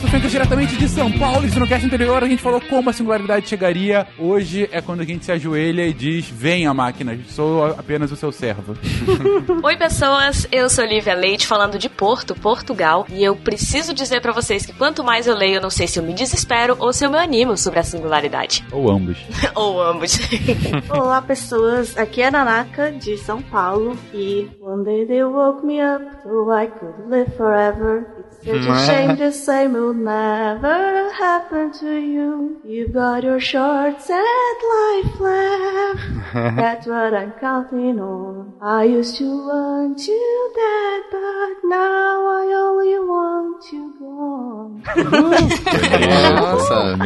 Pauta Fencas diretamente de São Paulo. E no cast anterior a gente falou como a singularidade chegaria. Hoje é quando a gente se ajoelha e diz: Venha, máquina, sou apenas o seu servo. Oi, pessoas. Eu sou Lívia Leite, falando de Porto, Portugal. E eu preciso dizer para vocês que quanto mais eu leio, eu não sei se eu me desespero ou se eu me animo sobre a singularidade. Ou ambos. ou ambos. Olá, pessoas. Aqui é a Nanaka, de São Paulo. E one day they woke me up so I could live forever. It's such a shame the same will never happen to you. You've got your short, sad life left. That's what I'm counting on. I used to want you dead, but now I only want you gone. Nossa,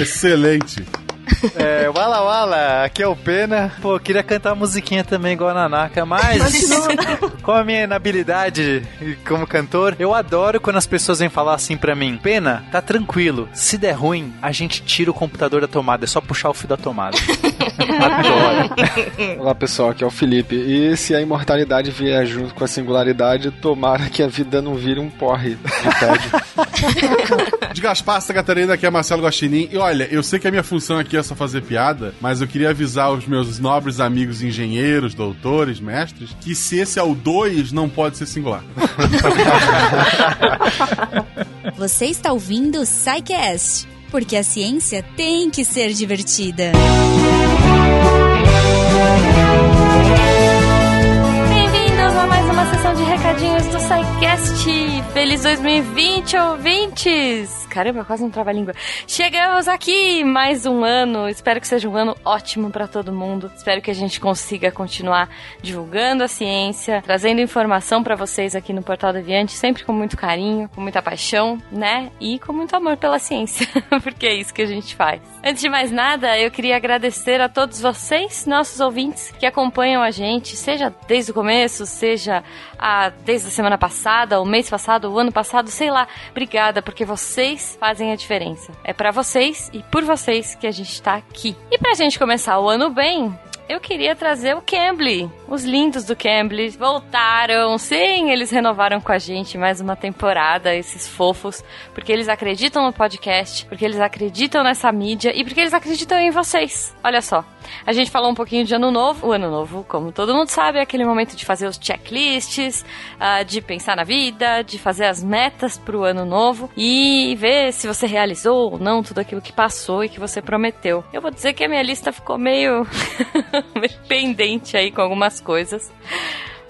Excelente. É, Wala Wala, aqui é o Pena. Pô, queria cantar musiquinha também igual a Nanaka, mas com a minha inabilidade como cantor, eu adoro quando as pessoas vêm falar assim pra mim: Pena, tá tranquilo, se der ruim, a gente tira o computador da tomada, é só puxar o fio da tomada. adoro. Olá pessoal, aqui é o Felipe. E se a imortalidade vier junto com a singularidade, tomara que a vida não vire um porre de tédio. De Gaspar, Santa Catarina, aqui é Marcelo Guaxinim. E olha, eu sei que a minha função aqui é só fazer piada, mas eu queria avisar os meus nobres amigos engenheiros, doutores, mestres, que se esse é o 2, não pode ser singular. Você está ouvindo o Psycast, porque a ciência tem que ser divertida. Bem-vindos a mais uma sessão de recadinhos do SciCast. Feliz 2020, ouvintes! Caramba, quase não trava a língua. Chegamos aqui mais um ano. Espero que seja um ano ótimo para todo mundo. Espero que a gente consiga continuar divulgando a ciência, trazendo informação para vocês aqui no Portal Deviante, sempre com muito carinho, com muita paixão, né? E com muito amor pela ciência, porque é isso que a gente faz. Antes de mais nada, eu queria agradecer a todos vocês, nossos ouvintes, que acompanham a gente, seja desde o começo, seja a, desde a semana passada, o mês passado, o ano passado, sei lá. Obrigada, porque vocês fazem a diferença. É para vocês e por vocês que a gente tá aqui. E pra gente começar o ano bem, eu queria trazer o Cambly. Os lindos do Cambly voltaram. Sim, eles renovaram com a gente mais uma temporada, esses fofos, porque eles acreditam no podcast, porque eles acreditam nessa mídia e porque eles acreditam em vocês. Olha só. A gente falou um pouquinho de ano novo. O ano novo, como todo mundo sabe, é aquele momento de fazer os checklists, uh, de pensar na vida, de fazer as metas pro ano novo e ver se você realizou ou não tudo aquilo que passou e que você prometeu. Eu vou dizer que a minha lista ficou meio pendente aí com algumas coisas.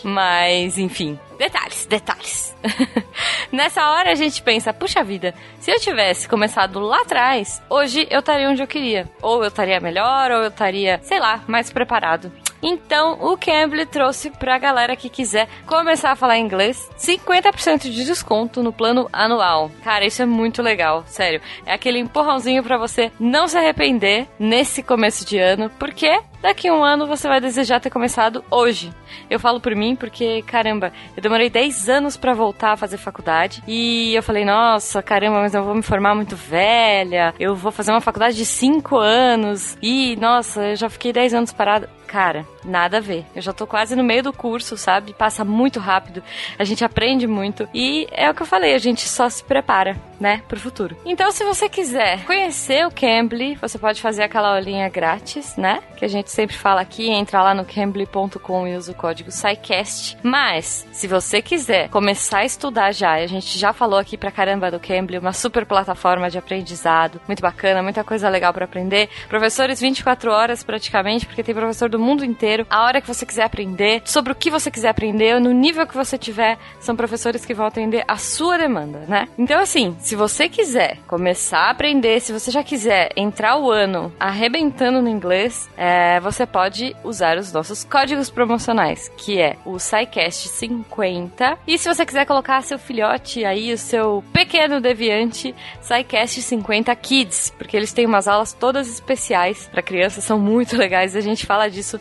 Mas, enfim, detalhes, detalhes. Nessa hora a gente pensa, puxa vida, se eu tivesse começado lá atrás, hoje eu estaria onde eu queria. Ou eu estaria melhor, ou eu estaria, sei lá, mais preparado. Então, o Cambly trouxe pra galera que quiser começar a falar inglês 50% de desconto no plano anual. Cara, isso é muito legal, sério. É aquele empurrãozinho para você não se arrepender nesse começo de ano, porque daqui a um ano você vai desejar ter começado hoje. Eu falo por mim porque, caramba, eu demorei 10 anos para voltar a fazer faculdade e eu falei, nossa, caramba, mas eu vou me formar muito velha, eu vou fazer uma faculdade de 5 anos e, nossa, eu já fiquei 10 anos parada. Cara, nada a ver. Eu já tô quase no meio do curso, sabe? Passa muito rápido, a gente aprende muito e é o que eu falei, a gente só se prepara, né, pro futuro. Então, se você quiser conhecer o Cambly, você pode fazer aquela aulinha grátis, né? Que a gente sempre fala aqui, entra lá no cambly.com e usa o código SciCast. Mas, se você quiser começar a estudar já, a gente já falou aqui pra caramba do Cambly, uma super plataforma de aprendizado, muito bacana, muita coisa legal para aprender. Professores 24 horas praticamente, porque tem professor do mundo inteiro. A hora que você quiser aprender, sobre o que você quiser aprender, no nível que você tiver, são professores que vão atender a sua demanda, né? Então, assim, se você quiser começar a aprender, se você já quiser entrar o ano arrebentando no inglês, é, você pode usar os nossos códigos promocionais, que é o SciCast 50. E se você quiser colocar seu filhote aí, o seu pequeno deviante, SciCast 50 Kids, porque eles têm umas aulas todas especiais para crianças, são muito legais, a gente fala disso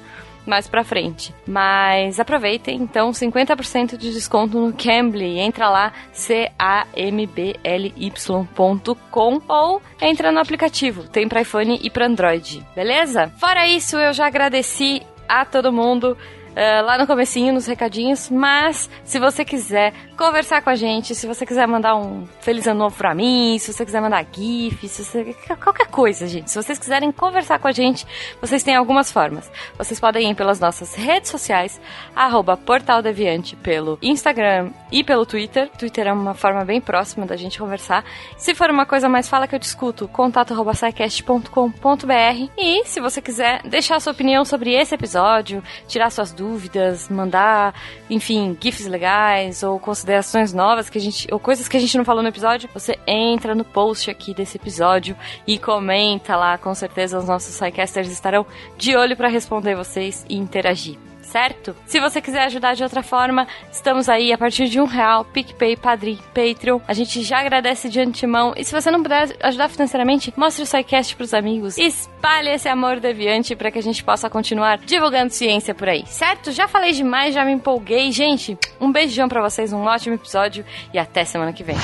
mais pra frente. Mas aproveitem, então, 50% de desconto no Cambly. Entra lá, c-a-m-b-l-y.com ou entra no aplicativo. Tem pra iPhone e pra Android, beleza? Fora isso, eu já agradeci a todo mundo uh, lá no comecinho, nos recadinhos, mas se você quiser conversar com a gente, se você quiser mandar um feliz ano novo pra mim, se você quiser mandar GIF, se você... qualquer coisa, gente. Se vocês quiserem conversar com a gente, vocês têm algumas formas. Vocês podem ir pelas nossas redes sociais, arroba pelo Instagram e pelo Twitter. Twitter é uma forma bem próxima da gente conversar. Se for uma coisa mais fala que eu discuto, contato arroba. E se você quiser deixar sua opinião sobre esse episódio, tirar suas dúvidas, mandar, enfim, GIFs legais ou considerações novas que a gente, ou coisas que a gente não falou no episódio, você entra no post aqui desse episódio e comenta lá. Com certeza os nossos Psycasters estarão de olho para responder vocês e interagir certo? Se você quiser ajudar de outra forma, estamos aí a partir de um real, PicPay, Padrim, Patreon. A gente já agradece de antemão. E se você não puder ajudar financeiramente, mostre o SciCast pros amigos. Espalhe esse amor deviante para que a gente possa continuar divulgando ciência por aí, certo? Já falei demais, já me empolguei. Gente, um beijão para vocês, um ótimo episódio e até semana que vem.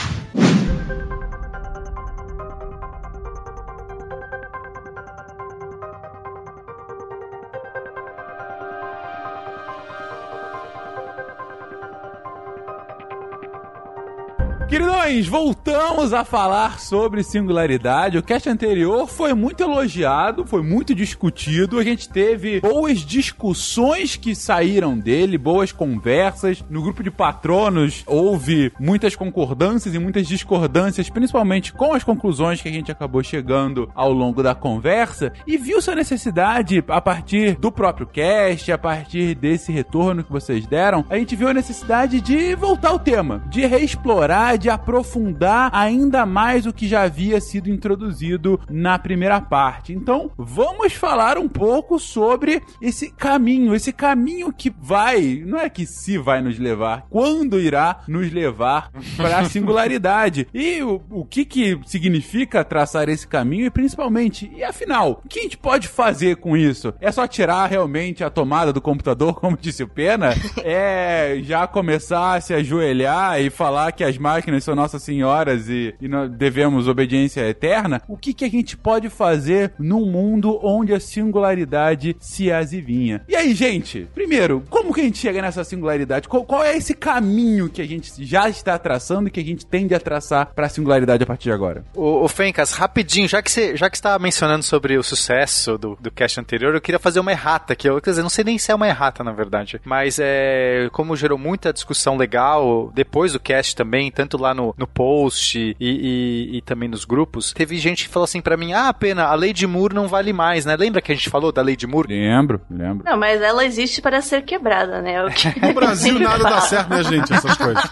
Queridões, voltamos a falar sobre singularidade. O cast anterior foi muito elogiado, foi muito discutido. A gente teve boas discussões que saíram dele, boas conversas. No grupo de patronos houve muitas concordâncias e muitas discordâncias, principalmente com as conclusões que a gente acabou chegando ao longo da conversa. E viu-se a necessidade, a partir do próprio cast, a partir desse retorno que vocês deram, a gente viu a necessidade de voltar ao tema, de reexplorar de aprofundar ainda mais o que já havia sido introduzido na primeira parte. Então, vamos falar um pouco sobre esse caminho, esse caminho que vai, não é que se vai nos levar, quando irá nos levar para a singularidade. E o, o que que significa traçar esse caminho e principalmente, e afinal, o que a gente pode fazer com isso? É só tirar realmente a tomada do computador, como disse o Pena? É já começar a se ajoelhar e falar que as máquinas máquinas são nossas senhoras e, e devemos obediência eterna, o que, que a gente pode fazer num mundo onde a singularidade se azivinha? E aí, gente, primeiro, como que a gente chega nessa singularidade? Qual, qual é esse caminho que a gente já está traçando e que a gente tende a traçar para a singularidade a partir de agora? O, o Fencas, rapidinho, já que você já que está mencionando sobre o sucesso do, do cast anterior, eu queria fazer uma errata aqui. Eu, quer dizer, não sei nem se é uma errata, na verdade. Mas é, como gerou muita discussão legal depois do cast também, tanto lá no, no post e, e, e, também nos grupos, teve gente que falou assim para mim: ah, pena, a lei de Moore não vale mais, né? Lembra que a gente falou da lei de Moore? Lembro, lembro. Não, mas ela existe para ser quebrada, né? O que no Brasil nada dá certo, né, gente? Essas coisas.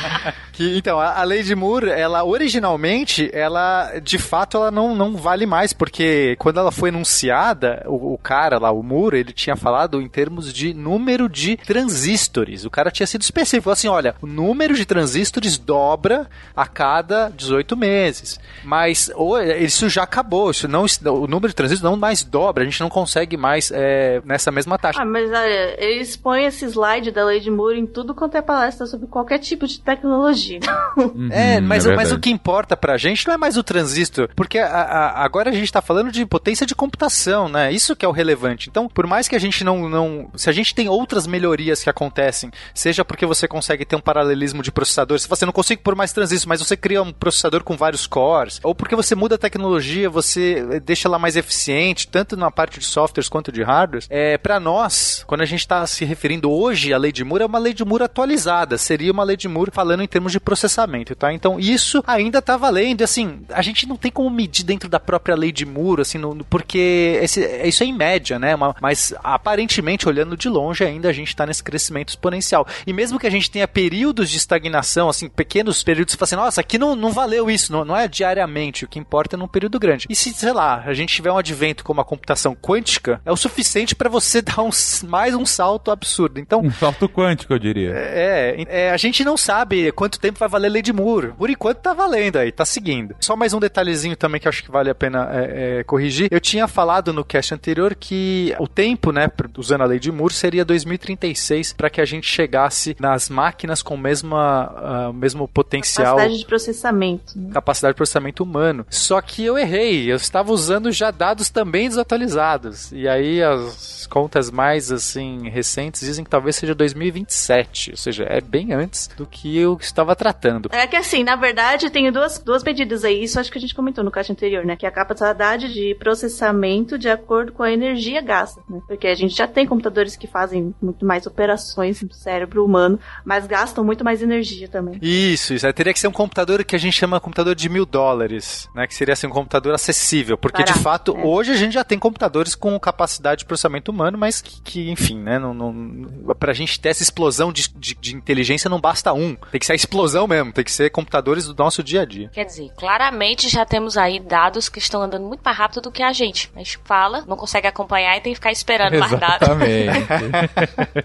que, então, a, a, lei de Moore, ela originalmente, ela de fato, ela não, não vale mais, porque quando ela foi enunciada, o, o cara lá, o Moore, ele tinha falado em termos de número de transistores. O cara tinha sido específico, assim, olha, o número de transistores dobra dobra a cada 18 meses. Mas ou, isso já acabou, isso não, o número de transistores não mais dobra, a gente não consegue mais é, nessa mesma taxa. Ah, mas olha, eles põem esse slide da lei de Moore em tudo quanto é palestra sobre qualquer tipo de tecnologia. Uhum, é, mas, é mas o que importa pra gente não é mais o transistor, porque a, a, agora a gente tá falando de potência de computação, né? Isso que é o relevante. Então, por mais que a gente não, não. Se a gente tem outras melhorias que acontecem, seja porque você consegue ter um paralelismo de processador, se você não consegue por mais transistores, mas você cria um processador com vários cores, ou porque você muda a tecnologia, você deixa ela mais eficiente, tanto na parte de softwares quanto de hardware. É, para nós, quando a gente está se referindo hoje à lei de Moore, é uma lei de Moore atualizada, seria uma lei de Moore falando em termos de processamento, tá? Então isso ainda está valendo, assim, a gente não tem como medir dentro da própria lei de Moore, assim, no, porque esse, isso é em média, né? Uma, mas aparentemente, olhando de longe, ainda a gente está nesse crescimento exponencial. E mesmo que a gente tenha períodos de estagnação, assim, pequenos pequenos períodos, você fala assim, nossa, aqui não, não valeu isso, não, não é diariamente, o que importa é num período grande. E se, sei lá, a gente tiver um advento como a computação quântica, é o suficiente para você dar um, mais um salto absurdo. Então, um salto quântico, eu diria. É, é, a gente não sabe quanto tempo vai valer a lei de Moore. Por enquanto tá valendo aí, tá seguindo. Só mais um detalhezinho também que acho que vale a pena é, é, corrigir. Eu tinha falado no cast anterior que o tempo, né, usando a lei de Moore, seria 2036 para que a gente chegasse nas máquinas com o mesmo, uh, mesmo potencial. Capacidade de processamento. Né? Capacidade de processamento humano. Só que eu errei. Eu estava usando já dados também desatualizados. E aí as contas mais assim recentes dizem que talvez seja 2027, ou seja, é bem antes do que eu estava tratando. É que assim, na verdade, tem duas, duas medidas aí, isso acho que a gente comentou no caixa anterior, né? Que é a capacidade de processamento de acordo com a energia gasta, né? Porque a gente já tem computadores que fazem muito mais operações no cérebro humano, mas gastam muito mais energia também. Isso, isso. Aí teria que ser um computador que a gente chama computador de mil dólares, né? Que seria assim, um computador acessível. Porque, de Barato, fato, é. hoje a gente já tem computadores com capacidade de processamento humano, mas que, que, enfim, né? Não, não, pra gente ter essa explosão de, de, de inteligência não basta um. Tem que ser a explosão mesmo, tem que ser computadores do nosso dia a dia. Quer dizer, claramente já temos aí dados que estão andando muito mais rápido do que a gente. A gente fala, não consegue acompanhar e tem que ficar esperando mais dados. Exatamente.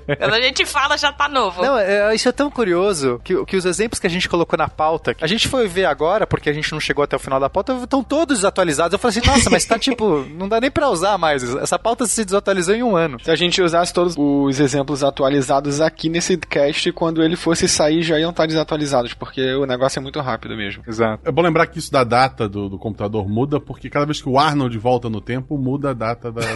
Quando a gente fala, já tá novo. Não, é, isso é tão curioso que, que os exemplos que a gente colocou na pauta, a gente foi ver agora, porque a gente não chegou até o final da pauta, estão todos desatualizados. Eu falei assim, nossa, mas tá tipo, não dá nem pra usar mais. Essa pauta se desatualizou em um ano. Se a gente usasse todos os exemplos atualizados aqui nesse cast, quando ele fosse sair já iam estar desatualizados, porque o negócio é muito rápido mesmo. Exato. É bom lembrar que isso da data do, do computador muda, porque cada vez que o Arnold volta no tempo, muda a data da. da-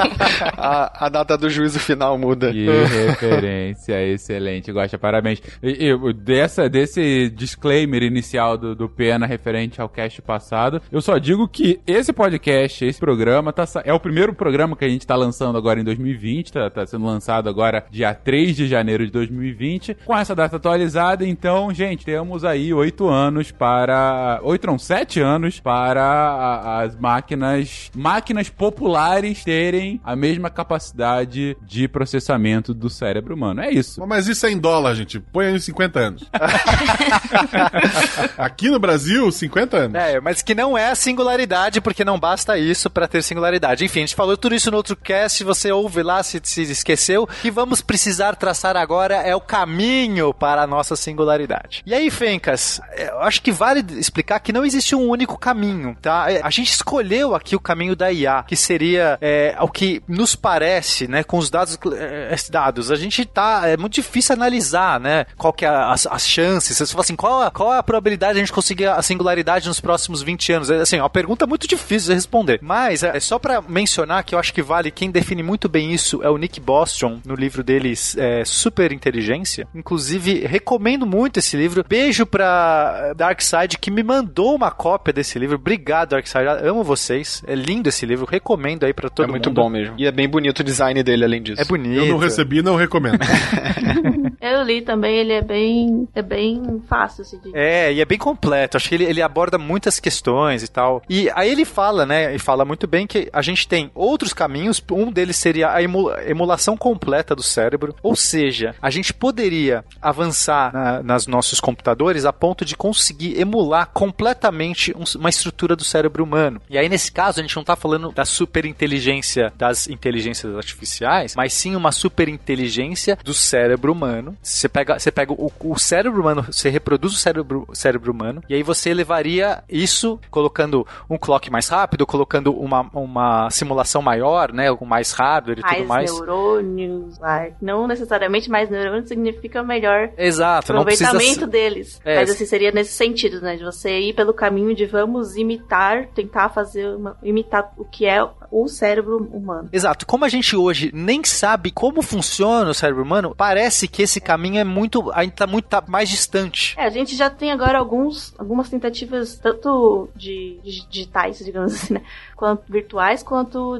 a, a data do juízo final muda. Que referência excelente, Gosta, parabéns. E, e, dessa, desse disclaimer inicial do, do Pena referente ao cast passado, eu só digo que esse podcast, esse programa, tá, é o primeiro programa que a gente tá lançando agora em 2020, tá, tá sendo lançado agora dia 3 de janeiro de 2020, com essa data atualizada, então, gente, temos aí oito anos para... Oito não, sete anos para a- as máquinas, máquinas populares terem a mesma capacidade de processamento do cérebro humano. É isso. Mas isso é em dólar, gente. Põe aí uns 50 anos. Aqui no Brasil, 50 anos. É, mas que não é a singularidade, porque não basta isso pra ter singularidade. Enfim, a gente falou tudo isso no outro cast, você ouve lá se, se esqueceu. Que vamos precisar traçar agora é o caminho para a nossa singularidade. E aí, Fencas, eu acho que vale explicar que não existe um único caminho, tá? É, A gente escolheu aqui o caminho da IA, que seria é, o que nos parece, né, com os dados, é, esses dados. A gente tá, é muito difícil analisar, né, qual que é as, as chances. Você fala assim, qual, a- qual é a probabilidade de a gente conseguir a singularidade nos próximos 20 anos? É, assim, é uma pergunta muito difícil de responder. Mas, é, só pra mencionar que eu acho que vale, quem define muito bem isso é o Nick Bostrom, no livro deles, é, Super Inteligência. Inclusive, recomendo muito esse livro. Beijo pra Darkside, que me mandou uma cópia desse livro. Obrigado, Darkside. Amo vocês. É lindo esse livro. Recomendo aí pra todo é mundo. muito bom mesmo. E é bem bonito o design dele, além disso. É bonito. Eu não recebi, não recomendo. Eu li também, ele é bem, é bem fácil assim, de É, e é bem completo. Acho que ele, ele aborda muitas questões e tal. E aí ele fala, né? E fala muito bem que a gente tem outros caminhos. Um deles seria a emu- emulação completa do cérebro. Ou seja, a gente poderia avançar na, nas nossos computadores a ponto de conseguir emular completamente um- uma estrutura do cérebro humano. E aí, nesse caso, a gente não tá falando da superinteligência das inteligências artificiais, mas sim uma superinteligência do cérebro humano. Você pega, você pega o, o cérebro humano, você reproduz o cérebro, cérebro humano, e aí você levaria isso colocando um clock mais rápido, colocando uma, uma simulação maior, né, com mais hardware e mais tudo mais. neurônios, like, não necessariamente mais neurônios significa melhor Exato, não precisa aproveitamento deles. É, Mas assim, seria nesse sentido, né? De você ir pelo caminho de vamos imitar, tentar fazer uma, imitar o que é o cérebro humano. Exato. Como a gente hoje nem sabe como funciona o cérebro humano, parece que esse caminho é muito, ainda tá muito tá mais distante. É, a gente já tem agora alguns, algumas tentativas, tanto de, de digitais, digamos assim, né? Quanto virtuais, quanto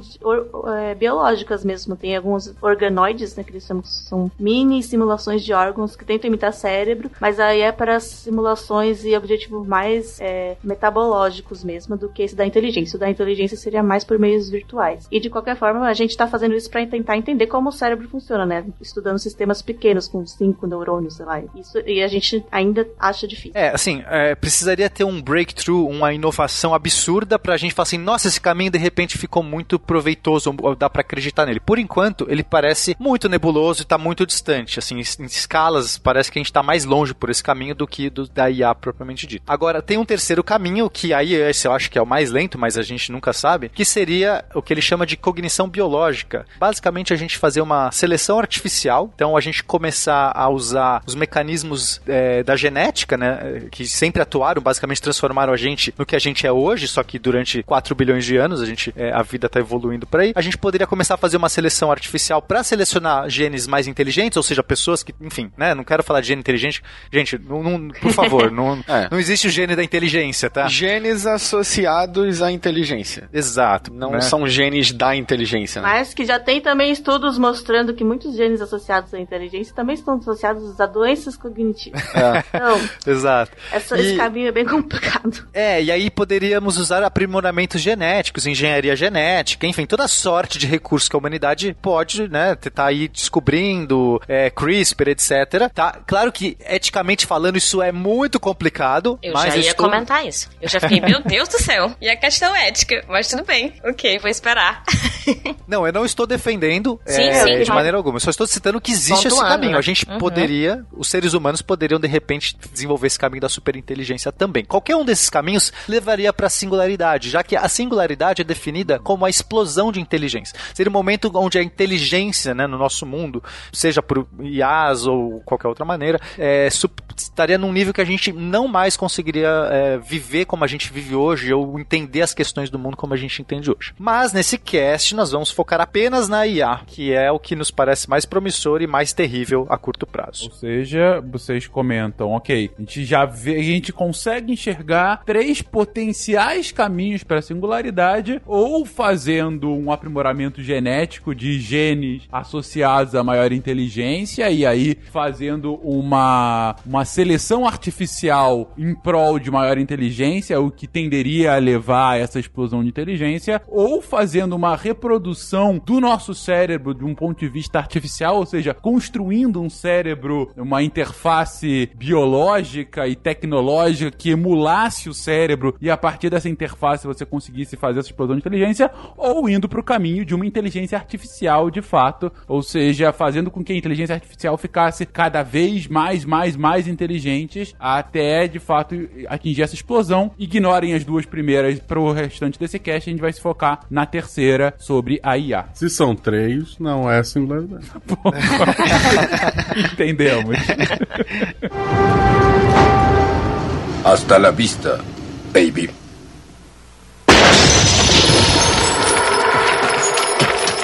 é, biológicas mesmo. Tem alguns organoides, né? Que eles chamam, são mini simulações de órgãos que tentam imitar cérebro, mas aí é para simulações e objetivos mais é, metabológicos mesmo do que esse da inteligência. O da inteligência seria mais por meios virtuais. E de qualquer forma, a gente tá fazendo isso para tentar entender como o cérebro funciona, né? Estudando sistemas pequenos com cinco neurônios, sei lá. Isso, e a gente ainda acha difícil. É, assim, é, precisaria ter um breakthrough, uma inovação absurda pra gente falar assim, nossa, esse caminho de repente ficou muito proveitoso, dá pra acreditar nele. Por enquanto, ele parece muito nebuloso e tá muito distante, assim, em escalas, parece que a gente tá mais longe por esse caminho do que do, da IA propriamente dito. Agora, tem um terceiro caminho, que aí esse eu acho que é o mais lento, mas a gente nunca sabe, que seria o que ele chama de cognição biológica. Basicamente, a gente fazer uma seleção artificial, então a gente começar a usar os mecanismos é, da genética, né, que sempre atuaram, basicamente transformaram a gente no que a gente é hoje, só que durante 4 bilhões de anos, a gente é, a vida está evoluindo para aí. A gente poderia começar a fazer uma seleção artificial para selecionar genes mais inteligentes, ou seja, pessoas que, enfim, né? Não quero falar de gene inteligente. Gente, não, não- por favor, não, É. não existe o gene da inteligência, tá? Genes associados à inteligência. Exato. Não né? são genes da inteligência, né? Mas que já tem também estudos mostrando que muitos genes associados à inteligência também estão associados a doenças cognitivas. Então, Exato. essa- E- esse caminho é bem complicado. É, e aí poderíamos usar aprimoramentos genéticos, engenharia genética, enfim, toda sorte de recursos que a humanidade pode, né, tá aí descobrindo, é, CRISPR, etc. Tá, claro que, eticamente falando, isso é muito complicado, Eu mas já ia estou... comentar isso. Eu já fiquei, meu Deus do céu. E a questão ética. Mas tudo bem. Ok, vou esperar. Não, eu não estou defendendo Sim, é, sim, de claro. maneira alguma. Eu só estou citando que existe esse Pontuando, caminho. né? A gente poderia, os seres humanos poderiam, de repente, desenvolver esse caminho da superinteligência também. Qualquer um desses caminhos levaria para a singularidade, já que a singularidade é definida como a explosão de inteligência. Seria um momento onde a inteligência né, no nosso mundo, seja por IAs ou qualquer outra maneira, é, estaria num nível que a gente não mais conseguiria é, viver como a gente vive hoje ou entender as questões do mundo como a gente entende hoje. Mas nesse cast nós vamos focar apenas na IA, que é o que nos parece mais promissor e mais terrível a curto prazo. Ou seja, vocês comentam, ok, a gente já vê, a gente consegue enxergar três potenciais caminhos para a singularidade, ou fazendo um aprimoramento genético de genes associados a maior inteligência, e aí fazendo uma, uma seleção artificial em prol de maior inteligência, o que tenderia a levar a essa explosão de inteligência, ou fazendo uma reprodução do nosso cérebro de um ponto de vista artificial, ou seja, construindo um cérebro, uma interface biológica e tecnológica que emulasse o cérebro e a partir dessa interface você conseguisse fazer essa explosão de inteligência, ou indo para o caminho de uma inteligência artificial de fato, ou seja, fazendo com que a inteligência artificial ficasse cada vez mais, mais, mais inteligentes até de fato atingir essa explosão. Ignorem as duas primeiras para o restante desse cast, a gente vai se focar na terceira sobre a IA. Se são três, não é singularidade. Entendemos. Hasta la vista, baby.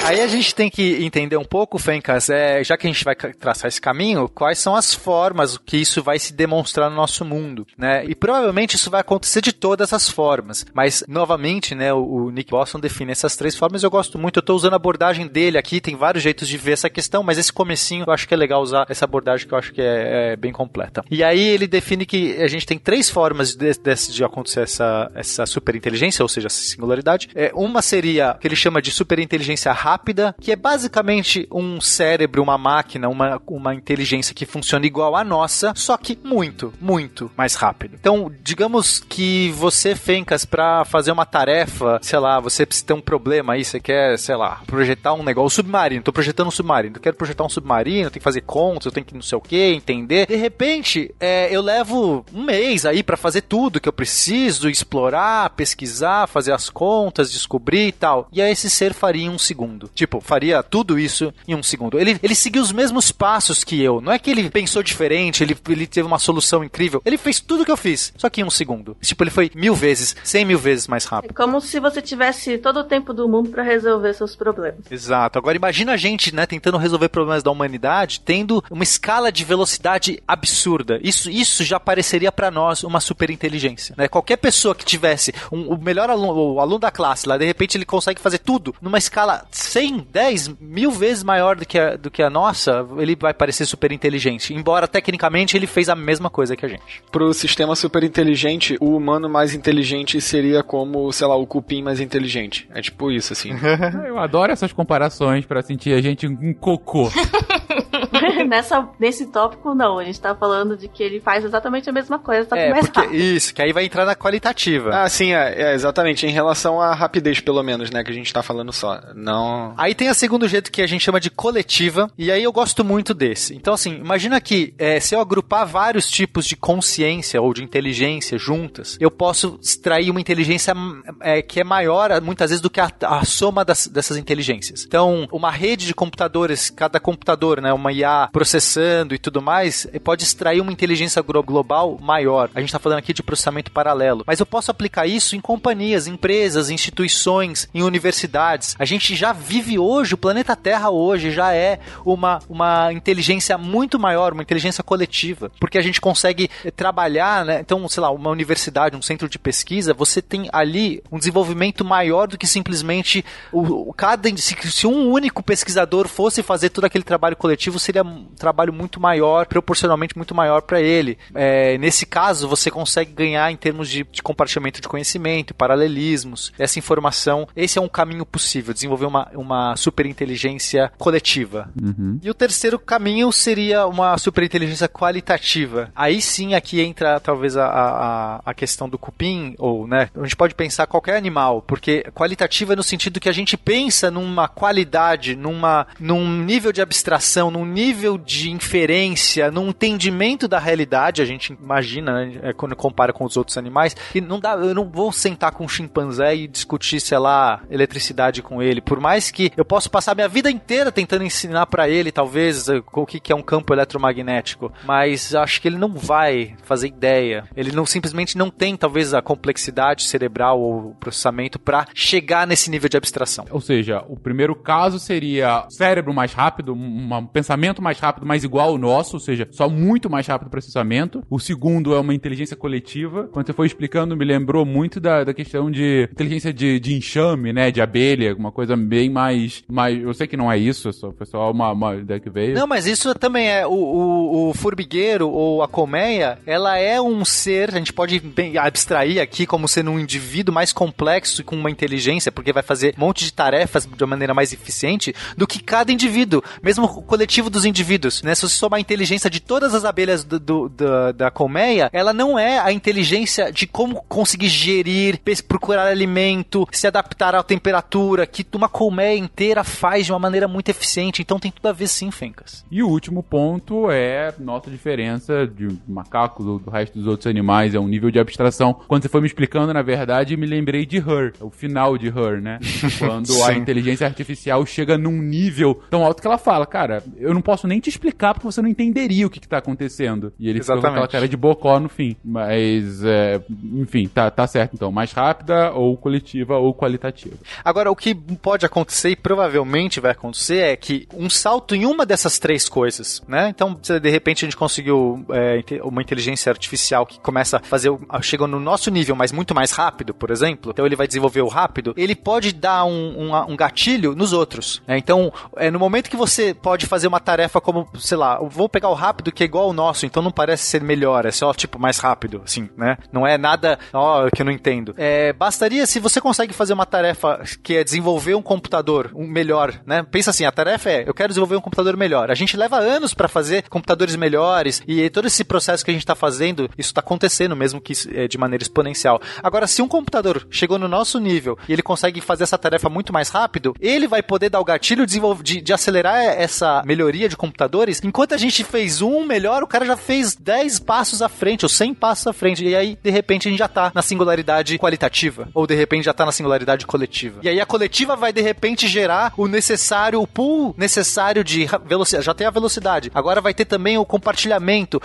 Aí a gente tem que entender um pouco, Fencas, é, já que a gente vai traçar esse caminho, quais são as formas que isso vai se demonstrar no nosso mundo, né? E provavelmente isso vai acontecer de todas as formas. Mas, novamente, né, o, o Nick Boston define essas três formas. Eu gosto muito, eu tô usando a abordagem dele aqui, tem vários jeitos de ver essa questão, mas esse comecinho eu acho que é legal usar essa abordagem que eu acho que é, é bem completa. E aí ele define que a gente tem três formas de, de, de acontecer essa, essa superinteligência, ou seja, essa singularidade. É, uma seria que ele chama de superinteligência rápida, que é basicamente um cérebro, uma máquina, uma, uma inteligência que funciona igual à nossa, só que muito, muito mais rápido. Então, digamos que você, Fencas, para fazer uma tarefa, sei lá, você precisa ter um problema aí, você quer, sei lá, projetar um negócio, submarino, tô projetando um submarino, eu quero projetar um submarino, tem que fazer contas, eu tenho que não sei o que, entender. De repente, é, eu levo um mês aí para fazer tudo que eu preciso, explorar, pesquisar, fazer as contas, descobrir e tal. E aí esse ser faria em um segundo. Tipo, faria tudo isso em um segundo. Ele, ele seguiu os mesmos passos que eu. Não é que ele pensou diferente, ele, ele teve uma solução incrível. Ele fez tudo que eu fiz, só que em um segundo. Tipo, ele foi mil vezes, cem mil vezes mais É rápido. como se você tivesse todo o tempo do mundo pra resolver seus problemas. Exato. Agora imagina a gente, né, tentando resolver problemas da humanidade, tendo uma escala de velocidade absurda. Isso, isso já pareceria pra nós uma superinteligência, né? Qualquer pessoa que tivesse um- o melhor aluno, o aluno da classe lá, de repente ele consegue fazer tudo numa escala 100, 10, mil vezes maior do que a, do que a nossa, ele vai parecer superinteligente. Embora tecnicamente ele fez a mesma coisa que a gente. Pro sistema superinteligente, o humano mais inteligente seria como, sei lá, o cupim mais inteligente. É tipo isso, assim. Eu adoro essas comparações pra sentir a gente um cocô. Nessa, nesse tópico, não. A gente tá falando de que ele faz exatamente a mesma coisa, só que É, mais porque rápido. isso, que aí vai entrar na qualitativa. ah, sim, é, é, exatamente. Em relação à rapidez, pelo menos, né, que a gente tá falando só. Não... Aí tem a segundo jeito que a gente chama de coletiva, e aí eu gosto muito desse. Então, assim, imagina que é, se eu agrupar vários tipos de consciência ou de inteligência juntas, eu posso extrair uma inteligência é, que é maior, muitas vezes, do que a, a soma das- dessas inteligências. Então, uma rede de computadores, cada computador, né, uma IA IA processando e tudo mais, pode extrair uma inteligência global maior. A gente está falando aqui de processamento paralelo. Mas eu posso aplicar isso em companhias, empresas, instituições, em universidades. A gente já vive hoje, o planeta Terra hoje já é uma, uma inteligência muito maior, uma inteligência coletiva, porque a gente consegue trabalhar, né? Então, sei lá, uma universidade, um centro de pesquisa, você tem ali um desenvolvimento maior do que simplesmente o, o cada se, se um único pesquisador fosse fazer todo aquele trabalho coletivo, seria um trabalho muito maior, proporcionalmente muito maior para ele. É, nesse caso, você consegue ganhar em termos de, de compartilhamento de conhecimento, paralelismos, essa informação. Esse é um caminho possível, desenvolver uma, uma superinteligência coletiva. Uhum. E o terceiro caminho seria uma superinteligência qualitativa. Aí sim, aqui entra talvez a, a, a questão do cupim, ou, né, a gente pode pensar qualquer animal, porque qualitativa é no sentido que a gente pensa numa qualidade, numa, num nível de abstração, num nível de inferência, num entendimento da realidade, a gente imagina, né, é, quando compara com os outros animais, que não dá, eu não vou sentar com um chimpanzé e discutir, sei lá, eletricidade com ele, por mais que eu possa passar minha vida inteira tentando ensinar para ele, talvez, o que é um campo eletromagnético, mas acho que ele não vai fazer ideia. Ele não simplesmente não tem, talvez, a complexidade cerebral ou processamento para chegar nesse nível de abstração. Ou seja, o primeiro caso seria cérebro mais rápido, um pensamento mais rápido, mas igual ao nosso, ou seja, só muito mais rápido processamento. O segundo é uma inteligência coletiva. Quando você foi explicando, me lembrou muito da, da questão de inteligência de, de enxame, né? De abelha, uma coisa bem mais, mais. Eu sei que não é isso, foi só uma, uma ideia que veio. Não, mas isso também é. O, o, o formigueiro ou a colmeia, ela é um ser, a gente pode bem, abstrair aqui como sendo um indivíduo mais complexo e com uma inteligência, porque vai fazer um monte de tarefas de uma maneira mais eficiente do que cada indivíduo, mesmo o coletivo dos indivíduos, né? Se você somar a inteligência de todas as abelhas do, do, da, da colmeia, ela não é a inteligência de como conseguir gerir, procurar alimento, se adaptar à temperatura, que uma colmeia inteira faz de uma maneira muito eficiente. Então tem tudo a ver sim, Fencas. E o último ponto é nossa diferença de macaco do, do resto dos outros animais, é um nível de abstração. Quando você foi me explicando, na verdade, me lembrei de Her, o final de Her, né? Quando a inteligência artificial chega num nível tão alto que ela fala, cara, eu não posso nem te explicar porque você não entenderia o que, que tá acontecendo. E ele Exatamente. fica com aquela cara de bocó no fim. Mas, é, enfim, tá, tá certo então. Mais rápida, ou coletiva, ou qualitativa. Agora, o que pode acontecer e provavelmente vai acontecer é que um salto em uma dessas três coisas, né? Então, de repente a gente conseguiu é, uma inteligência artificial que começa a fazer, chega no nosso nível, mas muito mais rápido, por exemplo, então ele vai desenvolver o rápido, ele pode dar um, um, um gatilho nos outros. Né? Então, é, no momento que você pode fazer uma tarefa como, sei lá, vou pegar o rápido que é igual ao nosso, então não parece ser melhor, é só tipo mais rápido, assim, né? Não é nada, ó, que eu não entendo. É, bastaria se você consegue fazer uma tarefa que é desenvolver um computador um melhor, né? Pensa assim, a tarefa é, eu quero desenvolver um computador melhor. A gente leva anos para fazer computadores melhores e todo esse processo que a gente está fazendo, isso está acontecendo mesmo que é, de maneira exponencial. Agora, se um computador chegou no nosso nível e ele consegue fazer essa tarefa muito mais rápido, ele vai poder dar o gatilho de, de acelerar essa melhoria de computadores. Enquanto a gente fez um melhor, o cara já fez 10 passos à frente ou 100 passos à frente. E aí, de repente, a gente já tá na singularidade qualitativa. Ou de repente já tá na singularidade coletiva. E aí a coletiva vai de repente gerar o necessário, o pool necessário de velocidade. Já tem a velocidade. Agora vai ter também o compartilhamento,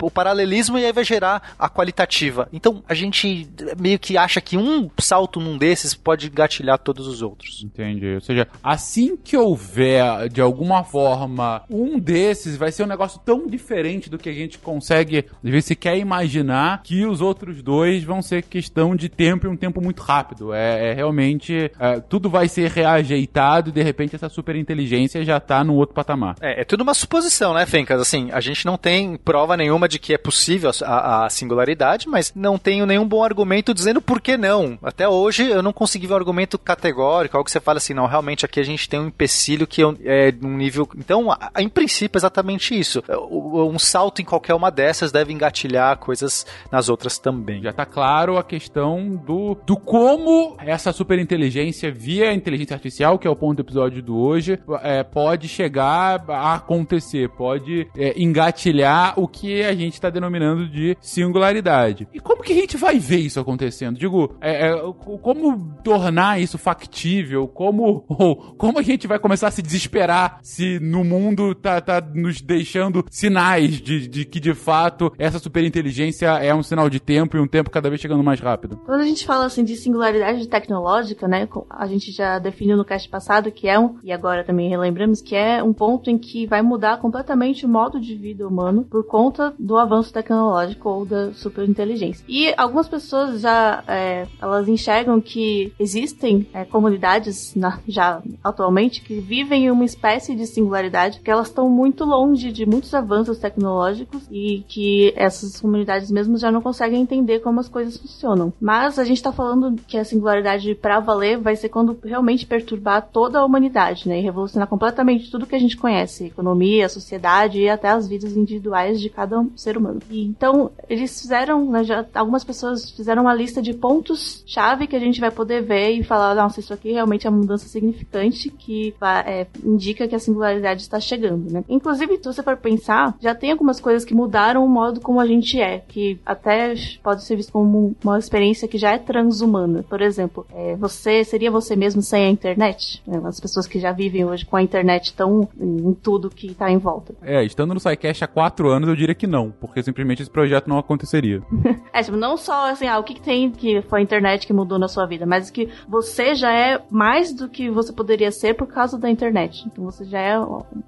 o paralelismo e aí vai gerar a qualitativa. Então a gente meio que acha que um salto num desses pode gatilhar todos os outros. Entendi. Ou seja, assim que houver de alguma forma um desses, vai ser um negócio tão diferente do que a gente consegue, às vezes, sequer imaginar que os outros dois vão ser questão de tempo e um tempo muito rápido. É, é realmente. É, tudo vai ser reajeitado e de repente essa super inteligência já tá num outro patamar. É, é tudo uma suposição, né, Fencas? Assim, a gente não tem prova nenhuma de que é possível a, a singularidade, mas não tenho nenhum bom argumento dizendo por que não. Até hoje eu não consegui ver um argumento categórico, algo que você fala assim, não, realmente aqui a gente tem um empecilho que é um nível. Em princípio, é exatamente isso. Um salto em qualquer uma dessas deve engatilhar coisas nas outras também. Já tá claro a questão do, do como essa superinteligência via inteligência artificial, que é o ponto do episódio do hoje, é, pode chegar a acontecer, pode é, engatilhar o que a gente está denominando de singularidade. E como que a gente vai ver isso acontecendo? Digo, é, é como tornar isso factível? Como, como a gente vai começar a se desesperar se no mundo mundo tá, tá nos deixando sinais de, de que, de fato, essa superinteligência é um sinal de tempo e um tempo cada vez chegando mais rápido. Quando a gente fala assim de singularidade tecnológica, né, a gente já definiu no cast passado que é um, e agora também relembramos, que é um ponto em que vai mudar completamente o modo de vida humano por conta do avanço tecnológico ou da superinteligência. E algumas pessoas já, é, elas enxergam que existem é, comunidades na, já atualmente que vivem em uma espécie de singularidade, que elas estão muito longe de muitos avanços tecnológicos e que essas comunidades mesmo já não conseguem entender como as coisas funcionam. Mas a gente tá falando que a singularidade para valer vai ser quando realmente perturbar toda a humanidade, né? E revolucionar completamente tudo que a gente conhece, economia, sociedade e até as vidas individuais de cada ser humano. E, então, eles fizeram, né, já, algumas pessoas fizeram uma lista de pontos-chave que a gente vai poder ver e falar, nossa, isso aqui realmente é uma mudança significante que é, indica que a singularidade está chegando, né? Inclusive, se você for pensar, já tem algumas coisas que mudaram o modo como a gente é, que até pode ser visto como uma experiência que já é transhumana. Por exemplo, é, você seria você mesmo sem a internet? É, as pessoas que já vivem hoje com a internet estão em, tudo que está em volta. É, estando no SciCast há quatro anos, eu diria que não, porque simplesmente esse projeto não aconteceria. é, tipo, não só assim, ah, o que, que tem que foi a internet que mudou na sua vida, mas que você já é mais do que você poderia ser por causa da internet. Então você já é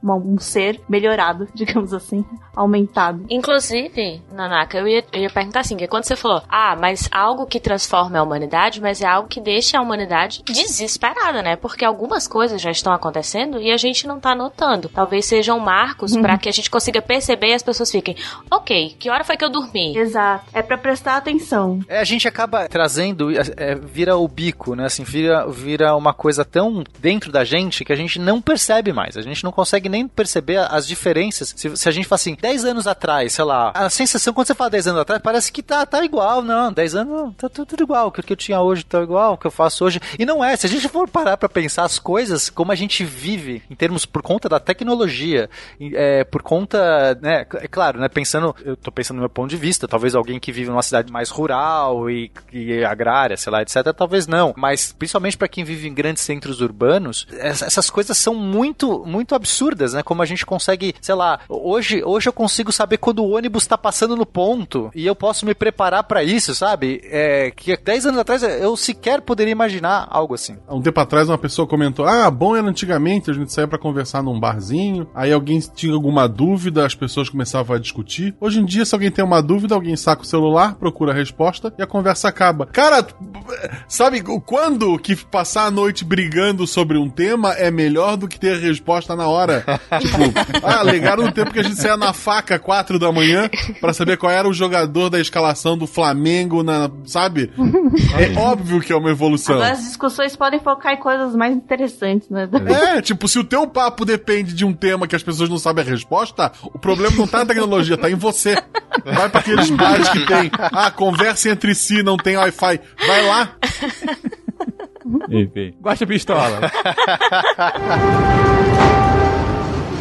uma, um ser melhorado, digamos assim, aumentado. Inclusive, Nanaka, eu ia, eu ia perguntar assim, que quando você falou, ah, mas algo que transforma a humanidade, mas é algo que deixa a humanidade desesperada, né? Porque algumas coisas já estão acontecendo e a gente não tá notando. Talvez sejam marcos uhum. para que a gente consiga perceber e as pessoas fiquem, ok, que hora foi que eu dormi? Exato. É para prestar atenção. É, a gente acaba trazendo, é, é, vira o bico, né? Assim, vira, vira uma coisa tão dentro da gente que a gente não percebe mais. A gente não consegue nem perceber as diferenças. Se, se a gente fala assim, 10 anos atrás, sei lá, a sensação quando você fala 10 anos atrás, parece que tá, tá igual. Não, 10 anos tá tudo, igual. O que eu tinha hoje tá igual, o que eu faço hoje. E não é. Se a gente for parar pra pensar as coisas, como a gente vive, em termos por conta da tecnologia, é, por conta, né, é claro, né, pensando, eu tô pensando no meu ponto de vista, talvez alguém que vive numa cidade mais rural e, e agrária, sei lá, etc, talvez não. Mas, principalmente para quem vive em grandes centros urbanos, essas coisas são muito, muito absurdas, né? Como a gente consegue, sei lá, hoje, hoje eu consigo saber quando o ônibus tá passando no ponto e eu posso me preparar para isso, sabe? É, que 10 anos atrás eu sequer poderia imaginar algo assim. Um tempo atrás uma pessoa comentou: Ah, bom era antigamente a gente saía para conversar num barzinho, aí alguém tinha alguma dúvida, as pessoas começavam a discutir. Hoje em dia, se alguém tem uma dúvida, alguém saca o celular, procura a resposta e a conversa acaba. Cara, sabe quando que passar a noite brigando sobre um tema é melhor do que ter a resposta na hora? Tipo, ah, legaram no tempo que a gente saia na faca 4 da manhã para saber qual era o jogador da escalação do Flamengo na, sabe? É óbvio que é uma evolução. Agora as discussões podem focar em coisas mais interessantes, né? É, tipo, se o teu papo depende de um tema que as pessoas não sabem a resposta, o problema não tá na tecnologia, tá em você. Vai para aqueles bares que tem, ah, conversa entre si, não tem Wi-Fi. Vai lá. Enfim. Guacha pistola.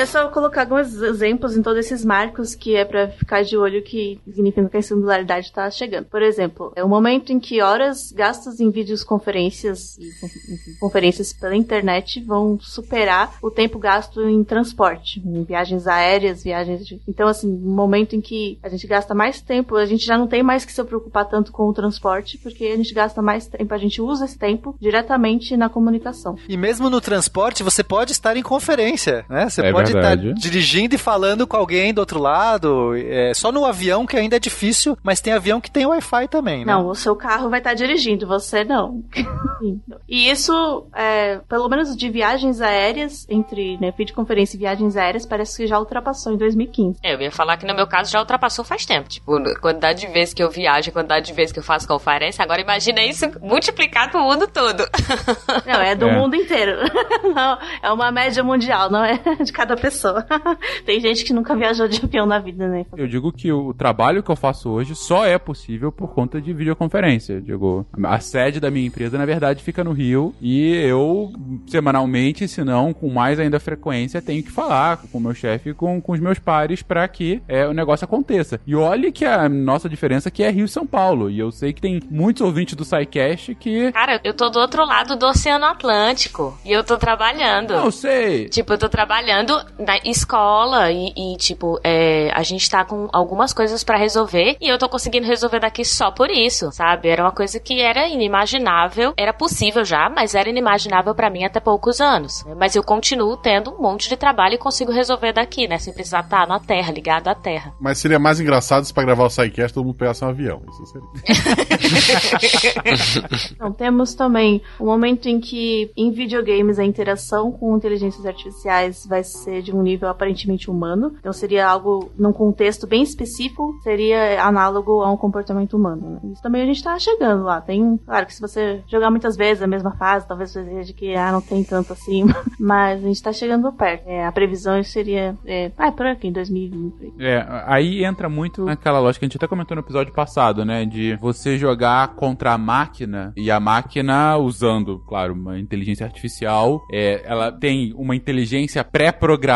É só colocar alguns exemplos em todos esses marcos que é para ficar de olho que significa que a singularidade está chegando. Por exemplo, é o momento em que horas gastas em videoconferências e conferências pela internet vão superar o tempo gasto em transporte, em viagens aéreas, viagens de... Então, assim, um momento em que a gente gasta mais tempo, a gente já não tem mais que se preocupar tanto com o transporte, porque a gente gasta mais tempo, a gente usa esse tempo diretamente na comunicação. E mesmo no transporte, você pode estar em conferência, né? Você é pode pode estar tá dirigindo e falando com alguém do outro lado. É, só no avião que ainda é difícil, mas tem avião que tem Wi-Fi também, né? Não, o seu carro vai estar tá dirigindo, você não. e isso, é, pelo menos de viagens aéreas, entre né, videoconferência e viagens aéreas, parece que já ultrapassou em 2015. É, eu ia falar que no meu caso já ultrapassou faz tempo. Tipo, quantidade de vezes que eu viajo, quantidade de vezes que eu faço conferência, agora imagina isso multiplicado pro mundo todo. não, é do é. mundo inteiro. não, é uma média mundial, não é de cada pessoa. Tem gente que nunca viajou de avião na vida, né? Eu digo que o trabalho que eu faço hoje só é possível por conta de videoconferência. Eu digo, a sede da minha empresa, na verdade, fica no Rio e eu, semanalmente, se não com mais ainda frequência, tenho que falar com o meu chefe e com, com os meus pares para que é, o negócio aconteça. E olhe que a nossa diferença aqui é Rio e São Paulo. E eu sei que tem muitos ouvintes do SciCast que. Cara, eu tô do outro lado do Oceano Atlântico e eu tô trabalhando. Não sei. Tipo, eu tô trabalhando na escola e, e, tipo, é, a gente tá com algumas coisas pra resolver e eu tô conseguindo resolver daqui só por isso, sabe? Era uma coisa que era inimaginável, era possível já, mas era inimaginável pra mim até poucos anos. Mas eu continuo tendo um monte de trabalho e consigo resolver daqui, né? Sem precisar estar na Terra, ligado à Terra. Mas seria mais engraçado se pra gravar o SciCast todo mundo pegasse um avião. Isso seria. Então, temos também o momento em que em videogames a interação com inteligências artificiais vai ser de um nível aparentemente humano. Então seria algo num contexto bem específico, seria análogo a um comportamento humano. Né? Isso também a gente tá chegando lá. Tem, claro que se você jogar muitas vezes a mesma fase, talvez você veja que ah, não tem tanto assim, mas a gente tá chegando perto. É, a previsão seria é, ah, por aqui, em 2020. É, aí entra muito naquela lógica que a gente até comentou no episódio passado, né? De você jogar contra a máquina e a máquina usando, claro, uma inteligência artificial, é, ela tem uma inteligência pré-programada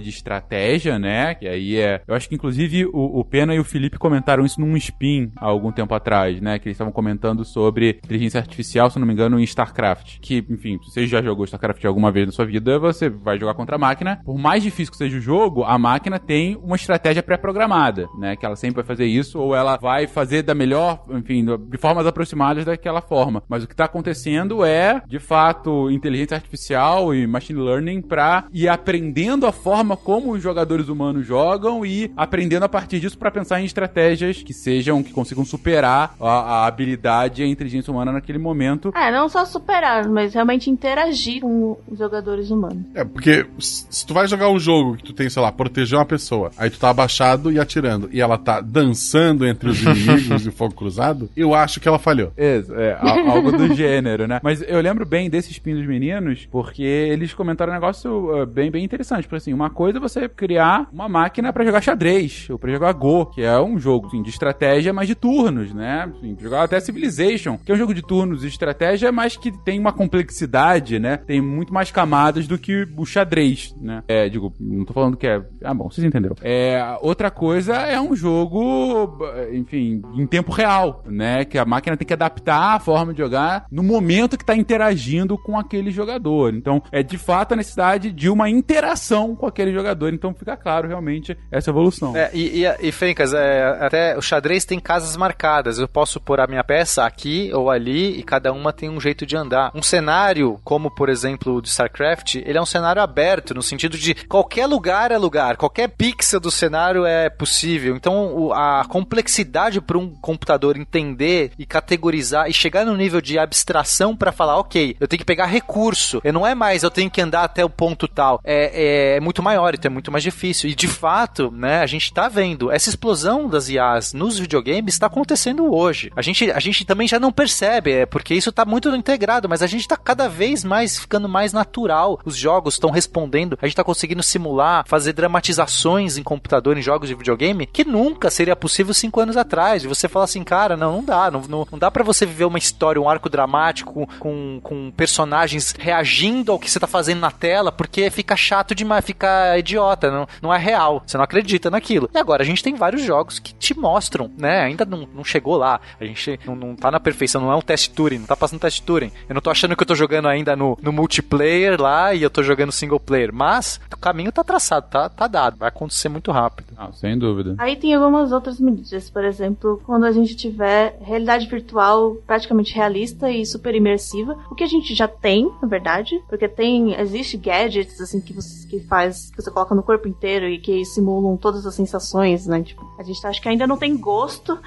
de estratégia, né? Que aí é. Eu acho que inclusive o, o Pena e o Felipe comentaram isso num spin há algum tempo atrás, né? Que eles estavam comentando sobre inteligência artificial, se não me engano, em StarCraft. Que, enfim, se você já jogou StarCraft alguma vez na sua vida, você vai jogar contra a máquina. Por mais difícil que seja o jogo, a máquina tem uma estratégia pré-programada, né? Que ela sempre vai fazer isso, ou ela vai fazer da melhor, enfim, de formas aproximadas daquela forma. Mas o que está acontecendo é, de fato, inteligência artificial e machine learning para ir aprendendo a forma como os jogadores humanos jogam e aprendendo a partir disso para pensar em estratégias que sejam, que consigam superar a, a habilidade e a inteligência humana naquele momento. É, não só superar, mas realmente interagir com os jogadores humanos. É, porque se tu vai jogar um jogo que tu tem, sei lá, proteger uma pessoa, aí tu tá abaixado e atirando, e ela tá dançando entre os inimigos e fogo cruzado, eu acho que ela falhou. É, é algo do gênero, né? Mas eu lembro bem desses spin dos meninos, porque eles comentaram um negócio uh, bem, bem interessante. Porque assim, uma coisa é você criar uma máquina para jogar xadrez, ou pra jogar Go, que é um jogo assim, de estratégia, mas de turnos, né? Assim, jogar até Civilization, que é um jogo de turnos e estratégia, mas que tem uma complexidade, né? Tem muito mais camadas do que o xadrez, né? É, digo, não tô falando que é. Ah, bom, vocês entenderam. É, outra coisa é um jogo, enfim, em tempo real, né? Que a máquina tem que adaptar a forma de jogar no momento que tá interagindo com aquele jogador. Então, é de fato a necessidade de uma interação com aquele jogador. Então, fica claro realmente essa evolução. É, e, e, e Fencas, é, até o xadrez tem casas marcadas. Eu posso pôr a minha peça aqui ou ali e cada uma tem um jeito de andar. Um cenário, como por exemplo o de StarCraft, ele é um cenário aberto, no sentido de qualquer lugar é lugar, qualquer pixel do cenário é possível. Então, a complexidade para um computador entender e categorizar e chegar no nível de abstração para falar, ok, eu tenho que pegar recurso. Eu não é mais eu tenho que andar até o ponto tal. É, é muito maior, então é muito mais difícil. E de fato, né, a gente tá vendo essa explosão das IAs nos videogames está acontecendo hoje. A gente, a gente também já não percebe, é porque isso tá muito integrado, mas a gente tá cada vez mais ficando mais natural. Os jogos estão respondendo, a gente tá conseguindo simular, fazer dramatizações em computador, em jogos de videogame, que nunca seria possível cinco anos atrás. E você fala assim, cara, não, não dá, não, não, não dá para você viver uma história, um arco dramático com, com, personagens reagindo ao que você tá fazendo na tela, porque fica chato demais, fica idiota, não, não é real. Você não acredita naquilo. E agora a gente tem vários jogos que te mostram, né? Ainda não, não chegou lá. A gente não, não tá na perfeição, não é um teste Turing, não tá passando teste Turing. Eu não tô achando que eu tô jogando ainda no, no multiplayer lá e eu tô jogando single player, mas o caminho tá traçado, tá, tá dado. Vai acontecer muito rápido. Ah, sem dúvida. Aí tem algumas outras medidas, por exemplo, quando a gente tiver realidade virtual praticamente realista e super imersiva, o que a gente já tem, na verdade, porque tem, existe gadgets assim que você que faz, que você coloca no corpo inteiro e que simulam todas as sensações, né? Tipo, a gente acha que ainda não tem gosto.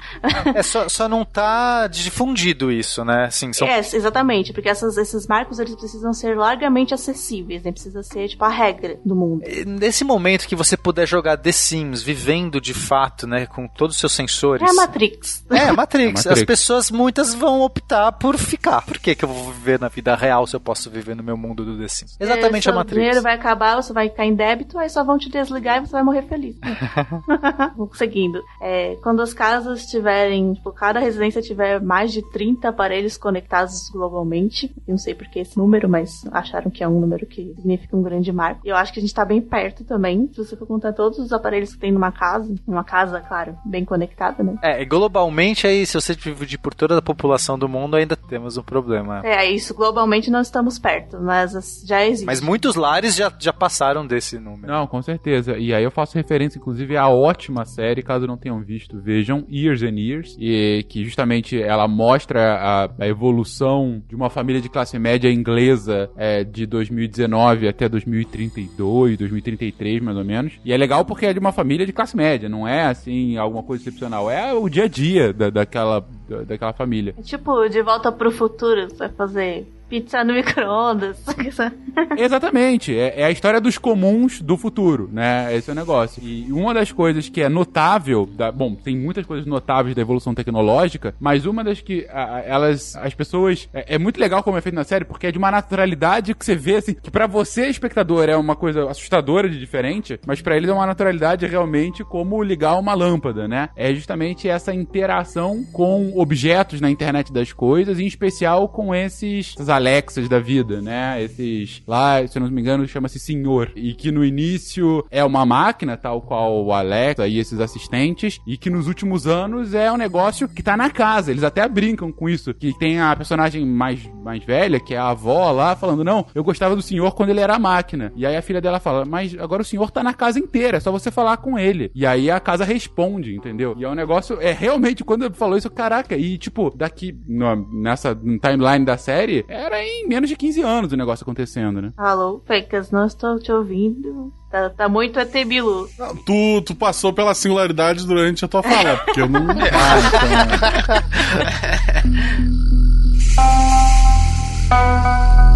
é só, só não tá difundido isso, né? Assim, são... É, exatamente, porque essas, esses marcos eles precisam ser largamente acessíveis, né? Precisa ser tipo a regra do mundo. Nesse momento que você puder jogar The Sims vivendo de fato, né, com todos os seus sensores. É a Matrix. É, a Matrix. É Matrix. As pessoas muitas vão optar por ficar. Por que, que eu vou viver na vida real se eu posso viver no meu mundo do The Sims? Exatamente é, a Matrix. O dinheiro vai acabar, você vai vai cair em débito, aí só vão te desligar e você vai morrer feliz. Seguindo. É, quando as casas tiverem, tipo, cada residência tiver mais de 30 aparelhos conectados globalmente, eu não sei por que esse número, mas acharam que é um número que significa um grande marco. E eu acho que a gente tá bem perto também. Se você for contar todos os aparelhos que tem numa casa, numa casa, claro, bem conectada, né? É, e globalmente aí, se você dividir por toda a população do mundo, ainda temos um problema. É, isso, globalmente não estamos perto, mas as- já existe. Mas muitos lares já, já passaram desse número. Não, com certeza. E aí eu faço referência, inclusive, à ótima série, caso não tenham visto, vejam Years and Years, e que justamente ela mostra a, a evolução de uma família de classe média inglesa é, de 2019 até 2032, 2033, mais ou menos. E é legal porque é de uma família de classe média, não é assim alguma coisa excepcional, é o dia a dia da, daquela, da- daquela família. É tipo, de volta pro futuro, você vai fazer pizza no micro-ondas. Exatamente, é, é a história dos comuns do futuro, né? Esse é o negócio. E uma das coisas que é notável, da, bom, tem muitas coisas notáveis da evolução tecnológica, mas uma das que a- elas, as pessoas, é, é muito legal como é feito na série, porque é de uma naturalidade que você vê assim, que pra você espectador é uma coisa assustadora de diferente, mas pra eles é uma naturalidade realmente como ligar uma lâmpada, né? É justamente essa interação com objetos na internet das coisas, em especial com esses essas Alexas da vida, né? Esses lá, se eu não me engano, chama-se Senhor. E que no início é uma máquina, tal qual o Alexa e esses assistentes, e que nos últimos anos é um negócio que tá na casa. Eles até brincam com isso. Que tem a personagem mais, mais velha, que é a avó lá, falando: Não, eu gostava do senhor quando ele era máquina. E aí a filha dela fala: Mas agora o senhor tá na casa inteira, é só você falar com ele. E aí a casa responde, entendeu? E é um negócio, é realmente, quando ele falou isso, caraca, e tipo, daqui, no- nessa timeline da série, era em menos de 15 anos o negócio acontecendo, né? Alô, Fecas, não estou te ouvindo. Tá, tá muito ET Bilu. Não, tu, tu passou pela singularidade durante a tua fala, porque eu não. A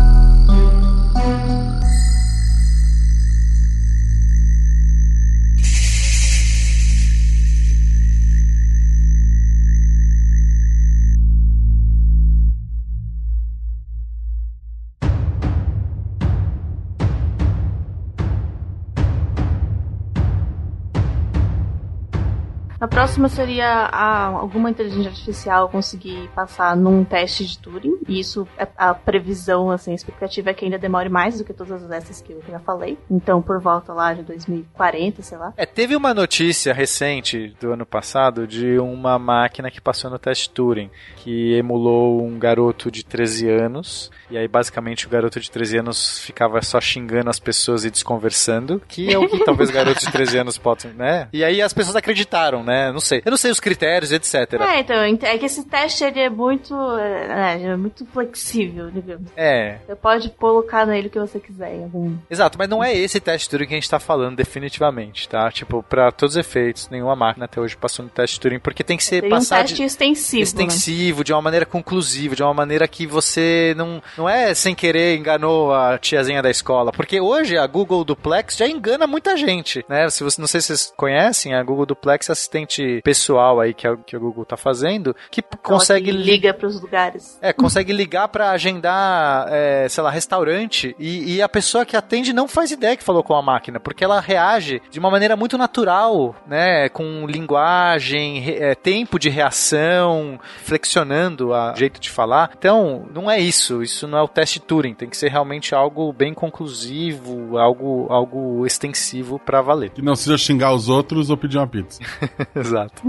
próxima seria a- alguma inteligência artificial conseguir passar num teste de Turing. E isso é a previsão, assim, a expectativa é que ainda demore mais do que todas essas que eu já falei. Então, por volta lá de 2040, sei lá. É, teve uma notícia recente do ano passado de uma máquina que passou no teste Turing, que emulou um garoto de 13 anos, e aí basicamente o garoto de 13 anos ficava só xingando as pessoas e desconversando, que é o que talvez garotos de 13 anos possam, né? E aí as pessoas acreditaram, né? Não sei. Eu não sei os critérios, etc. É, então, é que esse teste ele é muito, é, é muito flexível, digamos. É, Você pode colocar nele o que você quiser. algum- Exato, mas não é esse teste Turing que a gente tá falando definitivamente, tá? Tipo, pra todos os efeitos, nenhuma máquina até hoje passou no teste Turing, porque tem que ser Seria um passado teste extensivo. né? extensivo, de uma maneira conclusiva, de uma maneira que você não não é sem querer enganou a tiazinha da escola, porque hoje a Google Duplex já engana muita gente, né? Se você não sei se vocês conhecem, a Google Duplex é assistente pessoal aí que a, que a Google tá fazendo, que Aquela consegue que liga pros lugares. é, consegue ligar pra agendar, é, sei lá, restaurante e, e a pessoa que atende não faz ideia que falou com a máquina, porque ela reage de uma maneira muito natural, né? Com linguagem, re- é, tempo de reação, flexionando o jeito de falar. Então, não é isso. Isso não é o teste Turing. Tem que ser realmente algo bem conclusivo, algo, algo extensivo pra valer. Que não seja xingar os outros ou pedir uma pizza. Exato.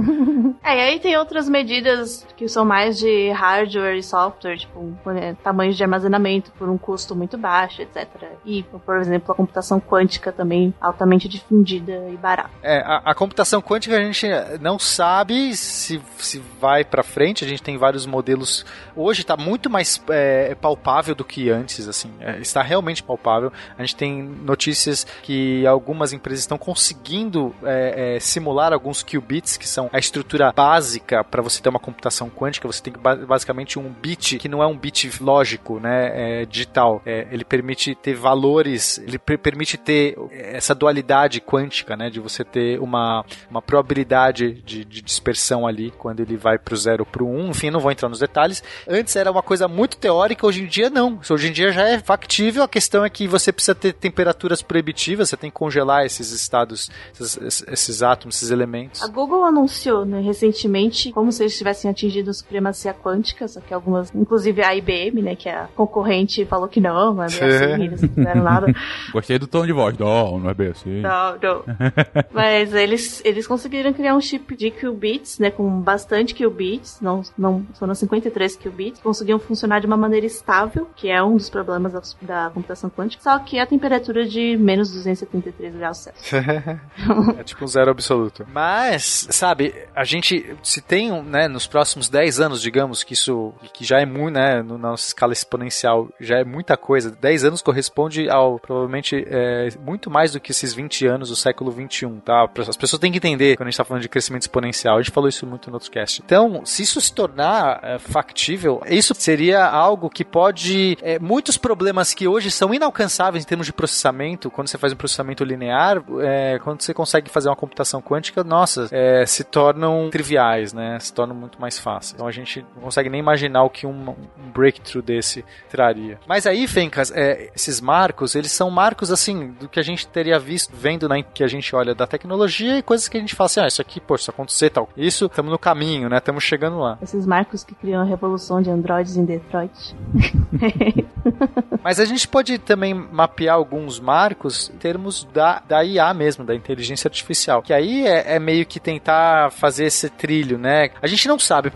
É, e aí tem outras medidas que são mais de hardware e software, tipo, é, tamanhos de armazenamento por um custo muito baixo, etc. E, por exemplo, a computação quântica também altamente difundida e barata. É, a, a computação quântica a gente não sabe se, se vai pra frente, a gente tem vários modelos. Hoje está muito mais é, palpável do que antes, assim, é, está realmente palpável. A gente tem notícias que algumas empresas estão conseguindo é, é, simular alguns qubits, bits, que são a estrutura básica para você ter uma computação quântica, você tem basicamente um bit que não é um bit lógico, né, é digital. É, ele permite ter valores, ele permite ter essa dualidade quântica, né, de você ter uma, uma probabilidade de, de dispersão ali quando ele vai pro zero pro um. Enfim, não vou entrar nos detalhes. Antes era uma coisa muito teórica, hoje em dia não. Hoje em dia já é factível. A questão é que você precisa ter temperaturas proibitivas, você tem que congelar esses estados, esses, esses átomos, esses elementos. A Google anunciou né, recentemente como se eles tivessem atingido a supremacia quântica, só que algumas, inclusive a IBM, né, que é a concorrente, falou que não, não é bem assim, eles não fizeram nada. Gostei do tom de voz. Não, não é bem assim. Não, não. Mas eles, eles conseguiram criar um chip de qubits, né, com bastante qubits, não, não foram 53 qubits, conseguiam funcionar de uma maneira estável, que é um dos problemas da, da computação quântica, só que a temperatura de menos 273 graus Celsius. é tipo um zero absoluto. Mas, sabe, a gente, se tem, né, nos próximos 10 anos, digamos, que isso, que já é muito, né, na nossa escala exponencial, já é muita coisa, 10 anos corresponde ao, provavelmente, é, muito mais do que esses 20 anos do século 21, tá? As pessoas têm que entender quando a gente tá falando de crescimento exponencial, a gente falou isso muito no outro cast. Então, se isso se tornar é, factível, isso seria algo que pode, é, muitos problemas que hoje são inalcançáveis em termos de processamento, quando você faz um processamento linear, é, quando você consegue fazer uma computação quântica, nossa, é, se tornam triviais, né? Se tornam muito mais fáceis. Então a gente não consegue nem imaginar o que um, um breakthrough desse traria. Mas aí, Fencas, é, esses marcos, eles são marcos assim do que a gente teria visto vendo na que a gente olha da tecnologia e coisas que a gente fala assim, ah, isso aqui, pô, isso acontecer tal. Isso, estamos no caminho, né? Estamos chegando lá. Esses marcos que criam a revolução de androides em Detroit. Mas a gente pode também mapear alguns marcos em termos da, da IA mesmo, da inteligência artificial. Que aí é, é meio que tentar fazer esse trilho, né? A gente não sabe,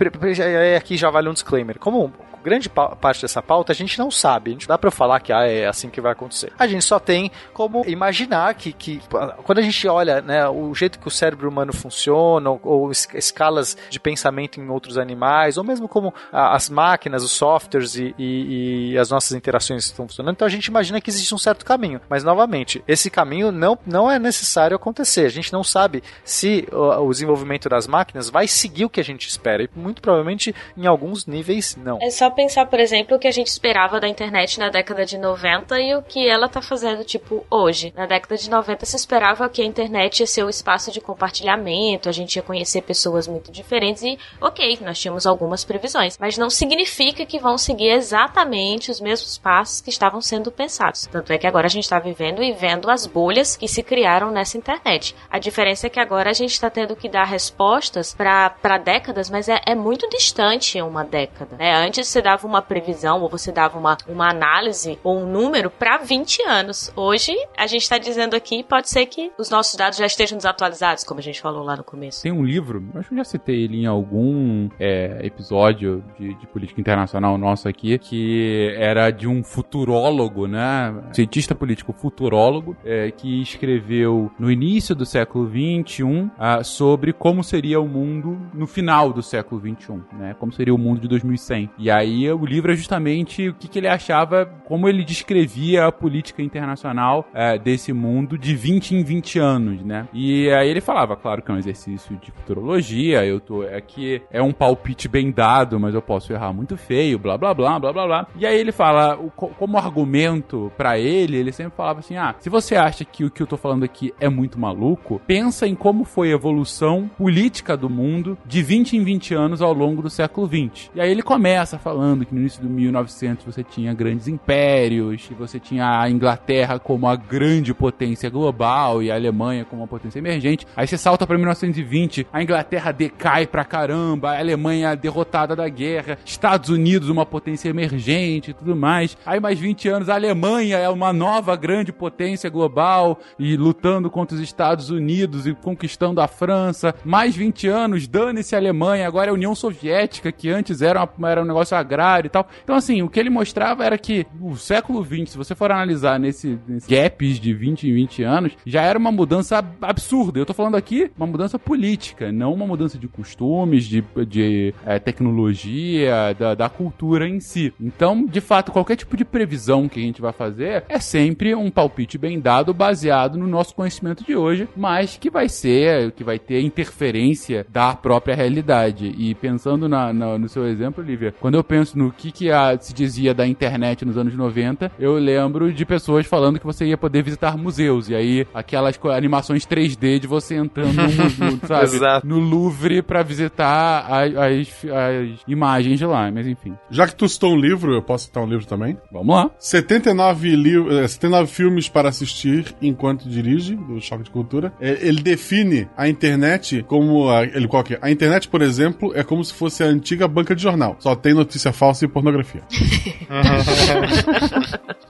aqui já vale um disclaimer. Como grande parte dessa pauta a gente não sabe. A gente dá para falar que ah, é assim que vai acontecer. A gente só tem como imaginar que, que quando a gente olha né, o jeito que o cérebro humano funciona, ou, ou escalas de pensamento em outros animais, ou mesmo como as máquinas, os softwares e, e, e, as nossas interações estão funcionando, então a gente imagina que existe um certo caminho. Mas, novamente, esse caminho não, não é necessário acontecer. A gente não sabe se o, o desenvolvimento das máquinas vai seguir o que a gente espera. E muito provavelmente, em alguns níveis, não. É só pensar, por exemplo, o que a gente esperava da internet na década de 90 e o que ela tá fazendo, tipo, hoje. Na década de 90 se esperava que a internet ia ser o espaço de compartilhamento, a gente ia conhecer pessoas muito diferentes e, ok, nós tínhamos algumas previsões, mas não significa que vão seguir exatamente os mesmos passos que estavam sendo pensados. Tanto é que agora a gente está vivendo e vendo as bolhas que se criaram nessa internet. A diferença é que agora a gente está tendo que dar respostas para décadas, mas é, é muito distante uma década. Né? Antes você dava uma previsão ou você dava uma, uma análise ou um número para 20 anos. Hoje, a gente está dizendo aqui, pode ser que os nossos dados já estejam desatualizados, como a gente falou lá no começo. Tem um livro, acho que eu já citei ele em algum é, episódio de, de, política internacional nosso aqui, que era de um futurólogo, né? Cientista político futurólogo, é, que escreveu no início do século XXI ah, sobre como seria o mundo no final do século XXI, né? Como seria o mundo de 2100. E aí aí o livro é justamente o que, que ele achava, como ele descrevia a política internacional é, desse mundo de 20 em 20 anos, né? E aí ele falava, claro que é um exercício de futurologia, eu tô aqui, é um palpite bem dado, mas eu posso errar muito feio, blá blá blá, blá blá blá. E aí ele fala, como argumento para ele, ele sempre falava assim: ah, se você acha que o que eu tô falando aqui é muito maluco, pensa em como foi a evolução política do mundo de 20 em 20 anos ao longo do século 20. E aí ele começa falando falando que no início do 1900 você tinha grandes impérios, e você tinha a Inglaterra como a grande potência global e a Alemanha como uma potência emergente. Aí você salta para 1920, a Inglaterra decai pra caramba, a Alemanha derrotada da guerra, Estados Unidos uma potência emergente e tudo mais. Aí mais 20 anos a Alemanha é uma nova grande potência global e lutando contra os Estados Unidos e conquistando a França. Mais 20 anos, dane-se a Alemanha, agora é a União Soviética, que antes era, uma, era um negócio agrário e tal. Então, assim, o que ele mostrava era que o século XX, se você for analisar nesse, nesse gaps de 20 em 20 anos, já era uma mudança absurda. Eu tô falando aqui uma mudança política, não uma mudança de costumes, de, de é, tecnologia, da, da cultura em si. Então, de fato, qualquer tipo de previsão que a gente vai fazer é sempre um palpite bem dado, baseado no nosso conhecimento de hoje, mas que vai ser, que vai ter interferência da própria realidade. E pensando na, na, no seu exemplo, Lívia, quando eu penso no que, que a, se dizia da internet nos anos 90, eu lembro de pessoas falando que você ia poder visitar museus. E aí, aquelas animações 3D de você entrando no, no, sabe, no Louvre para visitar as, as, as, imagens de lá. Mas enfim. Já que tu citou um livro, eu posso citar um livro também? Vamos lá. 79, li 79 filmes para assistir enquanto dirige, do Choque de Cultura. Ele define a internet como. A, ele coloca A internet, por exemplo, é como se fosse a antiga banca de jornal. Só tem notícia falsa e pornografia.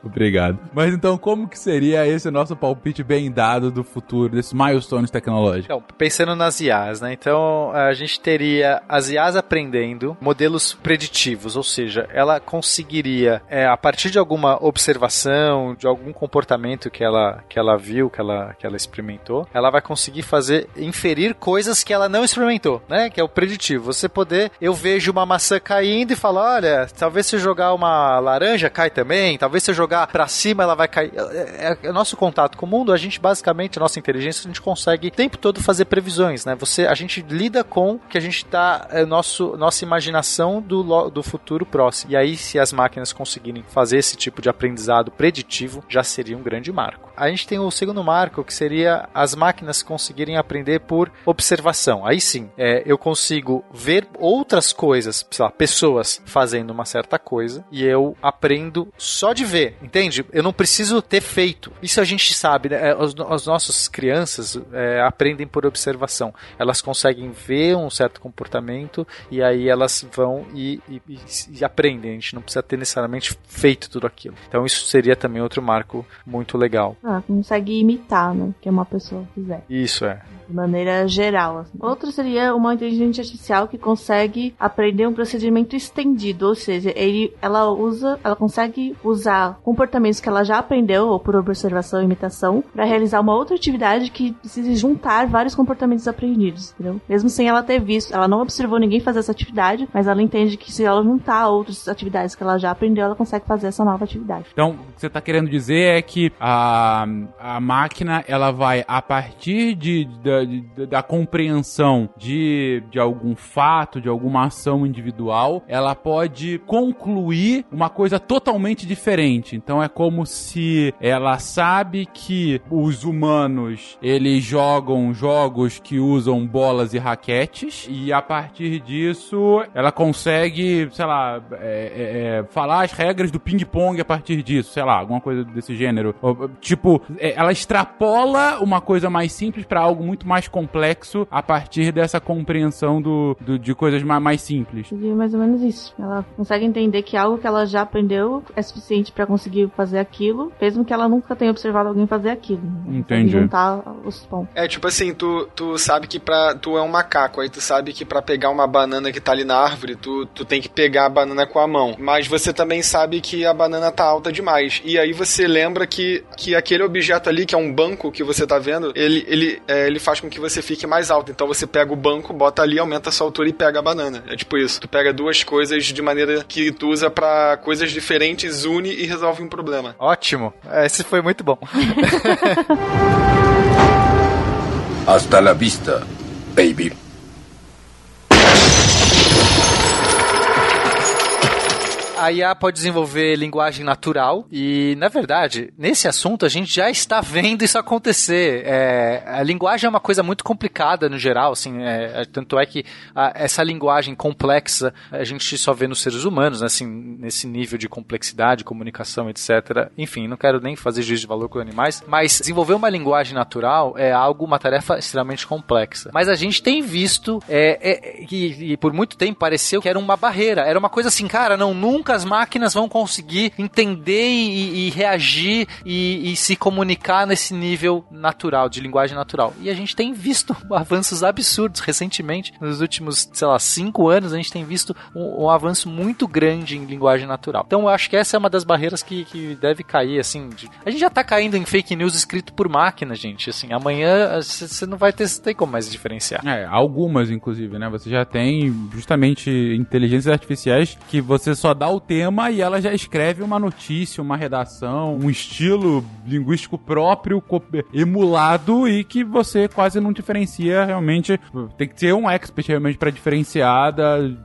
Obrigado. Mas então, como que seria esse nosso palpite bem dado do futuro, desses milestones tecnológicos? Então, pensando nas IAs, né? Então, a gente teria as IAs aprendendo modelos preditivos, ou seja, ela conseguiria, é, a partir de alguma observação, de algum comportamento que ela, que ela viu, que ela, que ela experimentou, ela vai conseguir fazer, inferir coisas que ela não experimentou, né? Que é o preditivo. Você poder, eu vejo uma maçã caindo e falo, olha, talvez se jogar uma laranja cai também, talvez se jogar para cima ela vai cair. É, é, é, nosso contato com o mundo, a gente basicamente, a nossa inteligência, a gente consegue o tempo todo fazer previsões, né? Você, a gente lida com que a gente tá, é, nosso, nossa imaginação do, do futuro próximo. E aí, se as máquinas conseguirem fazer esse tipo de aprendizado preditivo, já seria um grande marco. A gente tem o segundo marco, que seria as máquinas conseguirem aprender por observação. Aí sim, é, eu consigo ver outras coisas, sei lá, pessoas fazendo uma certa coisa, e eu aprendo só de ver, entende? Eu não preciso ter feito. Isso a gente sabe, né? Os, as nossas crianças é, aprendem por observação. Elas conseguem ver um certo comportamento e aí elas vão e, e, e aprendem. A gente não precisa ter necessariamente feito tudo aquilo. Então isso seria também outro marco muito legal. Ah, consegue imitar, né? Que uma pessoa fizer. Isso é. De maneira geral. Assim. Outro seria uma inteligência artificial que consegue aprender um procedimento estendido, ou seja, ele, ela usa, ela consegue usar comportamentos que ela já aprendeu, ou por observação e imitação, para realizar uma outra atividade que precise juntar vários comportamentos aprendidos, entendeu? Mesmo sem ela ter visto, ela não observou ninguém fazer essa atividade, mas ela entende que se ela juntar outras atividades que ela já aprendeu, ela consegue fazer essa nova atividade. Então, o que você está querendo dizer é que a, a máquina, ela vai, a partir de, de, de da compreensão de, de algum fato, de alguma ação individual, ela pode concluir uma coisa totalmente diferente. Então é como se ela sabe que os humanos eles jogam jogos que usam bolas e raquetes e a partir disso ela consegue, sei lá, é, é, é falar as regras do ping-pong a partir disso, sei lá, alguma coisa desse gênero. Tipo, é, ela extrapola uma coisa mais simples para algo muito mais complexo a partir dessa compreensão do, do de coisas mais, simples. Mais ou menos isso. Ela consegue entender que algo que ela já aprendeu é suficiente para conseguir fazer aquilo, mesmo que ela nunca tenha observado alguém fazer aquilo. Entendi. Juntar os pontos. É tipo assim, tu, tu sabe que pra, tu é um macaco, aí tu sabe que para pegar uma banana que tá ali na árvore, tu, tu tem que pegar a banana com a mão. Mas você também sabe que a banana tá alta demais. E aí você lembra que, que aquele objeto ali, que é um banco que você tá vendo, ele, ele, é, ele faz com que você fique mais alto. Então você pega o banco, bota ali, aumenta a sua altura e pega a banana. É tipo isso. Tu pega duas coisas de maneira que tu usa para coisas diferentes, une e resolve um problema. Ótimo. Esse foi muito bom. Hasta la vista, baby. A IA pode desenvolver linguagem natural e, na verdade, nesse assunto a gente já está vendo isso acontecer. É, a linguagem é uma coisa muito complicada no geral, assim, é, é, tanto é que a, essa linguagem complexa a gente só vê nos seres humanos, né, assim, nesse nível de complexidade, comunicação, etc. Enfim, não quero nem fazer juízo de valor com animais, mas desenvolver uma linguagem natural é algo, uma tarefa extremamente complexa. Mas a gente tem visto é, é, que, por muito tempo pareceu que era uma barreira, era uma coisa assim, cara, não, nunca as máquinas vão conseguir entender e, e reagir e, e, se comunicar nesse nível natural, de linguagem natural. E a gente tem visto avanços absurdos recentemente, nos últimos, sei lá, cinco anos, a gente tem visto um, um avanço muito grande em linguagem natural. Então eu acho que essa é uma das barreiras que, que deve cair, assim. De... A gente já tá caindo em fake news escrito por máquina, gente. Assim, amanhã você não vai ter, tem como mais diferenciar. É, algumas, inclusive, né? Você já tem justamente inteligências artificiais que você só dá o tema e ela já escreve uma notícia, uma redação, um estilo linguístico próprio, emulado e que você quase não diferencia realmente. Tem que ser um expert realmente para diferenciar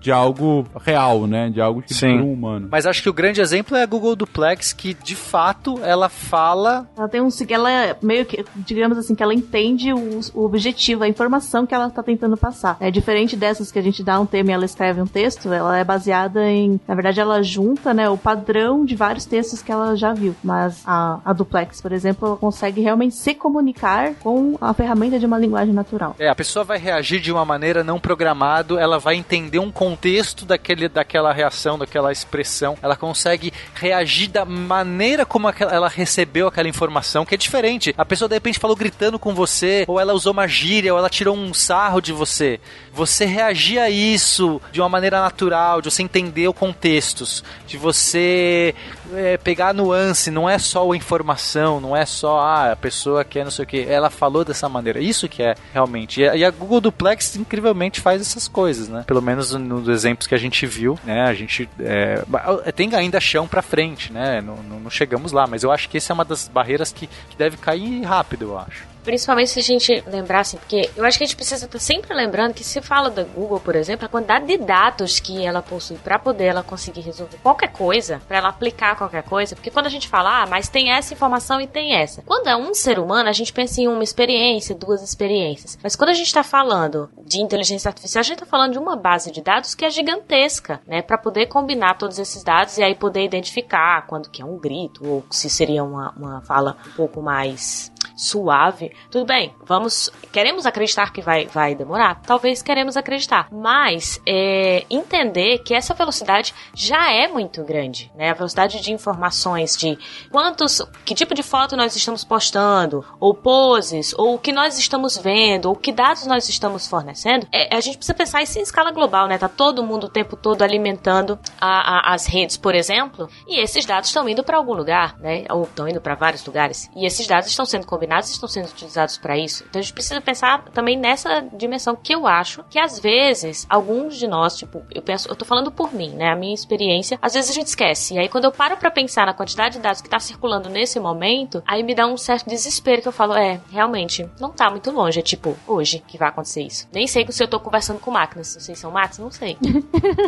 de algo real, né? De algo escrito Sim. um humano. Mas acho que o grande exemplo é a Google Duplex, que de fato ela fala. Ela tem um. Ela é meio que, digamos assim, que ela entende o, o objetivo, a informação que ela está tentando passar. É diferente dessas que a gente dá um tema e ela escreve um texto, ela é baseada em. Na verdade, ela junta né, o padrão de vários textos que ela já viu. Mas a, a Duplex, por exemplo, ela consegue realmente se comunicar com a ferramenta de uma linguagem natural. É, a pessoa vai reagir de uma maneira não programada, ela vai entender um contexto daquele, daquela reação, daquela expressão, ela consegue reagir da maneira como ela recebeu aquela informação, que é diferente. A pessoa de repente falou gritando com você, ou ela usou uma gíria, ou ela tirou um sarro de você. Você reagir a isso de uma maneira natural, de você entender o de você é, pegar nuance, não é só a informação, não é só ah, a pessoa que é não sei o que, ela falou dessa maneira. Isso que é realmente. E a Google Duplex incrivelmente faz essas coisas, né? Pelo menos nos exemplos que a gente viu, né? A gente é, tem ainda chão para frente, né? Não, não, chegamos lá, mas eu acho que essa é uma das barreiras que, que deve cair rápido, eu acho. Principalmente se a gente lembrar, assim, porque eu acho que a gente precisa estar sempre lembrando que se fala da Google, por exemplo, a quantidade de dados que ela possui para poder ela conseguir resolver qualquer coisa, para ela aplicar qualquer coisa, porque quando a gente fala, ah, mas tem essa informação e tem essa. Quando é um ser humano, a gente pensa em uma experiência, duas experiências. Mas quando a gente está falando de inteligência artificial, a gente está falando de uma base de dados que é gigantesca, né, para poder combinar todos esses dados e aí poder identificar quando que é um grito ou se seria uma, uma fala um pouco mais suave. Tudo bem, vamos. Queremos acreditar que vai, vai demorar? Talvez queremos acreditar. Mas é, entender que essa velocidade já é muito grande. Né? A velocidade de informações de quantos. que tipo de foto nós estamos postando, ou poses, ou o que nós estamos vendo, ou que dados nós estamos fornecendo. É, a gente precisa pensar isso em escala global, né? Tá todo mundo o tempo todo alimentando a, a, as redes, por exemplo, e esses dados estão indo para algum lugar, né? Ou estão indo para vários lugares. E esses dados estão sendo combinados combinados estão sendo utilizados para isso. Então a gente precisa pensar também nessa dimensão que eu acho que às vezes alguns de nós, tipo, eu penso, eu tô falando por mim, né? A minha experiência, às vezes a gente esquece. E aí quando eu paro para pensar na quantidade de dados que tá circulando nesse momento, aí me dá um certo desespero que eu falo, é, realmente, não tá muito longe, é tipo, hoje que vai acontecer isso. Nem sei se eu tô conversando com máquinas, se vocês são máquinas, não sei.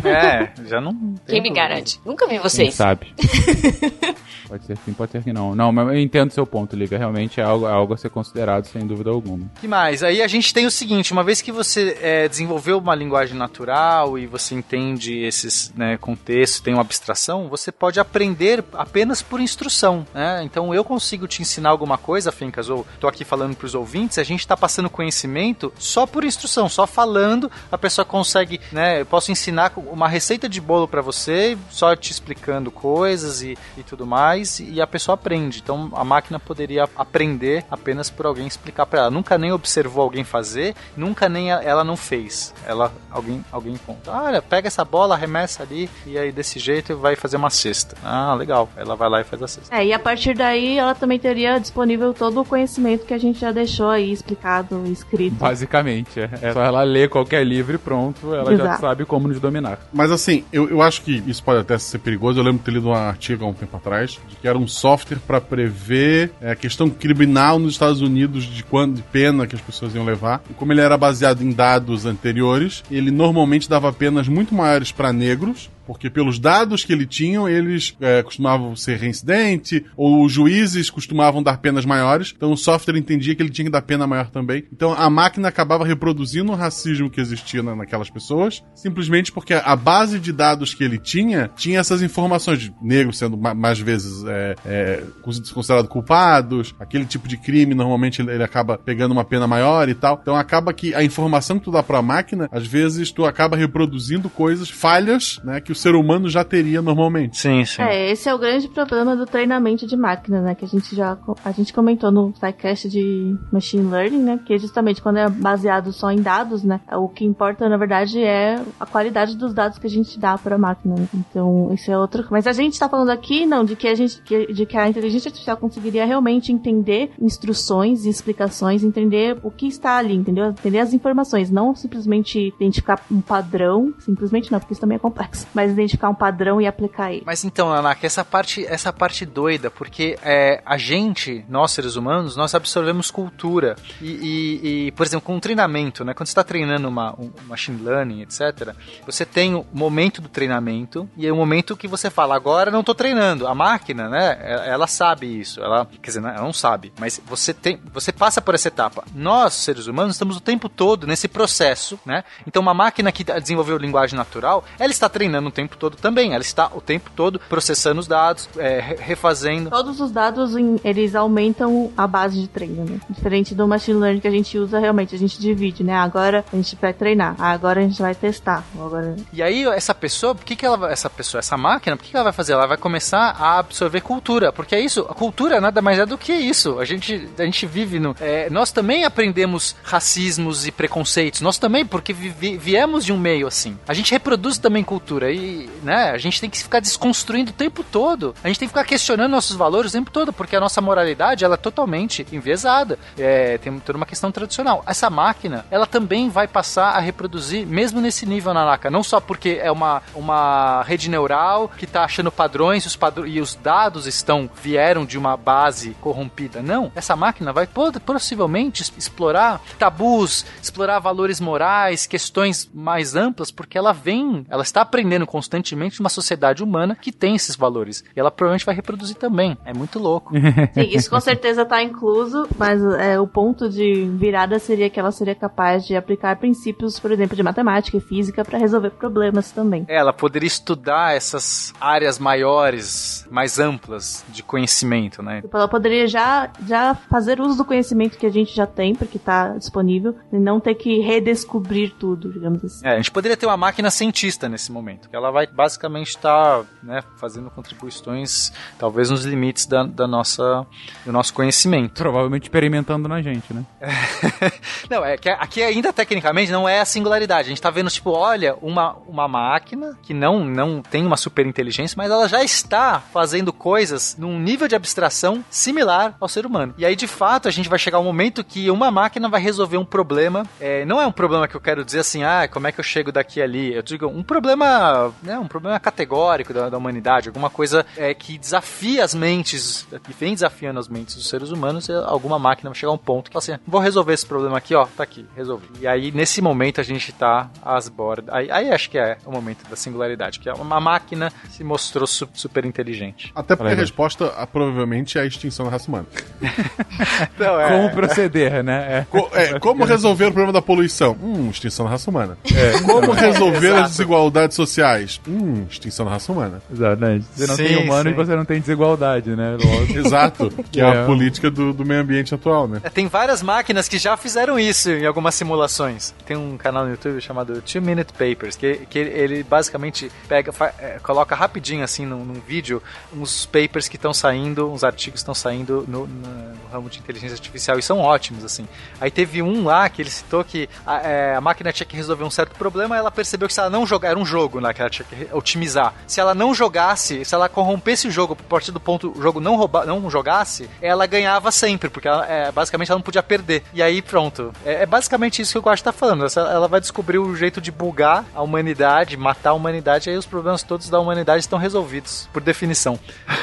É, já não. Quem me garante? Nunca vi vocês. Quem sabe. pode ser sim, pode ser que não. Não, mas eu entendo seu ponto, Liga. Realmente é algo, é algo a ser considerado, sem dúvida alguma. que mais? Aí a gente tem o seguinte, uma vez que você é, desenvolveu uma linguagem natural e você entende esses né, contextos, tem uma abstração, você pode aprender apenas por instrução, né? Então eu consigo te ensinar alguma coisa, Fincas, ou tô aqui falando para os ouvintes, a gente está passando conhecimento só por instrução, só falando, a pessoa consegue, né? Eu posso ensinar uma receita de bolo para você, só te explicando coisas e, e tudo mais, e a pessoa aprende. Então a máquina poderia aprender apenas apenas por alguém explicar para ela. Nunca nem observou alguém fazer, nunca nem ela não fez. Ela alguém alguém conta. Olha, pega essa bola, arremessa ali e aí desse jeito vai fazer uma cesta. Ah, legal. Ela vai lá e faz a cesta. É, e a partir daí ela também teria disponível todo o conhecimento que a gente já deixou aí explicado, escrito. Basicamente, é, é só ela ler qualquer livro e pronto, ela Exato. já sabe como nos dominar. Mas assim, eu, eu acho que isso pode até ser perigoso. Eu lembro de ter lido um artigo há um tempo atrás de que era um software para prever é, a questão criminal nos Estados Unidos de quando de pena que as pessoas iam levar. E como ele era baseado em dados anteriores, ele normalmente dava penas muito maiores para negros porque pelos dados que ele tinha, eles é, costumavam ser reincidente, ou os juízes costumavam dar penas maiores, então o software entendia que ele tinha que dar pena maior também. Então a máquina acabava reproduzindo o racismo que existia na, naquelas pessoas, simplesmente porque a base de dados que ele tinha tinha essas informações de negros sendo mais vezes é, é, considerados culpados, aquele tipo de crime normalmente ele, ele acaba pegando uma pena maior e tal. Então acaba que a informação que tu dá para a máquina, às vezes tu acaba reproduzindo coisas, falhas, né, que o ser humano já teria normalmente. Sim, sim. É, esse é o grande problema do treinamento de máquina, né? Que a gente já a gente comentou no SciCast de Machine Learning, né? Que justamente quando é baseado só em dados, né? O que importa, na verdade, é a qualidade dos dados que a gente dá para a máquina. Né? Então, isso é outro. Mas a gente está falando aqui, não, de que a gente, que, de que a inteligência artificial conseguiria realmente entender instruções e explicações, entender o que está ali, entendeu? Entender as informações, não simplesmente identificar um padrão, simplesmente não, porque isso também é complexo, mas identificar um padrão e aplicar ele. Mas então, Nanaka, essa parte, essa parte doida, porque é, a gente, nós seres humanos, nós absorvemos cultura. E, e, e por exemplo, com um treinamento, né? Quando você está treinando uma, um machine learning, etc., você tem o momento do treinamento e é o momento que você fala, agora não estou treinando. A máquina, né? Ela sabe isso. Ela, quer dizer, ela não sabe, mas você tem, você passa por essa etapa. Nós, seres humanos, estamos o tempo todo nesse processo, né? Então, uma máquina que desenvolveu linguagem natural, ela está treinando o tempo todo também. Ela está o tempo todo processando os dados, é, refazendo. Todos os dados, eles aumentam a base de treino, né? Diferente do machine learning que a gente usa realmente, a gente divide, né? Agora a gente vai treinar, agora a gente vai testar. Agora... E aí, essa pessoa, por que, que ela essa pessoa, essa máquina, por que, que ela vai fazer? Ela vai começar a absorver cultura, porque é isso, a cultura nada mais é do que isso. A gente, a gente vive no. É, nós também aprendemos racismos e preconceitos, nós também, porque vi, viemos de um meio assim. A gente reproduz também cultura e, né, a gente tem que ficar desconstruindo o tempo todo. A gente tem que ficar questionando nossos valores o tempo todo, porque a nossa moralidade, ela é totalmente enviesada. É, tem toda uma questão tradicional. Essa máquina, ela também vai passar a reproduzir, mesmo nesse nível, Nanaka, não só porque é uma, uma rede neural que está achando padrões e os, padr e os dados estão vieram de uma base corrompida. Não, essa máquina vai possivelmente explorar tabus, explorar valores morais, questões mais amplas, porque ela vem, ela está aprendendo constantemente de uma sociedade humana que tem esses valores. E ela provavelmente vai reproduzir também. É muito louco. Sim, isso com certeza está incluso, mas é, o ponto de virada seria que ela seria capaz de aplicar princípios, por exemplo, de matemática e física para resolver problemas também. É, ela poderia estudar essas áreas maiores, mais amplas de conhecimento, né? Tipo, ela poderia já, já fazer uso do conhecimento que a gente já tem, porque está disponível, e não ter que redescobrir tudo, digamos assim. É, a gente poderia ter uma máquina cientista nesse momento, que ela vai basicamente estar tá, né, fazendo contribuições, talvez nos limites da, da nossa, do nosso conhecimento. Provavelmente experimentando na gente, né? não, é que aqui ainda tecnicamente não é a singularidade. A gente está vendo, tipo, olha, uma, uma máquina que não, não tem uma super inteligência, mas ela já está fazendo coisas num nível de abstração similar ao ser humano. E aí, de fato, a gente vai chegar um momento que uma máquina vai resolver um problema. É, não é um problema que eu quero dizer assim, ah, como é que eu chego daqui ali? Eu digo, um problema, né, um problema categórico da, da humanidade, alguma coisa é, que desafia as mentes, que vem desafiando as mentes dos seres humanos, alguma máquina vai chegar a um ponto que fala assim, vou resolver esse problema aqui, ó, tá aqui, resolvi. E aí, nesse momento, a gente tá às bordas. Aí, aí acho que é o momento da singularidade, que é uma máquina se mostrou su super inteligente. Até porque a resposta a, provavelmente é a extinção da raça humana. Não, é... Como proceder, né? É. Co é, como resolver o problema da poluição? Hum, extinção da raça humana. É. Como resolver as desigualdades sociais? Hum, extinção da raça humana. Exato, né? Você não sim, tem humano sim. e você não tem desigualdade, né? Exato, que é, a é. política do, do meio ambiente atual, né? É, tem várias máquinas que já fizeram isso em algumas simulações. Tem um canal no YouTube chamado Two Minute Papers, que, que ele basicamente pega, é, coloca rapidinho assim num, num, vídeo uns papers que estão saindo, uns artigos que estão saindo no, no, no, ramo de inteligência artificial e são ótimos assim. Aí teve um lá que ele citou que a, é, a máquina tinha que resolver um certo problema, ela percebeu que se ela não jogar, era um jogo lá que que otimizar. Se ela não jogasse, se ela corrompesse o jogo a partir do ponto o jogo não rouba, não jogasse, ela ganhava sempre, porque ela, é, basicamente ela não podia perder. E aí pronto. É, é basicamente isso que o Guache tá falando. Ela vai descobrir o jeito de bugar a humanidade, matar a humanidade, e aí os problemas todos da humanidade estão resolvidos, por definição.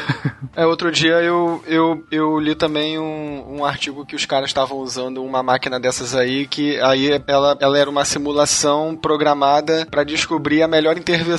é, outro dia eu, eu, eu li também um, um artigo que os caras estavam usando uma máquina dessas aí, que aí ela, ela era uma simulação programada para descobrir a melhor intervenção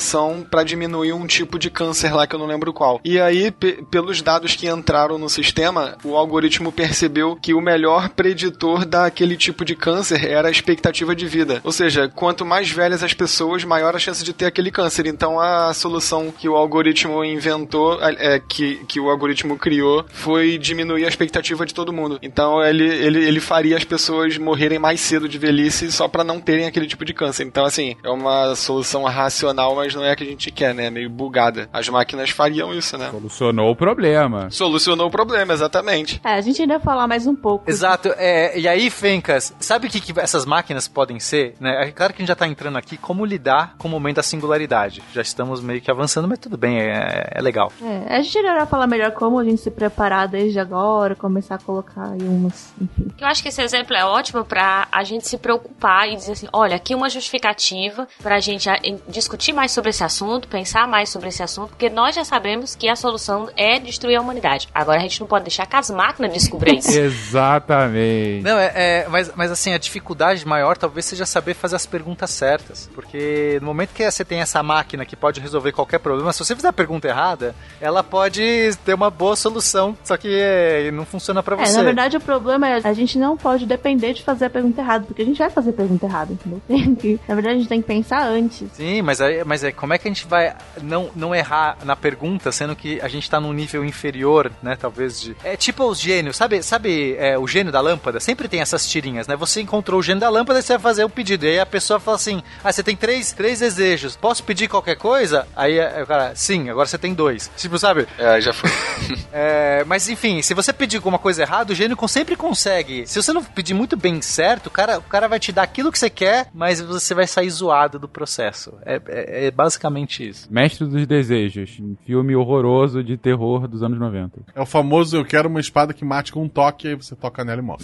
para diminuir um tipo de câncer lá que eu não lembro qual. E aí, pelos dados que entraram no sistema, o algoritmo percebeu que o melhor preditor daquele tipo de câncer era a expectativa de vida. Ou seja, quanto mais velhas as pessoas, maior a chance de ter aquele câncer. Então a solução que o algoritmo inventou, é, que, que o algoritmo criou, foi diminuir a expectativa de todo mundo. Então ele, ele, ele faria as pessoas morrerem mais cedo de velhice só para não terem aquele tipo de câncer. Então, assim, é uma solução racional, mas mas não é a que a gente quer, né? Meio bugada. As máquinas fariam isso, né? Solucionou o problema. Solucionou o problema, exatamente. É, a gente ainda vai falar mais um pouco. Exato, é, e aí, Fencas, sabe o que, que essas máquinas podem ser? Né? É claro que a gente já tá entrando aqui como lidar com o momento da singularidade. Já estamos meio que avançando, mas tudo bem, é, é legal. É, a gente ainda vai falar melhor como a gente se preparar desde agora, começar a colocar aí umas, enfim. Eu acho que esse exemplo é ótimo pra a gente se preocupar e dizer assim, olha, aqui uma justificativa pra gente a- em- discutir mais sobre esse assunto, pensar mais sobre esse assunto, porque nós já sabemos que a solução é destruir a humanidade. Agora a gente não pode deixar que as máquinas descubram isso. Exatamente. Não, é, é, mas, mas assim, a dificuldade maior talvez seja saber fazer as perguntas certas. Porque no momento que você tem essa máquina que pode resolver qualquer problema, se você fizer a pergunta errada, ela pode ter uma boa solução, só que é, não funciona pra É, você. na verdade o problema é a gente não pode depender de fazer a pergunta errada, porque a gente vai fazer a pergunta errada, entendeu? Tem que- na verdade a gente tem que pensar antes. Sim, mas, aí, mas é, como é que a gente vai não, não errar na pergunta, sendo que a gente tá num nível inferior, né, talvez de... É tipo os gênios, sabe, sabe é, o gênio da lâmpada? Sempre tem essas tirinhas, né? Você encontrou o gênio da lâmpada, você vai fazer o pedido, e aí a pessoa fala assim, ah, você tem três, três desejos, posso pedir qualquer coisa? Aí é, o cara, sim, agora você tem dois. Tipo, sabe? É, já foi. É, mas enfim, se você pedir alguma coisa errada, o gênio sempre consegue. Se você não pedir muito bem certo, o cara, o cara vai te dar aquilo que você quer, mas você vai sair zoado do processo. É, é- é basicamente isso. Mestre dos Desejos, um filme horroroso de terror dos anos 90. É o famoso eu quero uma espada que mate com um toque, aí você toca nela e morre.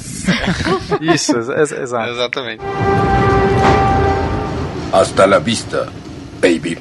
Isso, ex- exato. Exatamente. Hasta la vista, baby.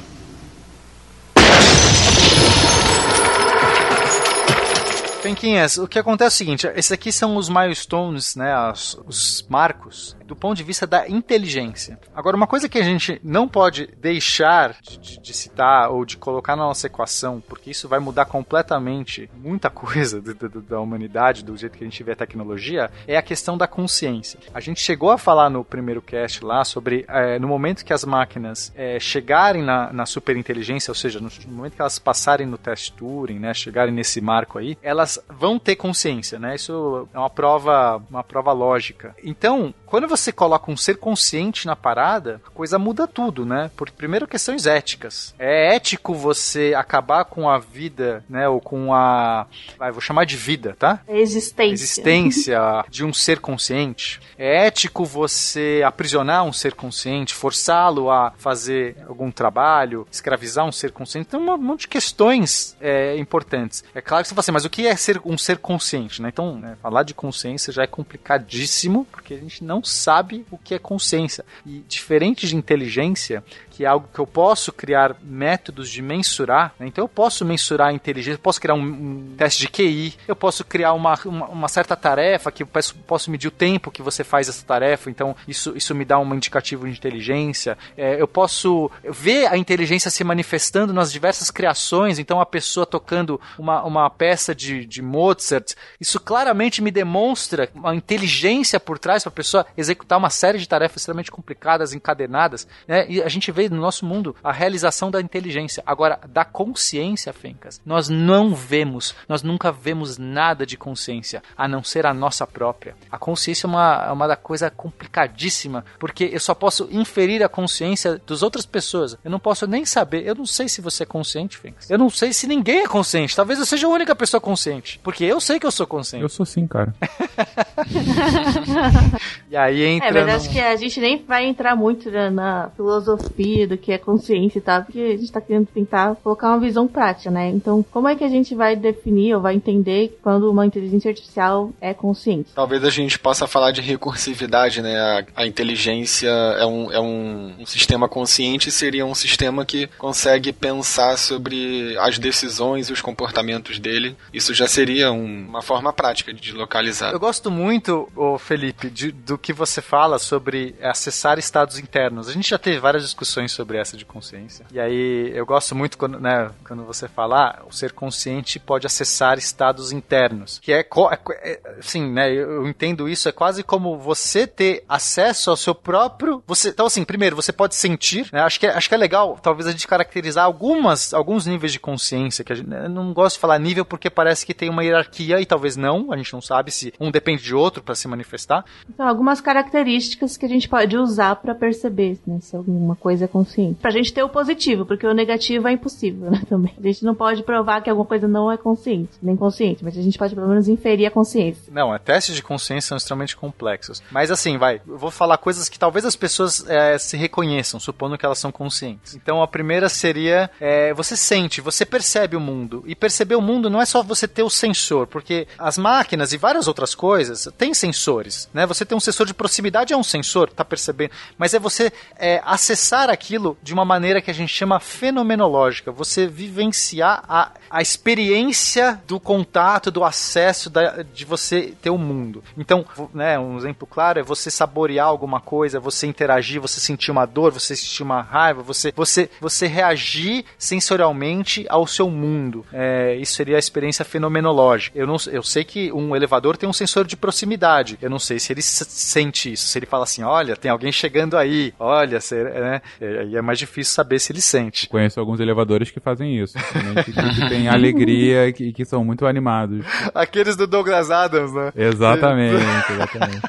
Penquinhas, o que acontece é o seguinte: esses aqui são os milestones, né? as- os marcos do ponto de vista da inteligência. Agora, uma coisa que a gente não pode deixar de, de- de citar ou de colocar na nossa equação, porque isso vai mudar completamente muita coisa do- do- da humanidade, do jeito que a gente vê a tecnologia, é a questão da consciência. A gente chegou a falar no primeiro cast lá sobre eh, no momento que as máquinas eh, chegarem na, na superinteligência, ou seja, no, no momento que elas passarem no teste Turing, né, chegarem nesse marco aí, elas vão ter consciência, né? Isso é uma prova, uma prova lógica. Então, quando você coloca um ser consciente na parada, a coisa muda tudo, né? Por primeiro questões éticas. É ético você acabar com a vida, né, ou com a, vai, vou chamar de vida, tá? Existência. existência de um ser consciente? É ético você aprisionar um ser consciente, forçá-lo a fazer algum trabalho, escravizar um ser consciente? Tem um monte de questões é, importantes. É claro que você fala assim, mas o que é ser um ser consciente? Né? Então, né, falar de consciência já é complicadíssimo, porque a gente não sabe o que é consciência. E diferente de inteligência, que é algo que eu posso criar métodos de mensurar. né? Então eu posso mensurar a inteligência, posso criar um, um teste de QI, eu posso criar uma, uma, uma certa tarefa que eu peço- posso medir o tempo que você faz essa tarefa, então isso, isso me dá um indicativo de inteligência. É, eu posso ver a inteligência se manifestando nas diversas criações, então a pessoa tocando uma, uma peça de, de Mozart, isso claramente me demonstra uma inteligência por trás para a pessoa executar uma série de tarefas extremamente complicadas, encadenadas, né? E a gente vê no nosso mundo a realização da inteligência. Agora, da consciência, Fencas, nós não vemos, nós nunca vemos nada de consciência, a não ser a nossa própria. A consciência é uma, é uma da coisa complicadíssima, porque eu só posso inferir a consciência das outras pessoas. Eu não posso nem saber, eu não sei se você é consciente, Fencas. Eu não sei se ninguém é consciente. Talvez eu seja a única pessoa consciente, porque eu sei que eu sou consciente. Eu sou sim, cara. E aí É, entra mas no- acho que a gente nem vai entrar muito na filosofia do que é consciência e tal, porque a gente tá querendo tentar colocar uma visão prática, né? Então, como é que a gente vai definir ou vai entender quando uma inteligência artificial é consciente? Talvez a gente possa falar de recursividade, né? A, a inteligência é, um, é um, um sistema consciente, seria um sistema que consegue pensar sobre as decisões e os comportamentos dele. Isso já seria um- uma forma prática de localizar. Eu gosto muito, ô Felipe, de- do que você fala sobre acessar estados internos. A gente já teve várias discussões sobre essa de consciência. E aí eu gosto muito quando, né, quando você fala, ah, o ser consciente pode acessar estados internos. Que é, é, é né, eu entendo isso, é quase como você ter acesso ao seu próprio. Você, então, assim, primeiro, você pode sentir, né, acho, que é, acho que é legal, talvez a gente caracterizar algumas, alguns níveis de consciência, que a gente, eu não gosto de falar nível porque parece que tem uma hierarquia e talvez não, a gente não sabe se um depende de outro para se manifestar. Então, algumas características que a gente pode usar pra perceber né, se alguma coisa consciente. Pra gente ter o positivo, porque o negativo é impossível, né, também. A gente não pode provar que alguma coisa não é consciente, nem consciente, mas a gente pode pelo menos inferir a consciência. Não, é, testes de consciência são extremamente complexos. Mas assim, vai, eu vou falar coisas que talvez as pessoas é, se reconheçam, supondo que elas são conscientes. Então a primeira seria, é, você sente, você percebe o mundo. E perceber o mundo não é só você ter o sensor, porque as máquinas e várias outras coisas têm sensores, né? Você tem um sensor de proximidade, é um sensor, tá percebendo? Mas é você é, acessar aquilo de uma maneira que a gente chama fenomenológica. Você vivenciar a, a experiência do contato, do acesso, da, de você ter o mundo. Então, né, um exemplo claro é você saborear alguma coisa, você interagir, você sentir uma dor, você sentir uma raiva, você, você, você reagir sensorialmente ao seu mundo. É, isso seria a experiência fenomenológica. Eu, não, eu sei que um elevador tem um sensor de proximidade. Eu não sei se ele sente isso, se ele fala assim, olha, tem alguém chegando aí, olha, né? Aí é mais difícil saber se ele sente. Conheço alguns elevadores que fazem isso, que, que tem alegria e que, que são muito animados. Aqueles do Douglas Adams, né? Exatamente, exatamente.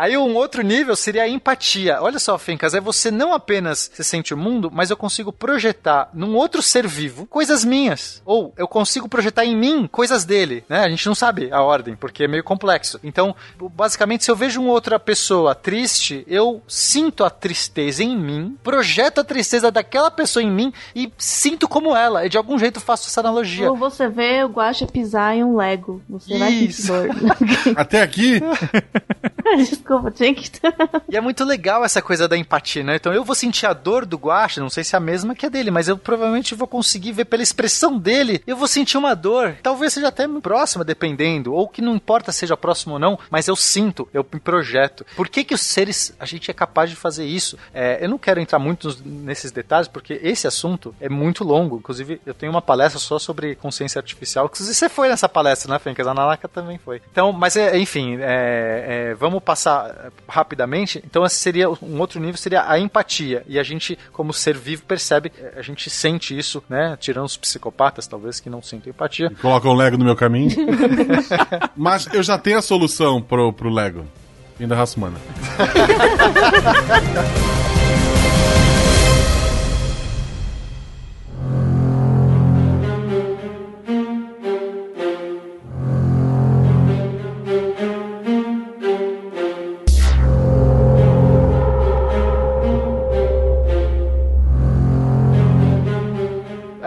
Aí um outro nível seria a empatia. Olha só, Fencas, é você não apenas se sente o mundo, mas eu consigo projetar num outro ser vivo coisas minhas. Ou eu consigo projetar em mim coisas dele, né? A gente não sabe a ordem, porque é meio complexo. Então, basicamente, se eu vejo uma outra pessoa triste, eu sinto a tristeza em mim, projeto a tristeza daquela pessoa em mim e sinto como ela. E de algum jeito faço essa analogia. Ou você vê o Guaxa pisar em um Lego. Você vai sentir dor. Até aqui? Desculpa, tinha que. e é muito legal essa coisa da empatia, né? Então eu vou sentir a dor do Guaxa, não sei se é a mesma que a dele, mas eu provavelmente vou conseguir ver pela expressão dele, eu vou sentir uma dor. Talvez seja até próxima, dependendo, ou que não importa seja próximo ou não, mas eu sinto, eu me projeto. Por que que os seres, a gente é capaz de fazer isso? É, eu não quero entrar muito nesses detalhes, porque esse assunto é muito longo. Inclusive, eu tenho uma palestra só sobre consciência artificial. Inclusive, você foi nessa palestra, né, Fencas? A Nanaka também foi. Então, mas é, enfim, é, é, vamos passar rapidamente. Então, esse seria um outro nível, seria a empatia. E a gente, como ser vivo, percebe, a gente sente isso, né? Tirando os psicopatas, talvez, que não sentem empatia. Coloca um Lego no meu caminho. mas eu já tenho a solução pro, pro Lego. Vim da raça humana.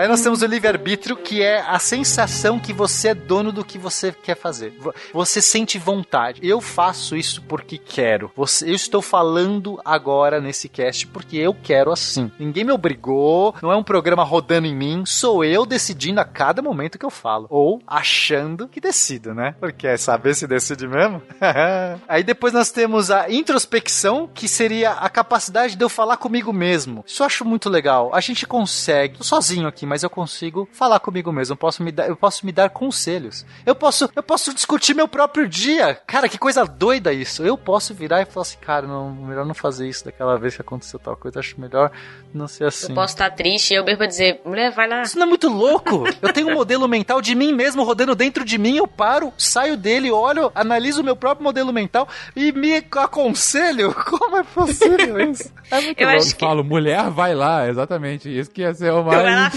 Aí nós temos o livre-arbítrio, que é a sensação que você é dono do que você quer fazer. Você sente vontade. Eu faço isso porque quero. Você, eu estou falando agora nesse cast porque eu quero assim. Ninguém me obrigou, não é um programa rodando em mim, sou eu decidindo a cada momento que eu falo. Ou achando que decido, né? Porque é saber se decide mesmo. Aí depois nós temos a introspecção, que seria a capacidade de eu falar comigo mesmo. Isso eu acho muito legal. A gente consegue, sozinho aqui, mas eu consigo falar comigo mesmo. Eu posso me dar, eu posso me dar conselhos. Eu posso, eu posso discutir meu próprio dia. Cara, que coisa doida isso. Eu posso virar e falar assim, cara, não, melhor não fazer isso daquela vez que aconteceu tal coisa. Acho melhor não ser assim. Eu posso estar triste e eu mesmo dizer, mulher, vai lá. Isso não é muito louco? eu tenho um modelo mental de mim mesmo rodando dentro de mim. Eu paro, saio dele, olho, analiso o meu próprio modelo mental e me aconselho. Como é possível isso? É muito eu louco. Acho que... Falo, mulher, vai lá. Exatamente. Isso que ia ser o mais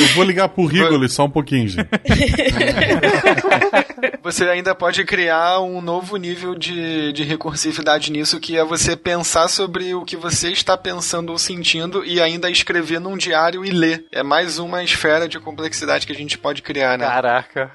Eu vou ligar pro Rigoli só um pouquinho, gente. Você ainda pode criar um novo nível de, de recursividade nisso, que é você pensar sobre o que você está pensando ou sentindo e ainda escrever num diário e ler. É mais uma esfera de complexidade que a gente pode criar, né? Caraca.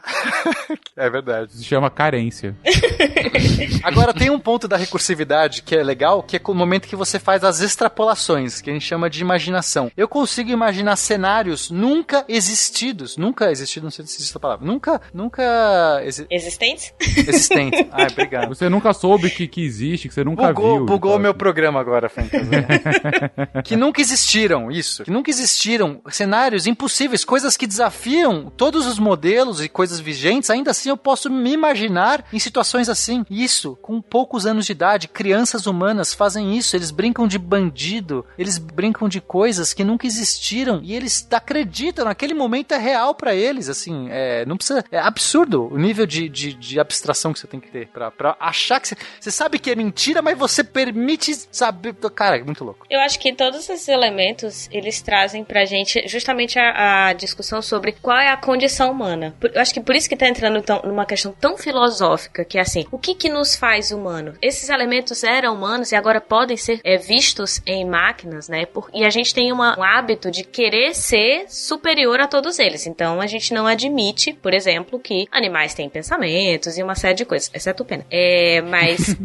é verdade. Se chama carência. Agora, tem um ponto da recursividade que é legal, que é o momento que você faz as extrapolações, que a gente chama de imaginação. Eu consigo imaginar cenários nunca existidos. Nunca existidos, não sei se existe essa palavra. Nunca, nunca... Exi Existentes? Existentes. Ai, obrigado. Você nunca soube que, que existe, que você nunca bugou, viu. Bugou o meu programa agora, Fencas. que nunca existiram, isso. Que nunca existiram cenários impossíveis, coisas que desafiam todos os modelos e coisas vigentes. Ainda assim, eu posso me imaginar em situações assim. Isso, com poucos anos de idade, crianças humanas fazem isso. Eles brincam de bandido, eles brincam de coisas que nunca existiram e eles acreditam. Naquele momento é real para eles, assim. É, não precisa. É absurdo o nível de, de, de abstração que você tem que ter pra, pra achar que você, você sabe que é mentira, mas você permite saber. Cara, é muito louco. Eu acho que todos esses elementos eles trazem pra gente justamente a, a discussão sobre qual é a condição humana. Por- Eu acho que por isso que tá entrando tão- numa questão tão filosófica, que é assim, o que que nos faz humano? Esses elementos eram humanos e agora podem ser é, vistos em máquinas, né? Por- e a gente tem uma- um hábito de querer ser superior a todos eles. Então a gente não admite, por exemplo, que animais têm pensamentos e uma série de coisas, exceto o pena. É, mas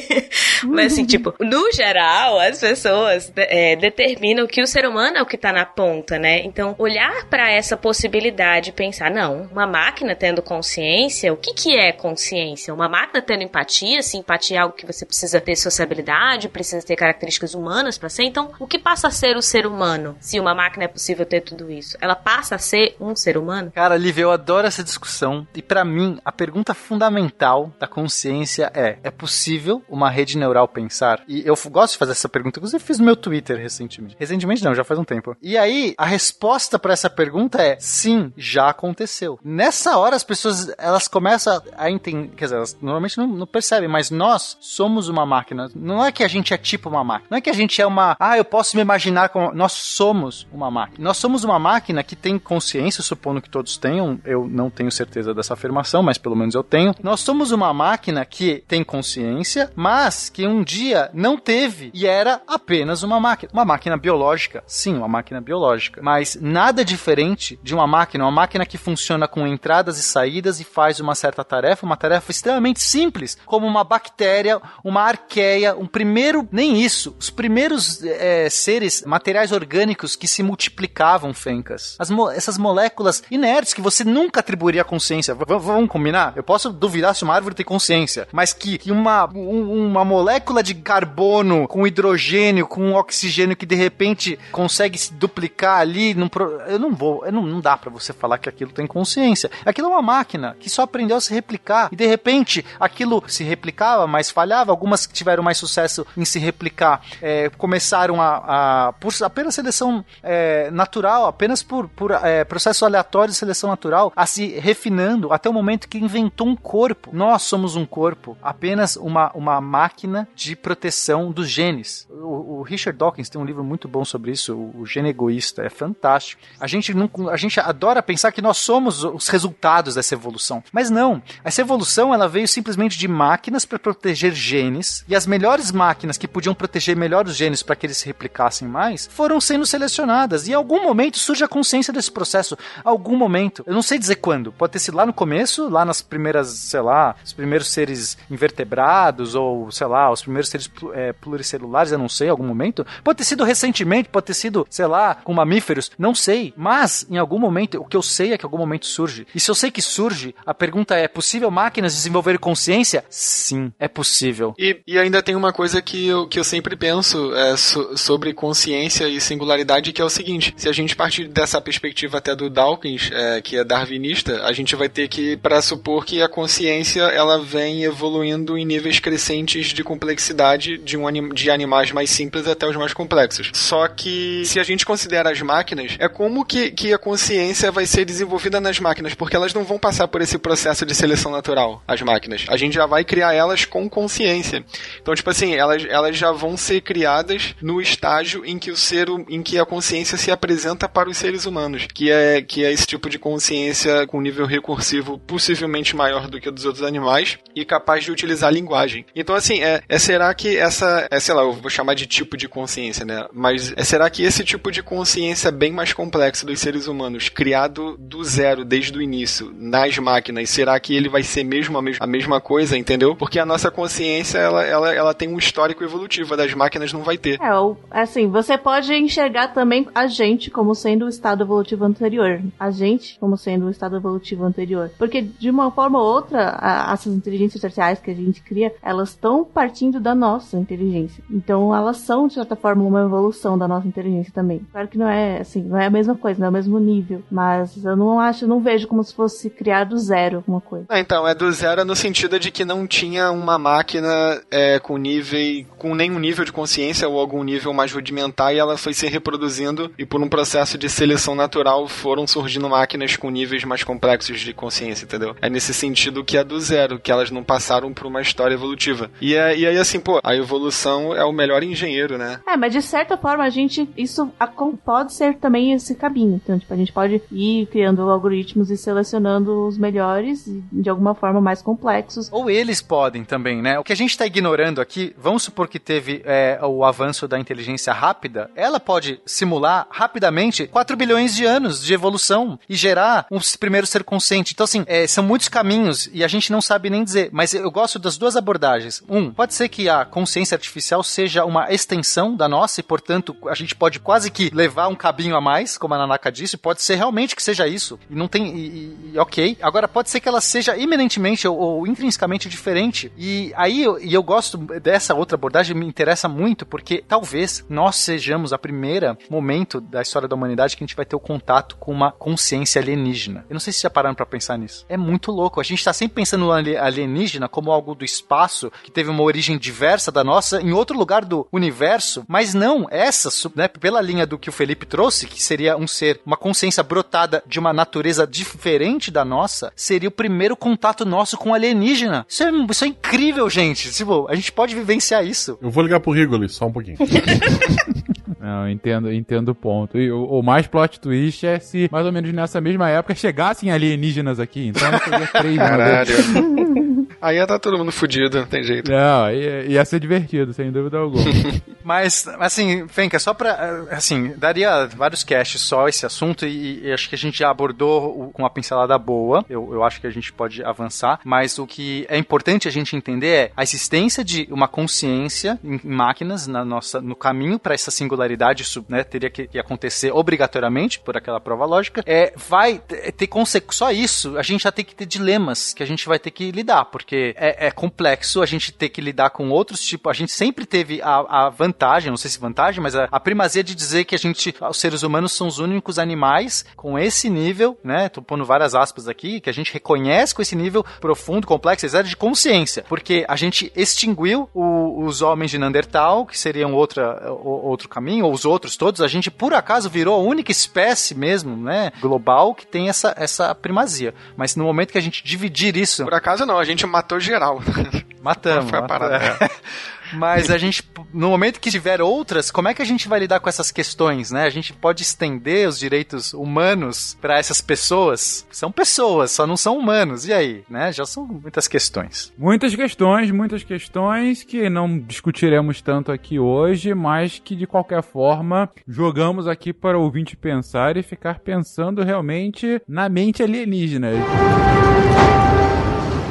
mas assim, tipo, no geral, as pessoas é, determinam que o ser humano é o que tá na ponta, né? Então, olhar pra essa possibilidade e pensar, não, uma máquina tendo consciência, o que que é consciência? Uma máquina tendo empatia, se empatia é algo que você precisa ter sociabilidade, precisa ter características humanas pra ser. Então, o que passa a ser o ser humano? Se uma máquina é possível ter tudo isso, ela passa a ser um ser humano? Cara, Lívia, eu adoro essa discussão. E pra mim, a pergunta fundamental da consciência é: é possível uma rede neural pensar? E eu gosto de fazer essa pergunta. Inclusive, fiz no meu Twitter recentemente. Recentemente não, já faz um tempo. E aí, a resposta pra essa pergunta é: sim, já aconteceu. Nessa hora, as pessoas elas começam a entender. Quer dizer, elas normalmente não, não percebem, mas nós somos uma máquina. Não é que a gente é tipo uma máquina. Não é que a gente é uma. Ah, eu posso me imaginar como. Nós somos uma máquina. Nós somos uma máquina que tem consciência, supondo que todos tenham. Eu não tenho certeza dessa afirmação, mas pelo menos eu tenho. Nós somos uma máquina que tem consciência, mas que um dia não teve e era apenas uma máquina. Uma máquina biológica. Sim, uma máquina biológica. Mas nada diferente de uma máquina. Uma máquina que funciona com entradas e saídas e faz uma certa tarefa, uma tarefa extremamente simples, como uma bactéria, uma arqueia, um primeiro. Nem isso. Os primeiros eh, seres, materiais orgânicos que se multiplicavam, Fencas. As mo- essas moléculas inertes que você nunca atribuiria consciência. V- combinar? Eu posso duvidar se uma árvore tem consciência, mas que, que uma, um- uma molécula de carbono com hidrogênio, com oxigênio que de repente consegue se duplicar ali, num pro- eu não vou, eu não, não dá pra você falar que aquilo tem consciência. Aquilo é uma máquina que só aprendeu a se replicar e de repente aquilo se replicava, mas falhava. Algumas que tiveram mais sucesso em se replicar é, começaram a, a por apenas seleção é, natural, apenas por, por é, processo aleatório de seleção natural, a se refinando até o momento que inventou um corpo. Nós somos um corpo, apenas uma, uma máquina de proteção dos genes. O, o Richard Dawkins tem um livro muito bom sobre isso, o, o Gene Egoísta, é fantástico. A gente, não, a gente adora pensar que nós somos os resultados dessa evolução, mas não. Essa evolução ela veio simplesmente de máquinas para proteger genes e as melhores máquinas que podiam proteger melhor os genes para que eles se replicassem mais foram sendo selecionadas. E em algum momento surge a consciência desse processo. Algum momento, eu não sei dizer quando. Pode ter sido lá no começo, lá nas primeiras, sei lá, os primeiros seres invertebrados ou sei lá, os primeiros seres é, pluricelulares, eu não sei, algum momento. Pode ter sido recentemente, pode ter sido, sei lá, com mamíferos, não sei. Mas em algum momento, o que eu sei é que em algum momento surge. E se eu sei que surge, a pergunta é: é possível máquinas desenvolverem consciência? Sim, é possível. E, e ainda tem uma coisa que eu, que eu sempre penso é, so- sobre consciência e singularidade, que é o seguinte: se a gente partir dessa perspectiva até do Dawkins, é, que é darwinista, a gente vai ter que pressupor que a consciência ela vem evoluindo em níveis crescentes de complexidade de, um anim, de animais mais simples até os mais complexos. Só que se a gente considera as máquinas, é como que, que a consciência vai ser desenvolvida nas máquinas, porque elas não vão passar por esse processo de seleção natural, as máquinas. A gente já vai criar elas com consciência. Então, tipo assim, elas, elas já vão ser criadas no estágio em que o ser, hu- em que a consciência se apresenta para os seres humanos, que é, que é esse tipo de consciência com nível recursivo possivelmente maior do que o dos outros animais e capaz de utilizar a linguagem. Então, assim, é, é será que essa, é, sei lá, eu vou chamar de tipo de consciência, né? Mas é será que esse tipo de consciência bem mais complexo dos seres humanos, criado do zero desde o início nas máquinas, será que ele vai ser mesmo a, a mesma coisa, entendeu? Porque a nossa consciência, ela, ela, ela tem um histórico evolutivo, a das máquinas não vai ter. É, assim, você pode enxergar também a gente como sendo o estado evolutivo anterior. A gente como sendo o estado evolutivo anterior. Porque, de uma forma ou outra, a- essas inteligências artificiais que a gente cria, elas estão partindo da nossa inteligência. Então, elas são, de certa forma, uma evolução da nossa inteligência também. Claro que não é, assim, não é a mesma coisa, não é o mesmo nível. Mas eu não acho, não vejo como se fosse criar do zero alguma coisa. Ah, então, é do zero no sentido de que não tinha uma máquina é, com nível, com nenhum nível de consciência ou algum nível mais rudimentar e ela foi se reproduzindo e por um processo de seleção natural foram surgindo máquinas com níveis mais complexos de consciência, entendeu? É nesse sentido que é do zero, que elas não passaram por uma história evolutiva. E, é, e aí, assim, pô, a evolução é o melhor engenheiro, né? É, mas de certa forma a gente. Isso a- pode ser também esse caminho. Então, tipo, a gente pode ir criando algoritmos e selecionando os melhores e de alguma forma mais complexos. Ou eles podem também, né? O que a gente está ignorando aqui, vamos supor que teve é, o avanço da inteligência rápida, ela pode simular rapidamente 4 bilhões de anos de evolução e gerar um primeiro ser consciente. Então, assim, é, são muitos caminhos e a gente não sabe nem dizer, mas eu gosto das duas abordagens. Um, pode ser que a consciência artificial seja uma extensão da nossa e, portanto, a gente pode quase que levar um cabinho a mais, como a Nanaka disse, pode ser realmente que seja isso. E não tem. E, e- ok. Agora, pode ser que ela seja iminentemente ou, ou intrinsecamente diferente. E aí, eu- e eu gosto dessa outra abordagem, me interessa muito, porque talvez nós sejamos a primeira momento da história da humanidade que a gente vai ter o contato com uma consciência alienígena. Eu não sei se já pararam pra pensar nisso. É muito louco. A gente tá sempre pensando no ali- alienígena como algo do espaço, que teve uma origem diversa da nossa, em outro lugar do universo, mas não, essa, né, pela linha do que o Felipe trouxe, que seria um ser, uma consciência brotada de uma natureza diferente da nossa, seria o primeiro contato nosso com alienígena. Isso é, isso é incrível, gente. Tipo, a gente pode vivenciar isso. Eu vou ligar pro Rigoli, só um pouquinho. Não, entendo, entendo o ponto. E o, o mais plot twist é se, mais ou menos nessa mesma época, chegassem alienígenas aqui. Então seria três vez. Caralho. Aí ia tá todo mundo fudido, não tem jeito. Não, ia, ia ser divertido, sem dúvida alguma. Mas, assim, Fenka, só pra. Assim, daria vários casts só esse assunto e, e acho que a gente já abordou com uma pincelada boa. Eu, eu acho que a gente pode avançar. Mas o que é importante a gente entender é a existência de uma consciência em, máquinas na nossa, no caminho para essa singularidade. Isso né, teria que, acontecer obrigatoriamente por aquela prova lógica. É, vai ter ter consequências. Só isso, a gente já tem que ter dilemas que a gente vai ter que lidar, porque é, é complexo a gente ter que lidar com outros tipos. A gente sempre teve a, a vantagem, não sei se vantagem, mas a, a primazia de dizer que a gente, os seres humanos, são os únicos animais com esse nível, né? Tô pondo várias aspas aqui, que a gente reconhece com esse nível profundo, complexo, etc., de consciência. Porque a gente extinguiu o- os homens de Neandertal, que seriam outra, outro caminho, ou os outros todos. A gente, por acaso, virou a única espécie mesmo, né? Global que tem essa, essa primazia. Mas no momento que a gente dividir isso. Por acaso não, a gente matou geral. Matamos. Foi a parada. É. Mas a gente, no momento que tiver outras, como é que a gente vai lidar com essas questões, né? A gente pode estender os direitos humanos para essas pessoas? São pessoas, só não são humanos. E aí, né? Já são muitas questões. Muitas questões, muitas questões que não discutiremos tanto aqui hoje, mas que de qualquer forma jogamos aqui para o ouvinte pensar e ficar pensando realmente na mente alienígena.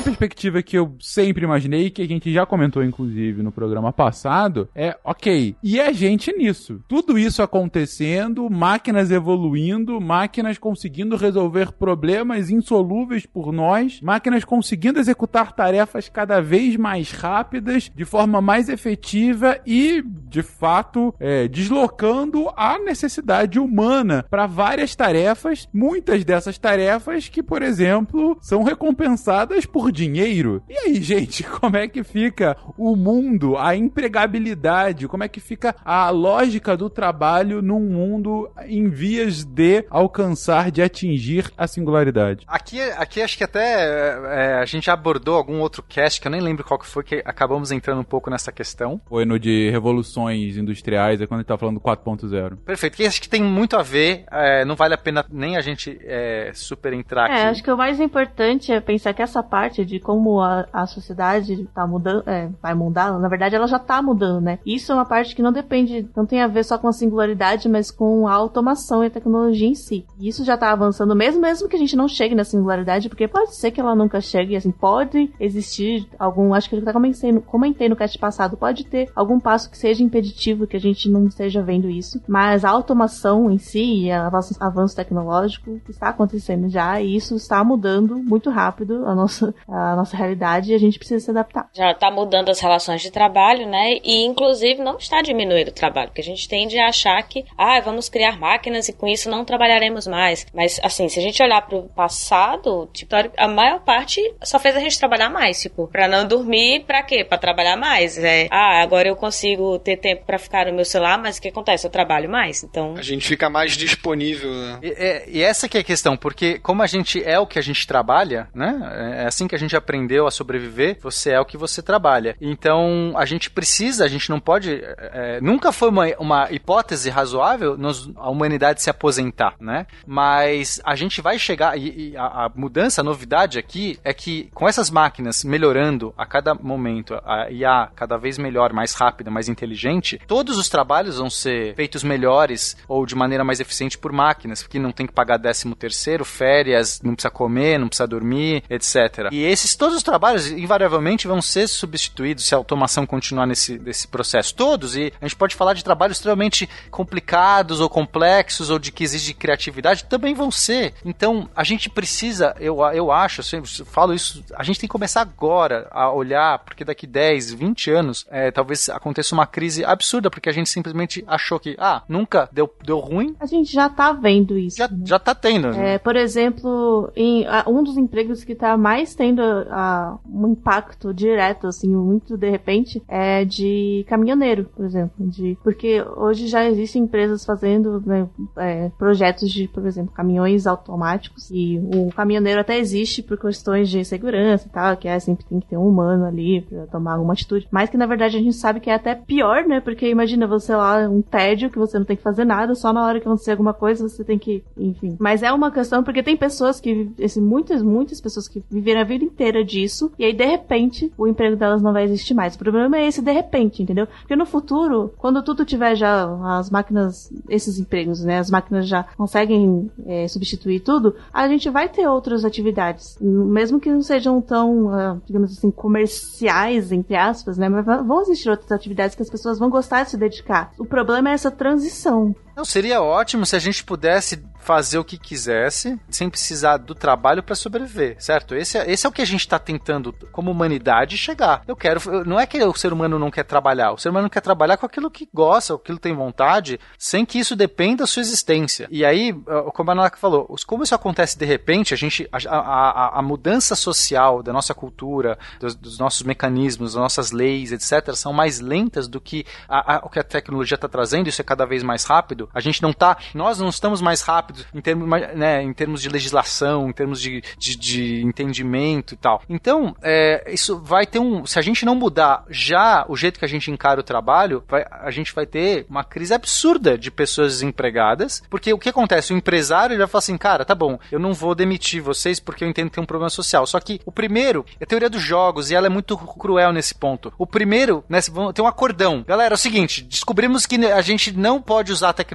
Uma perspectiva que eu sempre imaginei, que a gente já comentou inclusive no programa passado, é ok, e a gente nisso. Tudo isso acontecendo, máquinas evoluindo, máquinas conseguindo resolver problemas insolúveis por nós, máquinas conseguindo executar tarefas cada vez mais rápidas, de forma mais efetiva e, de fato, é, deslocando a necessidade humana para várias tarefas, muitas dessas tarefas que, por exemplo, são recompensadas por dinheiro. E aí, gente, como é que fica o mundo, a empregabilidade, como é que fica a lógica do trabalho num mundo em vias de alcançar, de atingir a singularidade? Aqui, aqui acho que até é, a gente já abordou algum outro cast, que eu nem lembro qual que foi, que acabamos entrando um pouco nessa questão. Foi no de revoluções industriais, é quando a gente tá falando do 4.0. Perfeito, que acho que tem muito a ver, é, não vale a pena nem a gente é, super entrar aqui. É, acho que o mais importante é pensar que essa parte de como a, a sociedade tá mudando, é, vai mudar, na verdade ela já tá mudando, né? Isso é uma parte que não depende, não tem a ver só com a singularidade, mas com a automação e a tecnologia em si. E isso já tá avançando, mesmo mesmo que a gente não chegue na singularidade, porque pode ser que ela nunca chegue, assim, pode existir algum, acho que eu até comentei no, comentei no cast passado, pode ter algum passo que seja impeditivo, que a gente não esteja vendo isso, mas a automação em si, e avanço, avanço tecnológico está acontecendo já, e isso está mudando muito rápido a nossa a nossa realidade e a gente precisa se adaptar. Já está mudando as relações de trabalho, né? E inclusive não está diminuindo o trabalho, porque a gente tende a achar que, ah, vamos criar máquinas e com isso não trabalharemos mais. Mas assim, se a gente olhar para o passado, tipo, a maior parte só fez a gente trabalhar mais, tipo, para não dormir, para quê? Para trabalhar mais. É, ah, agora eu consigo ter tempo para ficar no meu celular, mas o que acontece? Eu trabalho mais, então. A gente fica mais disponível. Né? E, é, e, essa que é a questão, porque como a gente é o que a gente trabalha, né? É assim que a gente aprendeu a sobreviver. Você é o que você trabalha. Então a gente precisa, a gente não pode. É, é nunca foi uma, uma hipótese razoável nos, a humanidade se aposentar, né? Mas a gente vai chegar e, e a, a, mudança, a novidade aqui é que com essas máquinas melhorando a cada momento, a IA cada vez melhor, mais rápida, mais inteligente, todos os trabalhos vão ser feitos melhores ou de maneira mais eficiente por máquinas, porque não tem que pagar décimo terceiro, férias, não precisa comer, não precisa dormir, etc. E esses todos os trabalhos invariavelmente vão ser substituídos se a automação continuar nesse, nesse processo. Todos, e a gente pode falar de trabalhos extremamente complicados ou complexos ou de que exige criatividade, também vão ser. Então, a gente precisa, eu, eu acho, eu sempre falo isso, a gente tem que começar agora a olhar, porque daqui 10, 20 anos, é, talvez aconteça uma crise absurda, porque a gente simplesmente achou que, ah, nunca deu, deu ruim. A gente já tá vendo isso. Já, né? já tá tendo. Né? É, por exemplo, em, um dos empregos que tá mais tendo a, um impacto direto, assim, muito de repente, é de caminhoneiro, por exemplo. De, porque hoje já existem empresas fazendo né, é, projetos de, por exemplo, caminhões automáticos e o caminhoneiro até existe por questões de segurança e tal, que é sempre tem que ter um humano ali pra tomar alguma atitude. Mas que na verdade a gente sabe que é até pior, né? Porque imagina você lá, um tédio que você não tem que fazer nada, só na hora que acontecer alguma coisa você tem que, enfim. Mas é uma questão porque tem pessoas que, assim, muitas, muitas pessoas que viveram a vida inteira disso e aí de repente o emprego delas não vai existir mais. O problema é esse de repente, entendeu? Porque no futuro, quando tudo tiver já as máquinas, esses empregos, né? As máquinas já conseguem é, substituir tudo, a gente vai ter outras atividades, mesmo que não sejam tão, uh, digamos assim, comerciais, entre aspas, né? Mas vão existir outras atividades que as pessoas vão gostar de se dedicar. O problema é essa transição. Não, seria ótimo se a gente pudesse fazer o que quisesse, sem precisar do trabalho para sobreviver, certo? Esse é, esse é o que a gente está tentando, como humanidade, chegar. Eu quero. Não é que o ser humano não quer trabalhar, o ser humano quer trabalhar com aquilo que gosta, aquilo que tem vontade, sem que isso dependa da sua existência. E aí, como a Naka falou, como isso acontece de repente, a gente. A, a, a mudança social da nossa cultura, dos, dos, nossos mecanismos, das nossas leis, etc., são mais lentas do que a, o que a tecnologia está trazendo, isso é cada vez mais rápido. A gente não tá. Nós não estamos mais rápidos em termos, né, em termos de legislação, em termos de, de, de entendimento e tal. Então, é, isso vai ter um. Se a gente não mudar já o jeito que a gente encara o trabalho, vai, a gente vai ter uma crise absurda de pessoas desempregadas. Porque o que acontece? O empresário ele vai falar assim, cara, tá bom, eu não vou demitir vocês porque eu entendo que tem um problema social. Só que o primeiro é a teoria dos jogos e ela é muito cruel nesse ponto. O primeiro, né, tem um acordão. Galera, é o seguinte, descobrimos que a gente não pode usar a tecnologia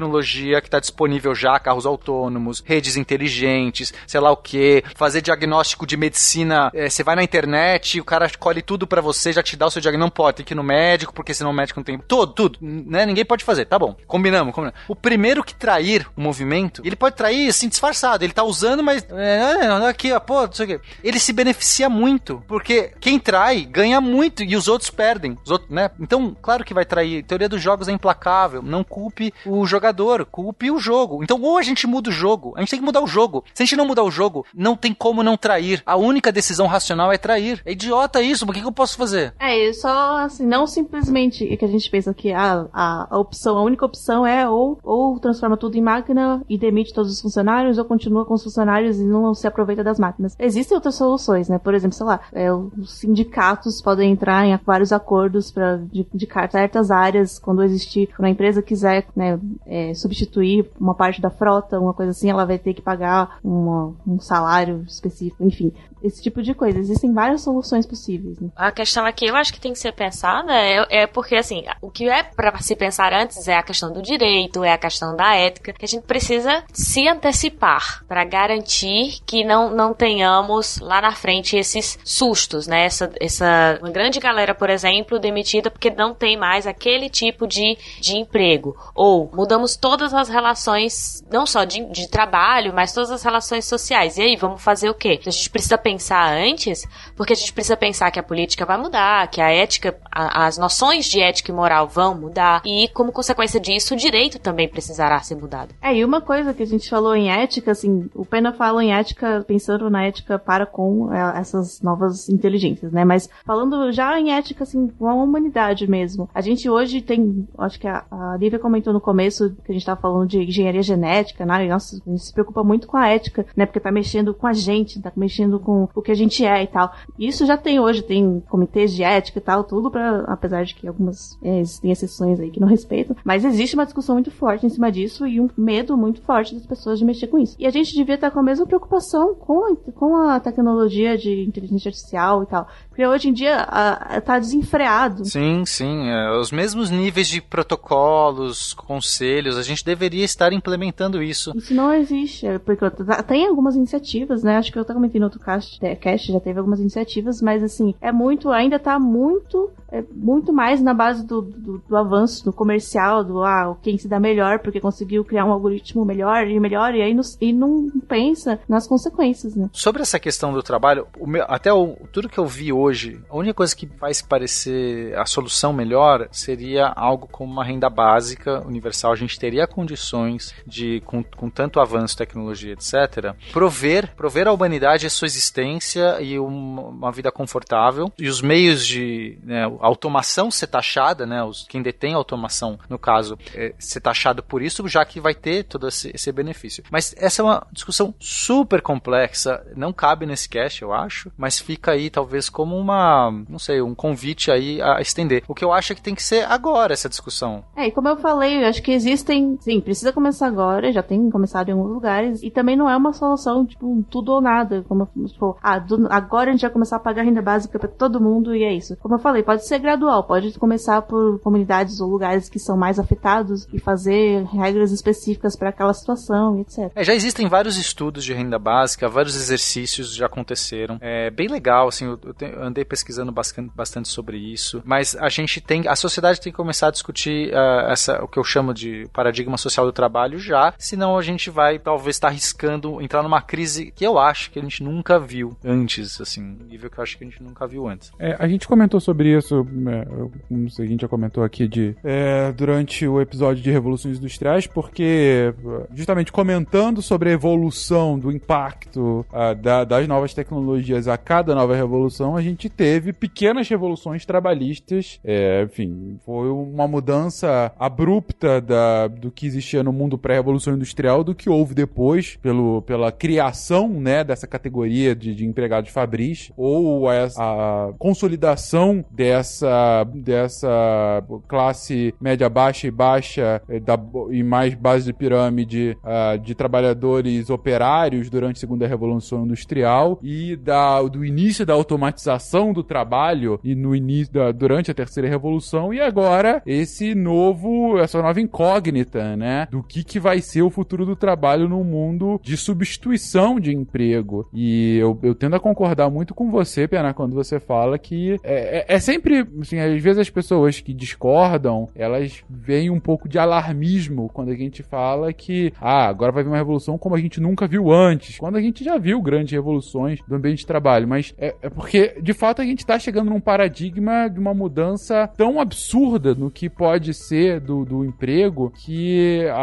que está disponível já, carros autônomos, redes inteligentes, sei lá o que, fazer diagnóstico de medicina. É, você vai na internet, o cara colhe tudo para você, já te dá o seu diagnóstico. Não pode, tem que ir no médico, porque senão o médico não tem. Tudo, tudo, né? Ninguém pode fazer, tá bom. Combinamos, combinamos. O primeiro que trair o movimento, ele pode trair assim, disfarçado. Ele tá usando, mas. É, aqui, ó, pô, não sei o quê. Ele se beneficia muito, porque quem trai ganha muito e os outros perdem. Os outros, né? Então, claro que vai trair. A teoria dos jogos é implacável. Não culpe o jogador, culpe o jogo. Então, ou a gente muda o jogo, a gente tem que mudar o jogo. Se a gente não mudar o jogo, não tem como não trair. A única decisão racional é trair. É idiota isso, mas o que, eu posso fazer? É, só assim, não simplesmente que a gente pensa que a, a, a, opção, a única opção é ou, ou transforma tudo em máquina e demite todos os funcionários, ou continua com os funcionários e não se aproveita das máquinas. Existem outras soluções, né? Por exemplo, sei lá, é, os sindicatos podem entrar em vários acordos para indicar certas áreas quando existir, quando a empresa quiser né, é, substituir uma parte da frota, uma coisa assim, ela vai ter que pagar uma, um salário específico, enfim esse tipo de coisa. Existem várias soluções possíveis. Né? A questão aqui, eu acho que tem que ser pensada é, é porque, assim, o que é para se pensar antes é a questão do direito, é a questão da ética, que a gente precisa se antecipar para garantir que não, não tenhamos lá na frente esses sustos, né? Essa, essa uma grande galera, por exemplo, demitida porque não tem mais aquele tipo de, de emprego. Ou mudamos todas as relações, não só de de, trabalho, mas todas as relações sociais. E aí, vamos fazer o quê? A gente precisa pensar antes, porque a gente precisa pensar que a política vai mudar, que a ética, a, as noções de ética e moral vão mudar, e como consequência disso, o direito também precisará ser mudado. É, e uma coisa que a gente falou em ética, assim, o Pena fala em ética pensando na ética para com é, essas novas inteligências, né? Mas falando já em ética, assim, com a humanidade mesmo. A gente hoje tem, acho que a, a Lívia comentou no começo que a gente tava falando de engenharia genética, né? Nossa, a gente se preocupa muito com a ética, né? Porque tá mexendo com a gente, tá mexendo com o que a gente é e tal. Isso já tem hoje, tem comitês de ética e tal, tudo para apesar de que algumas é, existem exceções aí que não respeitam, mas existe uma discussão muito forte em cima disso e um medo muito forte das pessoas de mexer com isso. E a gente devia estar com a mesma preocupação com a, com a tecnologia de inteligência artificial e tal. Porque hoje em dia a, a, tá desenfreado. Sim, sim. É, os mesmos níveis de protocolos, conselhos, a gente deveria estar implementando isso. Isso não existe. é, Porque tem algumas iniciativas, né? Acho que eu até comentei no outro cast, é, cast já teve algumas iniciativas, mas assim, é muito, ainda tá muito, é, muito mais na base do, do, do avanço, do comercial, do ah, quem se dá melhor porque conseguiu criar um algoritmo melhor e melhor, e aí não, e não pensa nas consequências, né? Sobre essa questão do trabalho, meu- até o- tudo que eu vi hoje, a única coisa que faz parecer a solução melhor seria algo como uma renda básica universal. A gente teria condições de, com, com tanto avanço, tecnologia, etc., prover, prover à humanidade a sua existência e uma, uma vida confortável. E os meios de né, automação ser taxada, né, os, quem detém a automação, no caso, é, ser taxado por isso, já que vai ter todo esse, esse benefício. Mas essa é uma discussão super complexa, não cabe nesse cast, eu acho, mas fica aí talvez como uma, não sei, um convite aí a estender. O que eu acho é que tem que ser agora essa discussão. É, e como eu falei, eu acho que existem. Sim, precisa começar agora, já tem começado em alguns lugares. E também não é uma solução, tipo, um tudo ou nada. Como tipo, ah, do- agora a gente vai começar a pagar renda básica pra todo mundo e é isso. Como eu falei, pode ser gradual, pode começar por comunidades ou lugares que são mais afetados e fazer regras específicas pra aquela situação e etc. É, já existem vários estudos de renda básica, vários exercícios já aconteceram. É bem legal, assim, eu, eu te- eu andei pesquisando bastante, sobre isso. Mas a gente tem, a sociedade tem que começar a discutir ah, essa, o que eu chamo de paradigma social do trabalho já, senão a gente vai talvez estar arriscando entrar numa crise que eu acho que a gente nunca viu antes, assim, um nível que eu acho que a gente nunca viu antes. É, a gente comentou sobre isso, é, como o seguinte já comentou aqui, de é, durante o episódio de Revoluções Industriais, porque justamente comentando sobre a evolução do impacto ah, da- das novas tecnologias a cada nova revolução, a gente teve pequenas revoluções trabalhistas. É, enfim, foi uma mudança abrupta da, do que existia no mundo pré-revolução industrial do que houve depois, pelo, pela criação né, dessa categoria de, de empregados fabris, ou a, a consolidação dessa, dessa classe média baixa e baixa eh, da, e mais base de pirâmide ah, de trabalhadores operários durante a segunda revolução industrial e da, do início da automatização do trabalho e no início da, durante a terceira revolução e agora esse novo essa nova incógnita né do que que vai ser o futuro do trabalho no mundo de substituição de emprego. E eu, eu tendo a concordar muito com você Pena quando você fala que é, é, é sempre assim às vezes as pessoas que discordam elas veem um pouco de alarmismo quando a gente fala que ah agora vai vir uma revolução como a gente nunca viu antes quando a gente já viu grandes revoluções do ambiente de trabalho. Mas é, é porque de fato a gente está chegando num paradigma de uma mudança tão absurda no que pode ser do, do emprego que a,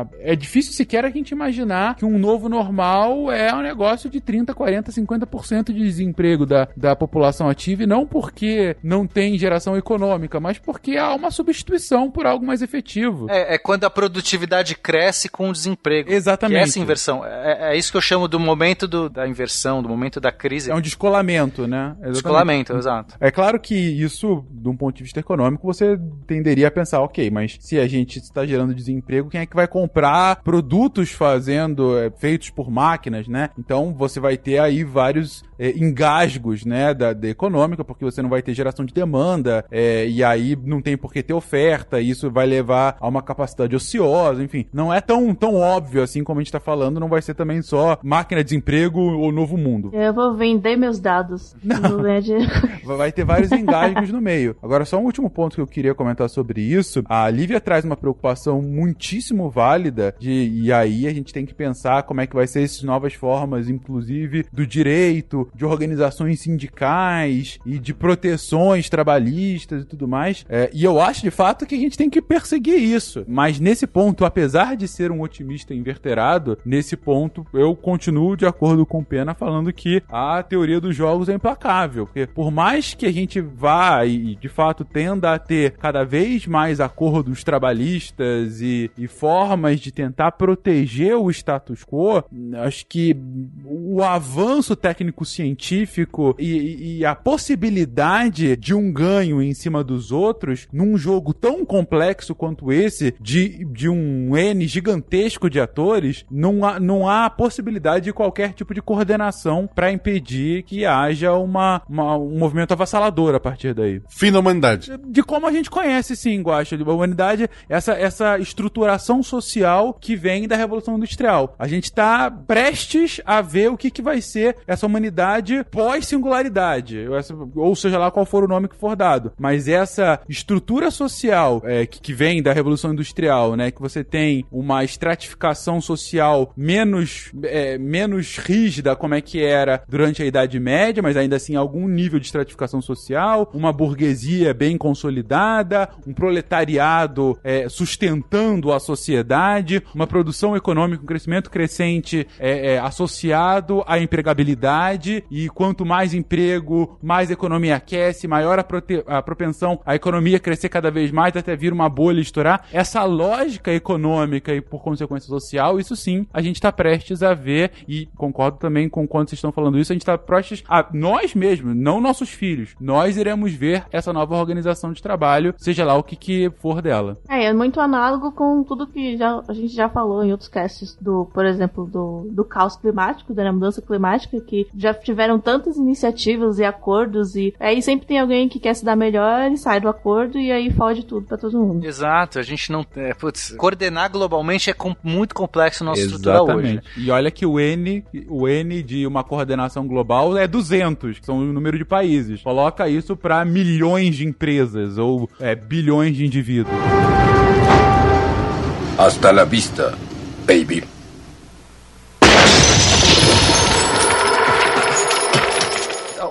a- é difícil sequer a gente imaginar que um novo normal é um negócio de 30, 40, 50% de desemprego da, da população ativa e não porque não tem geração econômica, mas porque há uma substituição por algo mais efetivo. É, é quando a produtividade cresce com o desemprego. Exatamente. É essa inversão. É, é isso que eu chamo do momento do- da inversão, do momento da crise. É um descolamento, né? Exatamente. descolamento, exato. É claro que isso, de um ponto de vista econômico, você tenderia a pensar, ok, mas se a gente está gerando desemprego, quem é que vai comprar produtos fazendo, é, feitos por máquinas, né? Então você vai ter aí vários é, engasgos, né, da, da econômica, porque você não vai ter geração de demanda, é, e aí não tem por que ter oferta, e isso vai levar a uma capacidade ociosa, enfim. Não é tão, tão óbvio assim como a gente tá falando, não vai ser também só máquina de desemprego ou novo mundo. Eu vou vender meus dados. Não. Vai ter vários engasgos no meio. Agora, só um último ponto que eu queria comentar sobre isso. A Lívia traz uma preocupação muitíssimo válida de e aí a gente tem que pensar como é que vai ser essas novas formas, inclusive do direito, de organizações sindicais e de proteções trabalhistas e tudo mais. É, e eu acho de fato que a gente tem que perseguir isso. Mas nesse ponto, apesar de ser um otimista inverterado, nesse ponto eu continuo de acordo com o Pena falando que a teoria dos jogos é implacável. Porque por mais que a gente vá e de fato tenda a ter cada vez mais acordos trabalhistas e, e formas de tentar proteger o status quo, acho que o avanço técnico-científico e, e, a possibilidade de um ganho em cima dos outros num jogo tão complexo quanto esse, de, de um N gigantesco de atores, não há, não há possibilidade de qualquer tipo de coordenação para impedir que haja uma, uma, um movimento avassalador a partir daí. Fim da humanidade. De como a gente conhece, sim, Guacha. A humanidade, essa, essa estruturação social que vem da Revolução Industrial. A gente está prestes a ver o que, que vai ser essa humanidade pós-singularidade. Ou seja lá qual for o nome que for dado. Mas essa estrutura social é, que, que vem da Revolução Industrial, né? Que você tem uma estratificação social menos, é, menos rígida, como é que era durante a Idade Média, mas ainda assim algum nível de estratificação social, uma burguesia bem consolidada, um proletariado é, sustentando a sociedade, uma produção econômica, um crescimento crescente é, é, associado à empregabilidade, e quanto mais emprego, mais economia aquece, maior a, a propensão a economia crescer cada vez mais até vir uma bolha estourar. Essa lógica econômica e, por consequência social, isso sim, a gente está prestes a ver, e concordo também com quando vocês estão falando isso, a gente está prestes a nós mesmos, não nossos filhos, nós iremos ver essa nova organização de trabalho, seja lá o que, que for dela. É, é muito análogo com tudo que já, a gente já falou em outros casts, do, por exemplo, do, do caos climático, da mudança climática, que já tiveram tantas iniciativas e acordos, e aí sempre tem alguém que quer se dar melhor e sai do acordo, e aí fode tudo para todo mundo. Exato, a gente não. É, putz, coordenar globalmente é com, muito complexo nossa estrutura hoje. E olha que o N, o N de uma coordenação global é 200, que são o número de países. Coloca isso para milhões de empresas ou é, bilhões de indivíduos. Hasta la vista, baby.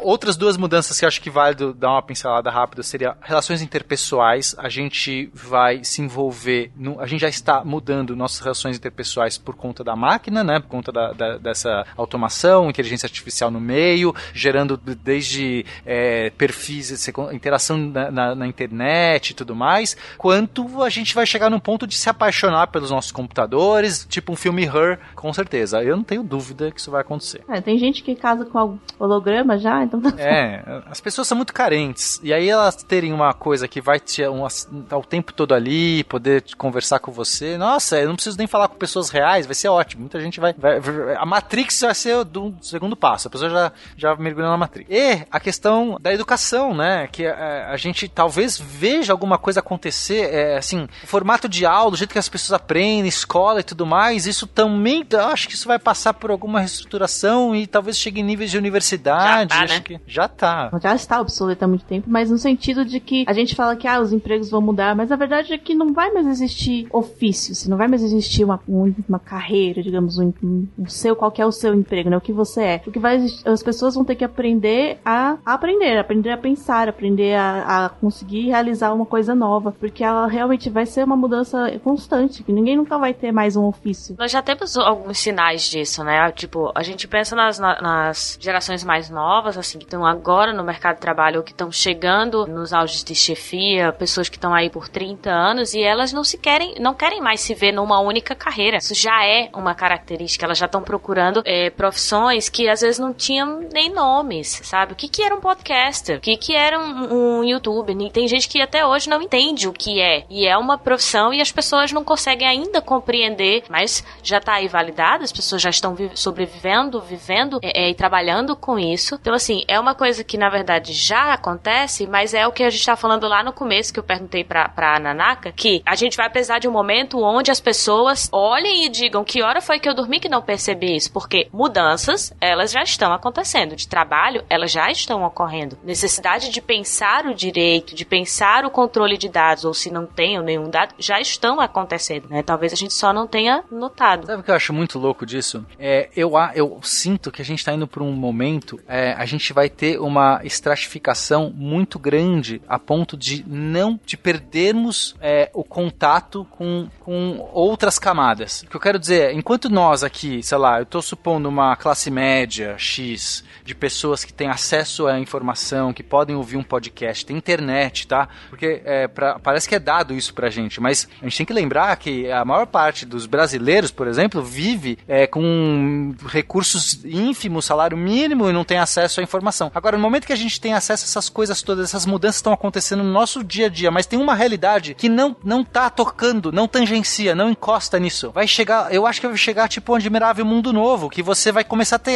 Outras duas mudanças que acho que vale dar uma pincelada rápida seria relações interpessoais. A gente vai se envolver, no, a gente já está mudando nossas relações interpessoais por conta da máquina, né? Por conta da, da, dessa automação, inteligência artificial no meio, gerando desde é, perfis, interação na, na, na, internet e tudo mais, quanto a gente vai chegar num ponto de se apaixonar pelos nossos computadores, tipo um filme Her, com certeza. Eu não tenho dúvida que isso vai acontecer. É, tem gente que casa com holograma já, então É, as pessoas são muito carentes. E aí elas terem uma coisa que vai te um, tá o tempo todo ali, poder conversar com você. Nossa, eu não preciso nem falar com pessoas reais, vai ser ótimo. Muita gente vai. vai a Matrix vai ser do segundo passo. A pessoa já, já mergulhou na Matrix. E a questão da educação, né? Que a, é, a gente talvez veja alguma coisa acontecer, é, assim, o formato de aula, o jeito que as pessoas aprendem, escola e tudo mais, isso também, eu acho que isso vai passar por alguma reestruturação e talvez chegue em níveis de universidade. Já tá, né? Que já tá. Já está obsoleta há muito tempo, mas no sentido de que a gente fala que ah, os empregos vão mudar, mas a verdade é que não vai mais existir ofício, não vai mais existir uma, uma carreira, digamos, um, um seu, qual é o seu emprego, né? O que você é. O que vai as pessoas vão ter que aprender a, a aprender, aprender a pensar, aprender a, a conseguir realizar uma coisa nova, porque ela realmente vai ser uma mudança constante, que ninguém nunca vai ter mais um ofício. Nós já temos alguns sinais disso, né? Tipo, a gente pensa nas, nas gerações mais novas, assim, que estão agora no mercado de trabalho ou que estão chegando nos auges de chefia, pessoas que estão aí por 30 anos e elas não se querem, não querem mais se ver numa única carreira. Isso já é uma característica. Elas já estão procurando é, profissões que às vezes não tinham nem nomes, sabe? O que que era um podcaster? O que que era um, um youtuber? Tem gente que até hoje não entende o que é. E é uma profissão e as pessoas não conseguem ainda compreender, mas já está aí validado, as pessoas já estão sobrevivendo, vivendo é, é, e trabalhando com isso. Então, assim, assim, é uma coisa que na verdade já acontece, mas é o que a gente tá falando lá no começo, que eu perguntei pra, pra Nanaka, que a gente vai precisar de um momento onde as pessoas olhem e digam que hora foi que eu dormi que não percebi isso, porque mudanças, elas já estão acontecendo, de trabalho, elas já estão ocorrendo. Necessidade de pensar o direito, de pensar o controle de dados, ou se não tenham nenhum dado, já estão acontecendo, né? Talvez a gente só não tenha notado. Sabe o que eu acho muito louco disso? É, eu, eu sinto que a gente está indo para um momento, é, a gente vai ter uma estratificação muito grande a ponto de não, de perdermos é, o contato com, com outras camadas. O que eu quero dizer é, enquanto nós aqui, sei lá, eu estou supondo uma classe média X de pessoas que têm acesso à informação, que podem ouvir um podcast, tem internet, tá? Porque é, pra- parece que é dado isso pra gente, mas a gente tem que lembrar que a maior parte dos brasileiros, por exemplo, vive é, com recursos ínfimos, salário mínimo e não tem acesso à informação. Agora, no momento que a gente tem acesso a essas coisas todas, essas mudanças estão acontecendo no nosso dia a dia, mas tem uma realidade que não, não tá tocando, não tangencia, não encosta nisso. Vai chegar, eu acho que vai chegar tipo um admirável mundo novo, que você vai começar a ter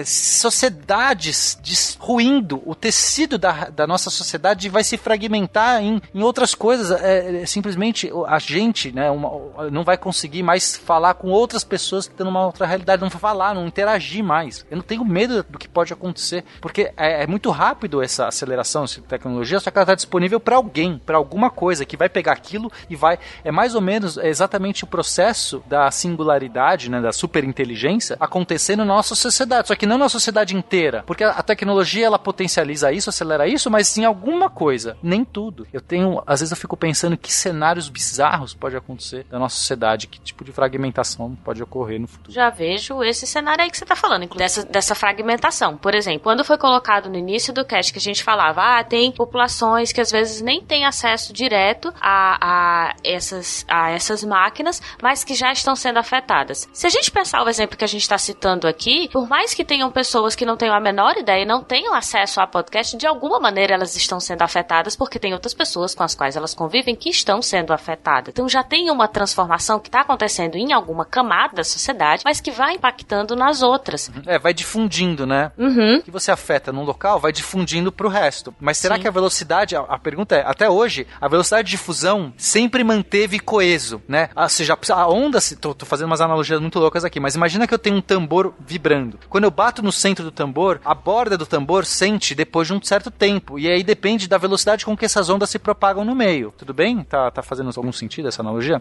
é, sociedades desruindo, o tecido da, da nossa sociedade vai se fragmentar em, em outras coisas. É, é, simplesmente a gente né, uma- não vai conseguir mais falar com outras pessoas que estão numa outra realidade, não falar, não interagir mais. Eu não tenho medo do que pode acontecer, porque é, é muito rápido essa aceleração, essa tecnologia, só que ela está disponível para alguém, para alguma coisa que vai pegar aquilo e vai. É mais ou menos é exatamente o processo da singularidade, né, da superinteligência acontecendo na nossa sociedade, só que não na sociedade inteira, porque a tecnologia ela potencializa isso, acelera isso, mas em alguma coisa, nem tudo. Eu tenho, às vezes eu fico pensando que cenários bizarros pode acontecer da nossa sociedade, que tipo de fragmentação pode ocorrer no futuro. Já vejo esse cenário aí que você tá falando, dessa, dessa fragmentação. Por exemplo, quando foi colocado no início do cast que a gente falava, ah, tem populações que às vezes nem têm acesso direto a, a, essas, a essas máquinas, mas que já estão sendo afetadas. Se a gente pensar o exemplo que a gente está citando aqui, por mais que tenham pessoas que não tenham a menor ideia e não tenham acesso a podcast, de alguma maneira elas estão sendo afetadas porque tem outras pessoas com as quais elas convivem que estão sendo afetadas. Então já tem uma transformação que está acontecendo em alguma camada da sociedade, mas que vai impactando nas outras. É, vai difundindo, né? Uhum. Que você afeta num local vai difundindo pro resto. Mas será Sim. que a velocidade, a, a pergunta é, até hoje, a velocidade de difusão sempre manteve coeso, né? Ou seja, a onda, se- tô, tô fazendo umas analogias muito loucas aqui, mas imagina que eu tenho um tambor vibrando. Quando eu bato no centro do tambor, a borda do tambor sente depois de um certo tempo. E aí depende da velocidade com que essas ondas se propagam no meio. Tudo bem? Tá, tá fazendo algum sentido essa analogia?